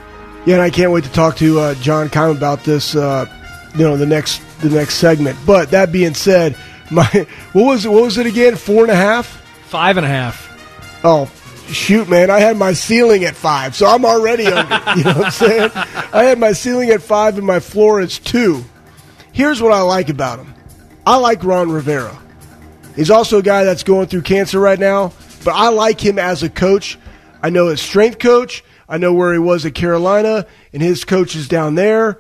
Yeah, and I can't wait to talk to uh, John Keim about this. Uh, you know, the next the next segment. But that being said, my what was it, what was it again? Four and a half. Five and a half. Oh, shoot, man! I had my ceiling at five, so I'm already under. you know what I'm saying? I had my ceiling at five, and my floor is two. Here's what I like about him. I like Ron Rivera. He's also a guy that's going through cancer right now, but I like him as a coach. I know his strength coach. I know where he was at Carolina, and his coach is down there.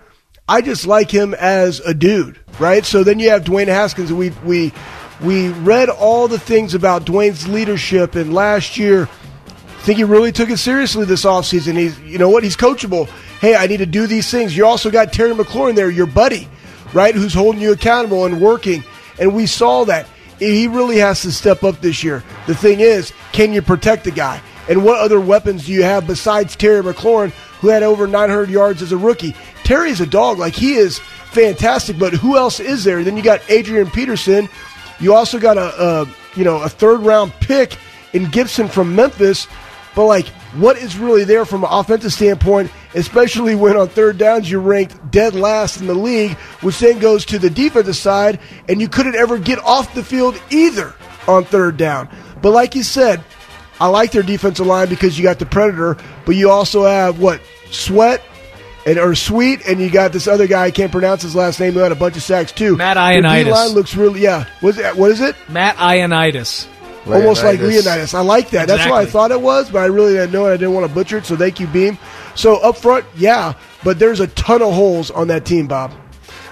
I just like him as a dude, right? So then you have Dwayne Haskins, we we we read all the things about Dwayne's leadership, and last year, I think he really took it seriously this offseason. He's, you know what, he's coachable. Hey, I need to do these things. You also got Terry McLaurin there, your buddy, right? Who's holding you accountable and working. And we saw that. He really has to step up this year. The thing is, can you protect the guy? And what other weapons do you have besides Terry McLaurin, who had over 900 yards as a rookie? Terry's a dog. Like, he is fantastic, but who else is there? Then you got Adrian Peterson. You also got a, a you know, a third round pick in Gibson from Memphis. But, like, what is really there from an offensive standpoint, especially when on third downs you're ranked dead last in the league, which then goes to the defensive side, and you couldn't ever get off the field either on third down. But like you said, I like their defensive line because you got the Predator, but you also have what Sweat and or Sweet, and you got this other guy I can't pronounce his last name who had a bunch of sacks too. Matt Their Ioannidis. D-line looks really yeah. What's it, what is it? Matt Ioannidis. Almost like Leonidas. Leonidas. I like that. That's what I thought it was, but I really didn't know it. I didn't want to butcher it, so thank you, Beam. So up front, yeah, but there's a ton of holes on that team, Bob.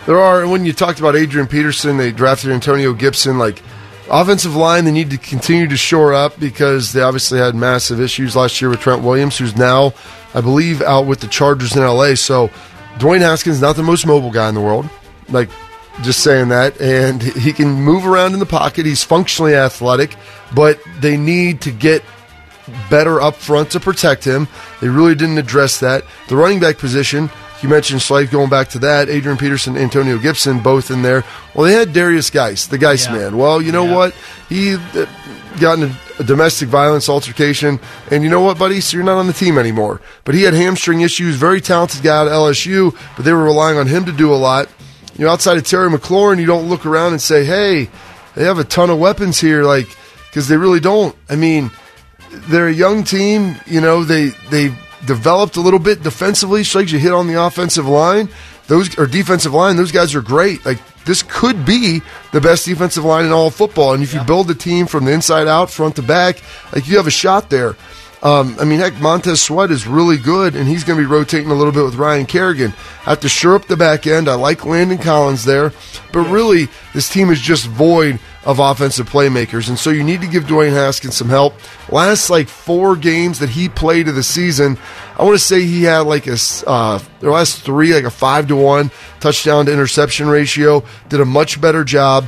There are, and when you talked about Adrian Peterson, they drafted Antonio Gibson. Like, offensive line, they need to continue to shore up because they obviously had massive issues last year with Trent Williams, who's now, I believe, out with the Chargers in LA. So, Dwayne Haskins not the most mobile guy in the world. Like, just saying that. And he can move around in the pocket. He's functionally athletic, but they need to get better up front to protect him. They really didn't address that. The running back position, you mentioned Slade going back to that. Adrian Peterson, Antonio Gibson, both in there. Well, they had Derrius Guice, the Guice Yeah. man. Well, you know Yeah. what? He uh, got in a, a domestic violence altercation, and you know what, buddy? So you're not on the team anymore. But he had hamstring issues. Very talented guy at LSU, but they were relying on him to do a lot. You know, outside of Terry McLaurin, you don't look around and say, "Hey, they have a ton of weapons here," like because they really don't. I mean, they're a young team. You know, they they developed a little bit defensively. Like you hit on the offensive line, those or defensive line. Those guys are great. Like this could be the best defensive line in all of football. And if you build the team from the inside out, front to back, like you have a shot there. Um, I mean, heck, Montez Sweat is really good, and he's going to be rotating a little bit with Ryan Kerrigan. I Have to shore up the back end. I like Landon Collins there, but really, this team is just void of offensive playmakers, and so you need to give Dwayne Haskins some help. Last like four games that he played of the season, I want to say he had like a uh, the last three like a five to one touchdown to interception ratio. Did a much better job.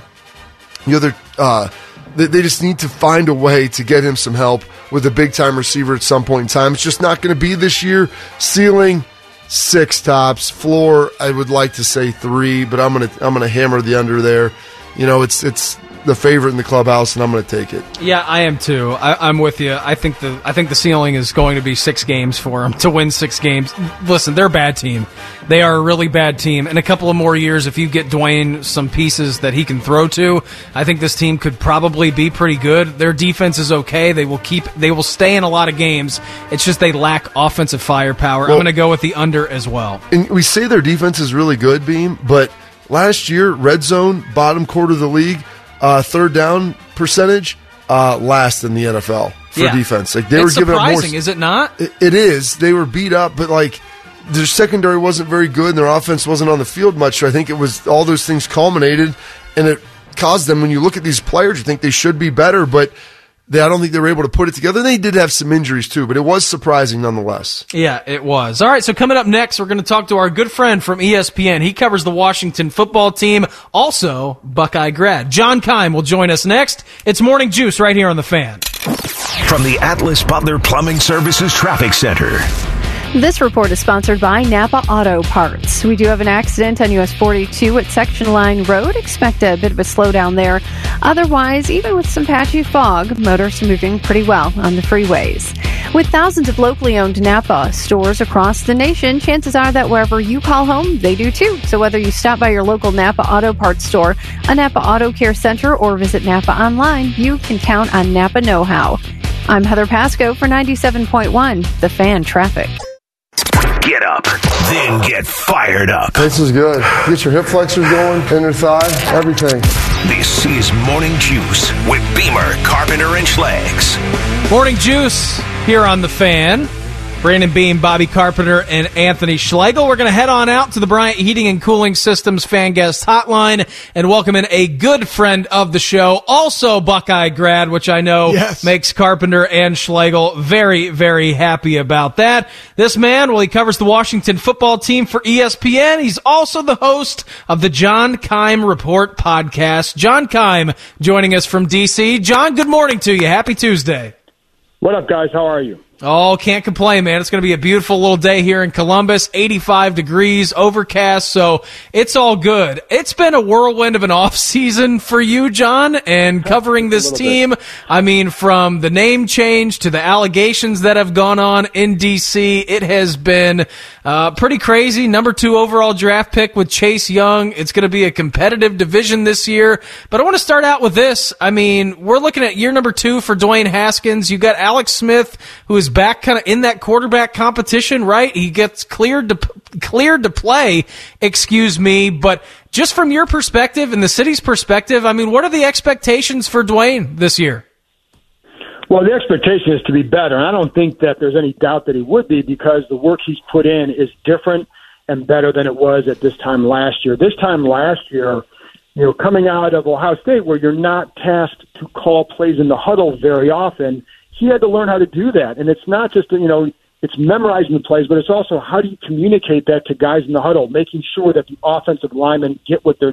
The other, uh, they, just need to find a way to get him some help with a big time receiver at some point in time. It's just not going to be this year. Ceiling six tops, floor I would like to say three, but I'm gonna I'm gonna hammer the under there. You know, it's it's the favorite in the clubhouse, and I'm gonna take it. Yeah, I am too. I, I'm with you. I think the I think the ceiling is going to be six games for them to win six games. Listen, they're a bad team. They are a really bad team. In a couple of more years, if you get Dwayne some pieces that he can throw to, I think this team could probably be pretty good. Their defense is okay. They will keep. They will stay in a lot of games. It's just they lack offensive firepower. I'm going to go with the under as well. And we say their defense is really good, Beam, but last year, red zone, bottom quarter of the league, uh, third down percentage, uh, last in the NFL for Yeah. defense. Like they it's were giving up more. surprising, is it not? It- it is. They were beat up, but like their secondary wasn't very good, and their offense wasn't on the field much. So I think it was all those things culminated, and it caused them. When you look at these players, you think they should be better, but they, I don't think they were able to put it together. They did have some injuries too, but it was surprising nonetheless. Yeah, it was. All right, so coming up next, we're going to talk to our good friend from ESPN. He covers the Washington football team, also Buckeye grad. John Keim will join us next. It's Morning Juice right here on the fan. From the Atlas Butler Plumbing Services Traffic Center. This report is sponsored by Napa Auto Parts. We do have an accident on US 42 at Section Line Road. Expect a bit of a slowdown there. Otherwise, even with some patchy fog, motorists are moving pretty well on the freeways. With thousands of locally owned Napa stores across the nation, chances are that wherever you call home, they do too. So whether you stop by your local Napa Auto Parts store, a Napa Auto Care Center, or visit Napa online, you can count on Napa Know How. I'm Heather Pasco for 97.1, The Fan Traffic. Get up, then get fired up. This is good. Get your hip flexors going, inner thigh, everything. This is Morning Juice with Beamer, Carpenter, and Schlegs. Morning Juice here on the fan. Brandon Beam, Bobby Carpenter, and Anthony Schlegel. We're going to head on out to the Bryant Heating and Cooling Systems fan guest hotline and welcome in a good friend of the show, also Buckeye grad, which I know Yes. makes Carpenter and Schlegel very, very happy about that. This man, well, he covers the Washington football team for ESPN. He's also the host of the John Keim Report podcast. John Keim joining us from DC. John, good morning to you. Happy Tuesday. What up, guys? How are you? Oh, can't complain, man. It's going to be a beautiful little day here in Columbus. 85 degrees, overcast, so it's all good. It's been a whirlwind of an off season for you, John, and covering this team. I mean, from the name change to the allegations that have gone on in DC, it has been uh, pretty crazy. Number two overall draft pick with Chase Young. It's going to be a competitive division this year. But I want to start out with this. I mean, we're looking at year number two for Dwayne Haskins. You got Alex Smith, who is back kind of in that quarterback competition, right? He gets cleared to cleared to play. Excuse me, but just from your perspective and the city's perspective, I mean, what are the expectations for Dwayne this year? Well, the expectation is to be better, and I don't think that there's any doubt that he would be because the work he's put in is different and better than it was at this time last year. This time last year, you know, coming out of Ohio State where you're not tasked to call plays in the huddle very often, he had to learn how to do that. And it's not just, you know, it's memorizing the plays, but it's also how do you communicate that to guys in the huddle, making sure that the offensive linemen get what they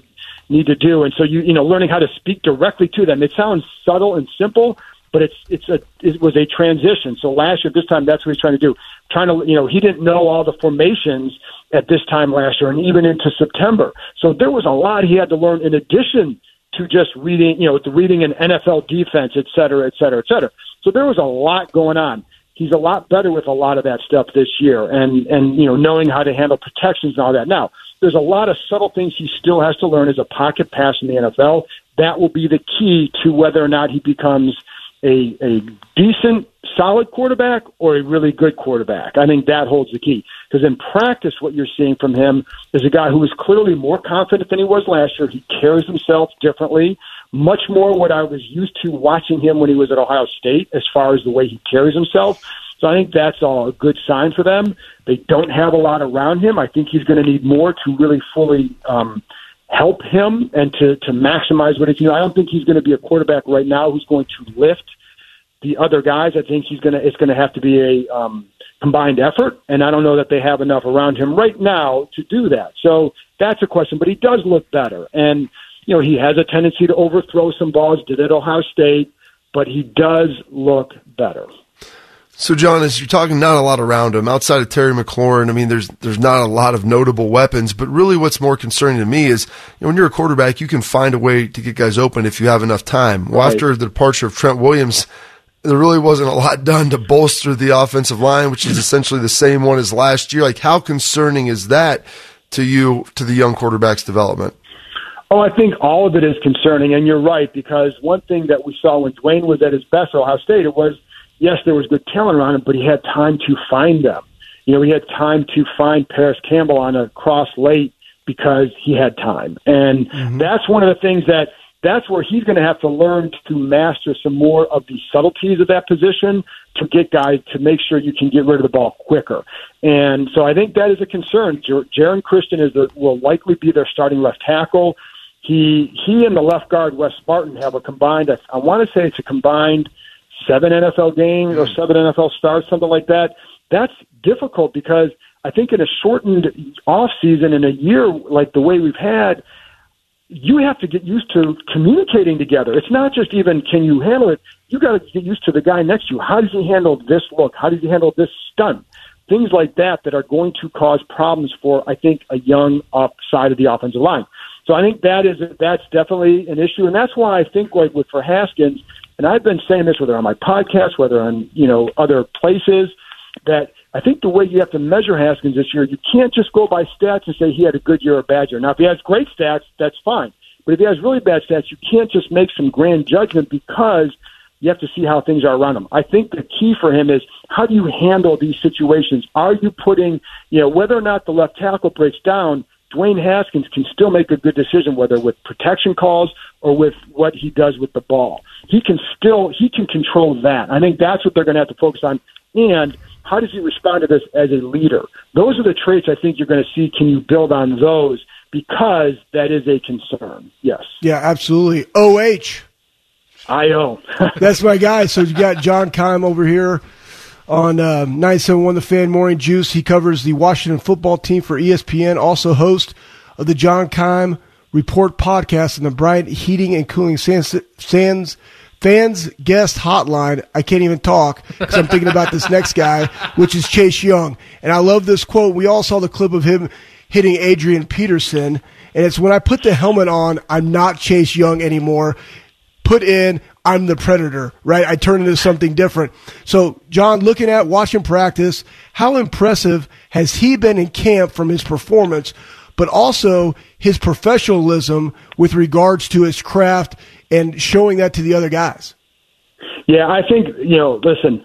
need to do. And so you, you know, learning how to speak directly to them. It sounds subtle and simple, but it's it's a it was a transition. So last year, this time, that's what he's trying to do. Trying to, you know, he didn't know all the formations at this time last year, and even into September. So there was a lot he had to learn in addition to just reading, you know, the reading an NFL defense, et cetera, et cetera, et cetera. So there was a lot going on. He's a lot better with a lot of that stuff this year, and and you know, knowing how to handle protections and all that. Now, there's a lot of subtle things he still has to learn as a pocket pass in the NFL. That will be the key to whether or not he becomes a, a decent, solid quarterback or a really good quarterback. I think that holds the key. Because in practice, what you're seeing from him is a guy who is clearly more confident than he was last year. He carries himself differently, much more what I was used to watching him when he was at Ohio State as far as the way he carries himself. So I think that's all a good sign for them. They don't have a lot around him. I think he's going to need more to really fully um, help him and to, to maximize what he can. I don't think he's going to be a quarterback right now who's going to lift the other guys. I think he's going to. It's going to have to be a um, combined effort, and I don't know that they have enough around him right now to do that. So that's a question. But he does look better, and you know he has a tendency to overthrow some balls. Did at Ohio State, but he does look better. So, John, as you're talking, not a lot around him outside of Terry McLaurin. I mean, there's there's not a lot of notable weapons, but really, what's more concerning to me is you know, when you're a quarterback, you can find a way to get guys open if you have enough time. Well, Right. after the departure of Trent Williams, there really wasn't a lot done to bolster the offensive line, which is essentially the same one as last year. Like, how concerning is that to you to the young quarterback's development? Oh, I think all of it is concerning, and you're right because one thing that we saw when Dwayne was at his best at Ohio State, it was yes, there was good talent around him, but he had time to find them. You know, he had time to find Parris Campbell on a cross late because he had time, and mm-hmm. that's one of the things that that's where he's going to have to learn to master some more of the subtleties of that position to get guys to make sure you can get rid of the ball quicker. And so I think that is a concern. Jer- Geron Christian is the, will likely be their starting left tackle. He he and the left guard Wes Martin have a combined. I, I want to say it's a combined seven NFL games or seven NFL starts, something like that. That's difficult because I think in a shortened off season in a year like the way we've had, you have to get used to communicating together. It's not just even can you handle it. You got to get used to the guy next to you. How does he handle this look? How does he handle this stunt? Things like that that are going to cause problems for I think a young up side of the offensive line. So I think that is that's definitely an issue, and that's why I think like with for Haskins, and I've been saying this whether on my podcast, whether on you know other places, that I think the way you have to measure Haskins this year, you can't just go by stats and say he had a good year or a bad year. Now, if he has great stats, that's fine. But if he has really bad stats, you can't just make some grand judgment because you have to see how things are around him. I think the key for him is how do you handle these situations? Are you putting, you know, whether or not the left tackle breaks down, Dwayne Haskins can still make a good decision, whether with protection calls or with what he does with the ball. He can still he can control that. I think that's what they're going to have to focus on. And How does he respond to this as a leader? Those are the traits I think you're going to see. Can you build on those? Because that is a concern. Yes. Yeah, absolutely. OH. I know. That's my guy. So you got John Keim over here on uh, 971 The Fan Morning Juice. He covers the Washington football team for ESPN, also host of the John Keim Report podcast and the Bryant Heating and Cooling Sands, Sands fans guest hotline. I can't even talk because I'm thinking about this next guy, which is Chase Young. And I love this quote. We all saw the clip of him hitting Adrian Peterson. And it's when I put the helmet on, I'm not Chase Young anymore. Put in, I'm the predator, right? I turn into something different. So, John, looking at watching practice, how impressive has he been in camp from his performance, but also his professionalism with regards to his craft and showing that to the other guys? Yeah, I think, you know, listen,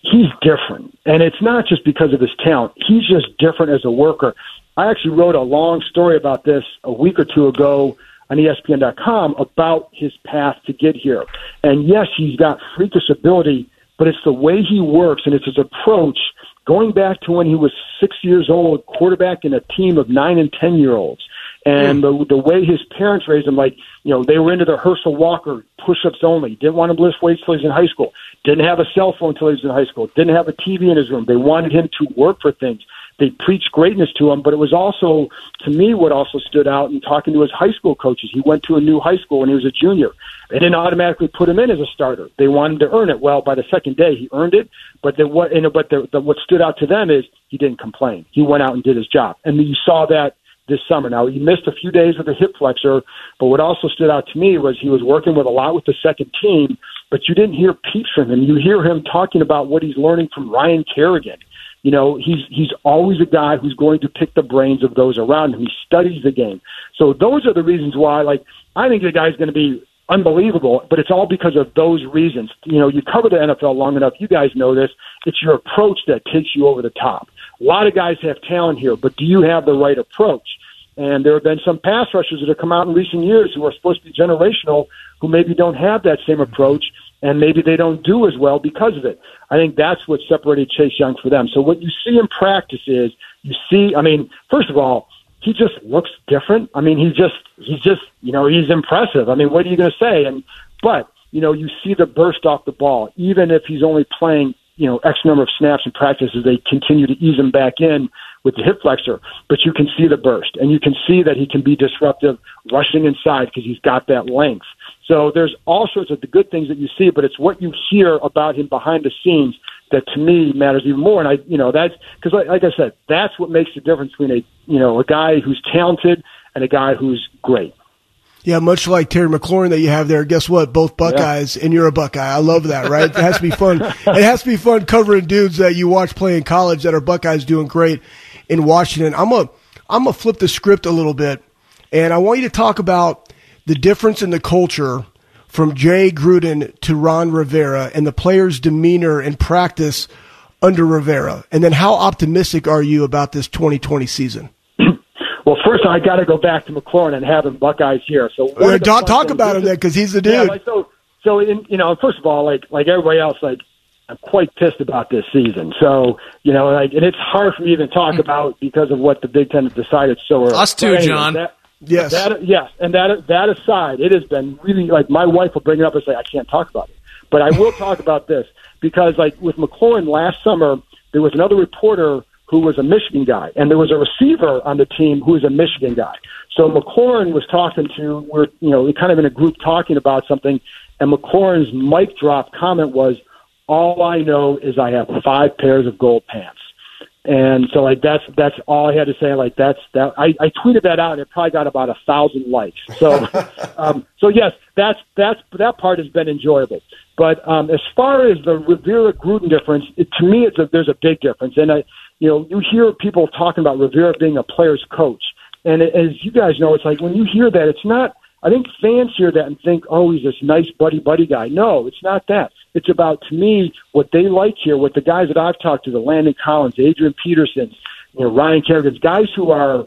he's different. And it's not just because of his talent, he's just different as a worker. I actually wrote a long story about this a week or two ago on ESPN.com about his path to get here. And yes, he's got freakish ability, but it's the way he works and it's his approach going back to when he was six years old, quarterback in a team of nine and ten year olds and hmm. the the way his parents raised him, like you know, they were into the Herschel Walker push-ups only. Didn't want him to lift weights till he was in high school. Didn't have a cell phone until he was in high school. Didn't have a TV in his room. They wanted him to work for things. They preached greatness to him, but it was also, to me, what also stood out in talking to his high school coaches. He went to a new high school when he was a junior. They didn't automatically put him in as a starter. They wanted him to earn it. Well, by the second day, he earned it. But the, what, know, but the, the, what stood out to them is he didn't complain. He went out and did his job, and you saw that this summer. Now he missed a few days with a hip flexor, but what also stood out to me was he was working with a lot with the second team, but you didn't hear peeps from him. You hear him talking about what he's learning from Ryan Kerrigan. You know, he's he's always a guy who's going to pick the brains of those around him. He studies the game. So those are the reasons why like I think the guy's going to be unbelievable, but it's all because of those reasons. You know, you cover the NFL long enough, you guys know this. It's your approach that takes you over the top. A lot of guys have talent here, but do you have the right approach? And there have been some pass rushers that have come out in recent years who are supposed to be generational who maybe don't have that same approach and maybe they don't do as well because of it. I think that's what separated Chase Young for them. So what you see in practice is you see, I mean, first of all, he just looks different. I mean, he just, he's just, you know, he's impressive. I mean, what are you going to say? And, but, you know, you see the burst off the ball, even if he's only playing you know X number of snaps in practice as they continue to ease him back in with the hip flexor. But you can see the burst, and you can see that he can be disruptive rushing inside because he's got that length. So there's all sorts of the good things that you see, but it's what you hear about him behind the scenes that to me matters even more. And I, you know, that's because like, like I said, that's what makes the difference between a you know a guy who's talented and a guy who's great. Yeah, much like Terry McLaurin that you have there. Guess what? Both Buckeyes, yeah. and you're a Buckeye. I love that, right? It has to be fun. it has to be fun covering dudes that you watch play in college that are Buckeyes doing great in Washington. I'm a, I'm gonna flip the script a little bit, and I want you to talk about the difference in the culture from Jay Gruden to Ron Rivera and the players' demeanor and practice under Rivera, and then how optimistic are you about this 2020 season? Well, first I got to go back to McLaurin and have him Buckeyes here. So well, talk, talk about him then, because he's the dude. Yeah, like, so, so in, you know, first of all, like like everybody else, like I'm quite pissed about this season. So you know, like, and it's hard for me to even talk hmm. about because of what the Big Ten has decided so early. Us too, anyway, John. That, yes, that, yes, and that that aside, it has been really like my wife will bring it up and say I can't talk about it, but I will talk about this because like with McLaurin last summer, there was another reporter who was a Michigan guy, and there was a receiver on the team who was a Michigan guy. So McLaurin was talking to, we're you know kind of in a group talking about something, and McLaurin's mic drop comment was, "All I know is I have five pairs of gold pants." And so like that's that's all I had to say. Like that's that I, I tweeted that out and it probably got about a thousand likes. So um, so yes, that's that's that part has been enjoyable. But um, as far as the Rivera Gruden difference, it, to me, it's a, there's a big difference. And I, you know, you hear people talking about Rivera being a player's coach, and as you guys know, it's like when you hear that, it's not. I think fans hear that and think, oh, he's this nice buddy buddy guy. No, it's not that. It's about to me what they like here. What the guys that I've talked to, the Landon Collins, Adrian Peterson, you know, Ryan Kerrigan, guys who are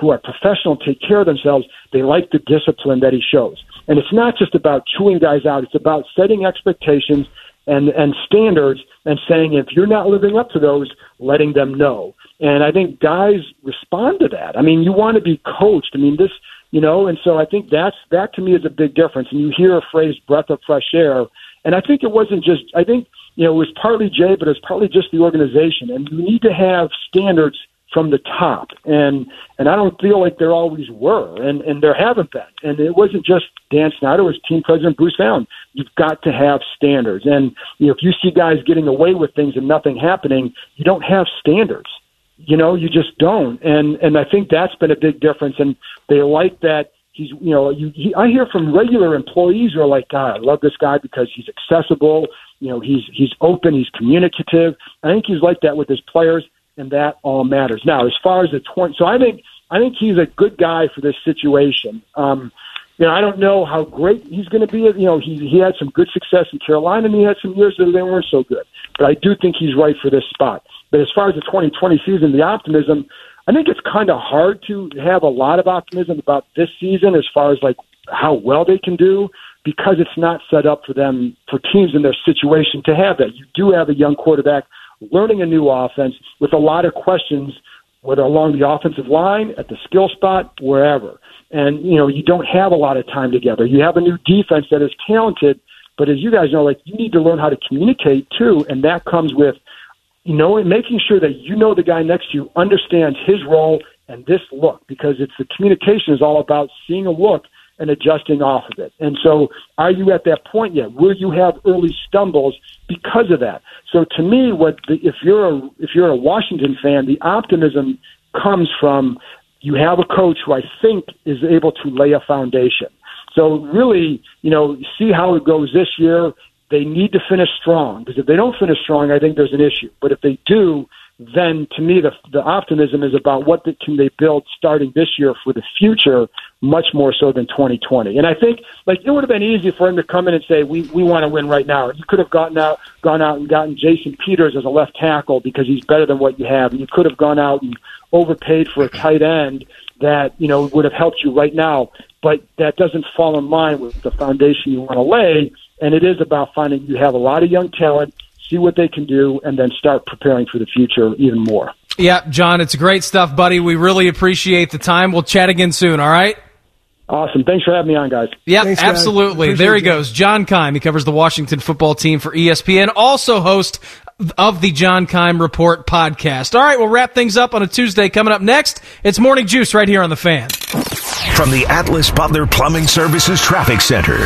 who are professional, take care of themselves. They like the discipline that he shows, and it's not just about chewing guys out. It's about setting expectations and and standards, and saying if you're not living up to those, letting them know. And I think guys respond to that. I mean, you want to be coached. I mean, this, you know, and so I think that's that to me is a big difference. And you hear a phrase "breath of fresh air," and I think it wasn't just. I think you know it was partly Jay, but it was partly just the organization. And you need to have standards from the top, and and I don't feel like there always were, and and there haven't been. And it wasn't just Dan Snyder; it was team president Bruce Allen. You've got to have standards, and you know if you see guys getting away with things and nothing happening, you don't have standards. You know, you just don't, and and I think that's been a big difference. And they like that he's you know you he, I hear from regular employees who are like, God, I love this guy because he's accessible. You know, he's he's open, he's communicative. I think he's like that with his players and that all matters. Now, as far as the twenty, so I think I think he's a good guy for this situation. Um, you know, I don't know how great he's going to be. You know, he he had some good success in Carolina, and he had some years that they weren't so good. But I do think he's right for this spot. But as far as the 2020 season, the optimism, I think it's kind of hard to have a lot of optimism about this season as far as like how well they can do because it's not set up for them for teams in their situation to have that. You do have a young quarterback learning a new offense with a lot of questions, whether along the offensive line, at the skill spot, wherever. And, you know, you don't have a lot of time together. You have a new defense that is talented, but as you guys know, like, you need to learn how to communicate too, and that comes with, you know, making sure that you know the guy next to you understands his role and this look, because it's the communication is all about seeing a look and adjusting off of it. And so, are you at that point yet? Will you have early stumbles because of that? So, to me, what the, if you're a if you're a Washington fan, the optimism comes from you have a coach who I think is able to lay a foundation. So, really, you know, see how it goes this year. They need to finish strong because if they don't finish strong, I think there's an issue. But if they do, then to me the the optimism is about what the, can they build starting this year for the future much more so than 2020 and i think like it would have been easy for him to come in and say we we want to win right now. You could have gotten out gone out and gotten jason peters as a left tackle because he's better than what you have. And you could have gone out and overpaid for a tight end that you know would have helped you right now. But that doesn't fall in line with the foundation you want to lay and it is about finding you have a lot of young talent see what they can do, and then start preparing for the future even more. Yeah, John, it's great stuff, buddy. We really appreciate the time. We'll chat again soon, all right? Awesome. Thanks for having me on, guys. Yeah, Thanks, absolutely. Guys. There he goes. John Keim. He covers the Washington football team for ESPN, also host of the John Keim Report podcast. All right, we'll wrap things up on a Tuesday. Coming up next, it's Morning Juice right here on The Fan. From the Atlas Butler Plumbing Services Traffic Center.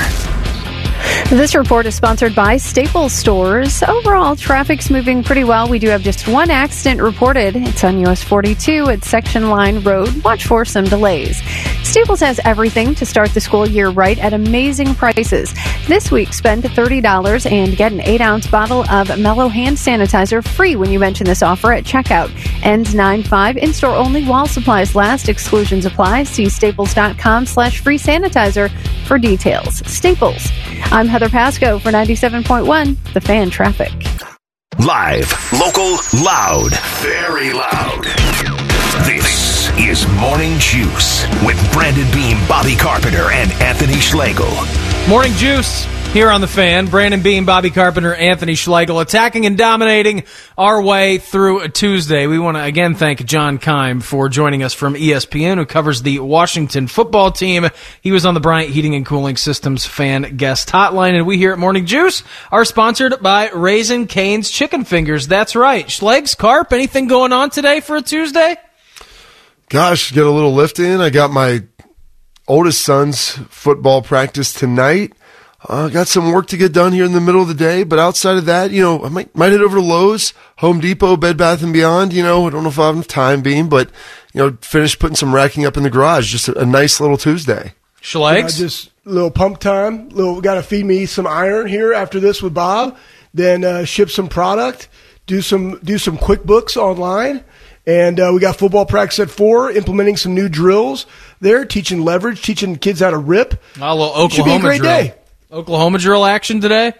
This report is sponsored by Staples Stores. Overall, traffic's moving pretty well. We do have just one accident reported. It's on US 42 at Section Line Road. Watch for some delays. Staples has everything to start the school year right at amazing prices. This week, spend $30 and get an 8 ounce bottle of Mellow Hand Sanitizer free when you mention this offer at checkout. Ends 9 5, in store only while supplies last. Exclusions apply. See staples.com slash free sanitizer for details. Staples. I'm Heather Pasco for 97.1, The Fan Traffic. Live, local, loud, very loud. This is Morning Juice with Brandon Beam, Bobby Carpenter, and Anthony Schlegel. Morning Juice here on the fan. Brandon Beam, Bobby Carpenter, Anthony Schlegel attacking and dominating our way through a Tuesday. We want to again thank John Keim for joining us from ESPN, who covers the Washington football team. He was on the Bryant Heating and Cooling Systems fan guest hotline, and we here at Morning Juice are sponsored by Raising Cane's Chicken Fingers. That's right. Schlegs, Carp, anything going on today for a Tuesday? Gosh, get a little lift in. I got my oldest son's football practice tonight. Uh, got some work to get done here in the middle of the day, but outside of that, you know, I might might head over to Lowe's, Home Depot, Bed Bath and Beyond. You know, I don't know if I have enough time, being, but you know, finish putting some racking up in the garage. Just a, a nice little Tuesday. Schlegs, Uh, just a little pump time. Little got to feed me some iron here after this with Bob. Then uh, ship some product. Do some do some QuickBooks online. And uh, we got football practice at four, implementing some new drills there, teaching leverage, teaching kids how to rip. a little Should be a Oklahoma great drill. day. Oklahoma drill action today.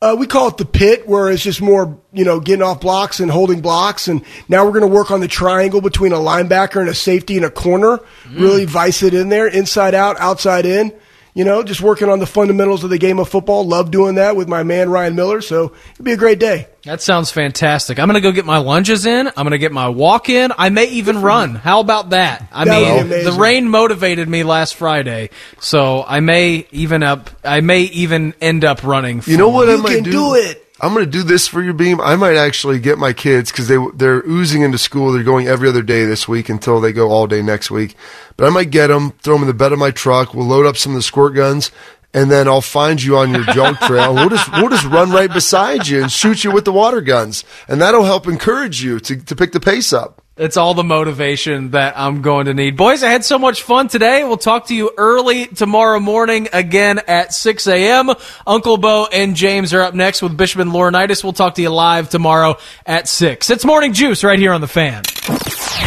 Uh, we call it the pit, where it's just more, you know, getting off blocks and holding blocks. And now we're going to work on the triangle between a linebacker and a safety and a corner. Mm. Really vice it in there, inside out, outside in. you know, just working on the fundamentals of the game of football. Love doing that with my man Ryan Miller. So it'd be a great day. That sounds fantastic. I'm going to go get my lunges in. I'm going to get my walk in. I may even run. How about that? I That mean, the rain motivated me last Friday, so I may even up. I may even end up running. You know what I You might can do it. I'm going to do this for your beam. I might actually get my kids because they they're oozing into school. They're going every other day this week until they go all day next week. But I might get them, throw them in the bed of my truck. We'll load up some of the squirt guns, and then I'll find you on your junk trail. We'll just we'll just run right beside you and shoot you with the water guns, and that'll help encourage you to to pick the pace up. It's all the motivation that I'm going to need. Boys, I had so much fun today. We'll talk to you early tomorrow morning again at 6 a.m. Uncle Bo and James are up next with Bishop and Laurinaitis. We'll talk to you live tomorrow at 6. It's Morning Juice right here on The Fan.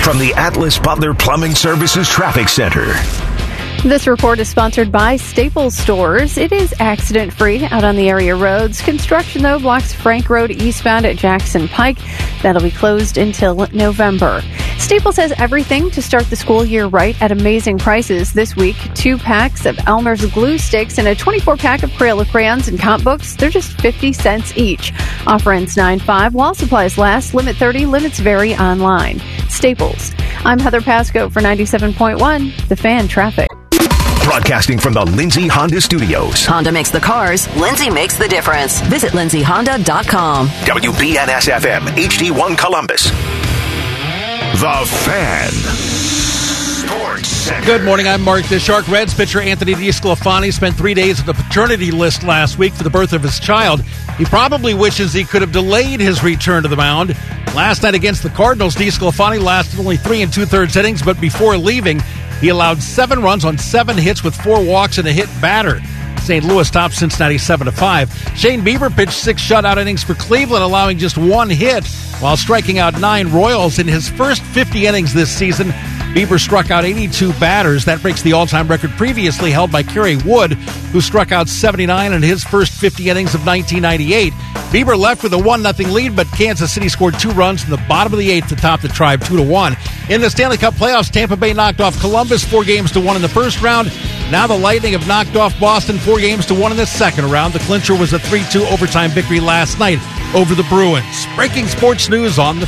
From the Atlas Butler Plumbing Services Traffic Center. This report is sponsored by Staples Stores. It is accident free out on the area roads. Construction, though, blocks Frank Road eastbound at Jackson Pike. That'll be closed until November. Staples has everything to start the school year right at amazing prices this week. Two packs of Elmer's glue sticks and a 24 pack of Crayola crayons and comp books. They're just 50 cents each. Offer ends 9 5 while supplies last. Limit 30. Limits vary online. Staples. I'm Heather Pasco for 97.1, The Fan Traffic. Broadcasting from the Lindsay Honda Studios. Honda makes the cars, Lindsay makes the difference. Visit lindsayhonda.com. WBNS FM, HD1 Columbus. The Fan. Sports Good morning. I'm Mark the Shark Reds pitcher Anthony DiSclafani spent three days at the paternity list last week for the birth of his child. He probably wishes he could have delayed his return to the mound. Last night against the Cardinals, DiSclafani lasted only three and two thirds innings, but before leaving, he allowed seven runs on seven hits with four walks and a hit batter. St. Louis topped Cincinnati 7 to 5. Shane Bieber pitched six shutout innings for Cleveland, allowing just one hit while striking out nine Royals in his first 50 innings this season. Bieber struck out 82 batters. That breaks the all time record previously held by Kerry Wood, who struck out 79 in his first 50 innings of 1998. Bieber left with a 1 0 lead, but Kansas City scored two runs in the bottom of the eighth to top the tribe 2 to 1. In the Stanley Cup playoffs, Tampa Bay knocked off Columbus four games to one in the first round. Now the Lightning have knocked off Boston four games to one in the second round. The clincher was a 3 2 overtime victory last night over the Bruins. Breaking sports news on the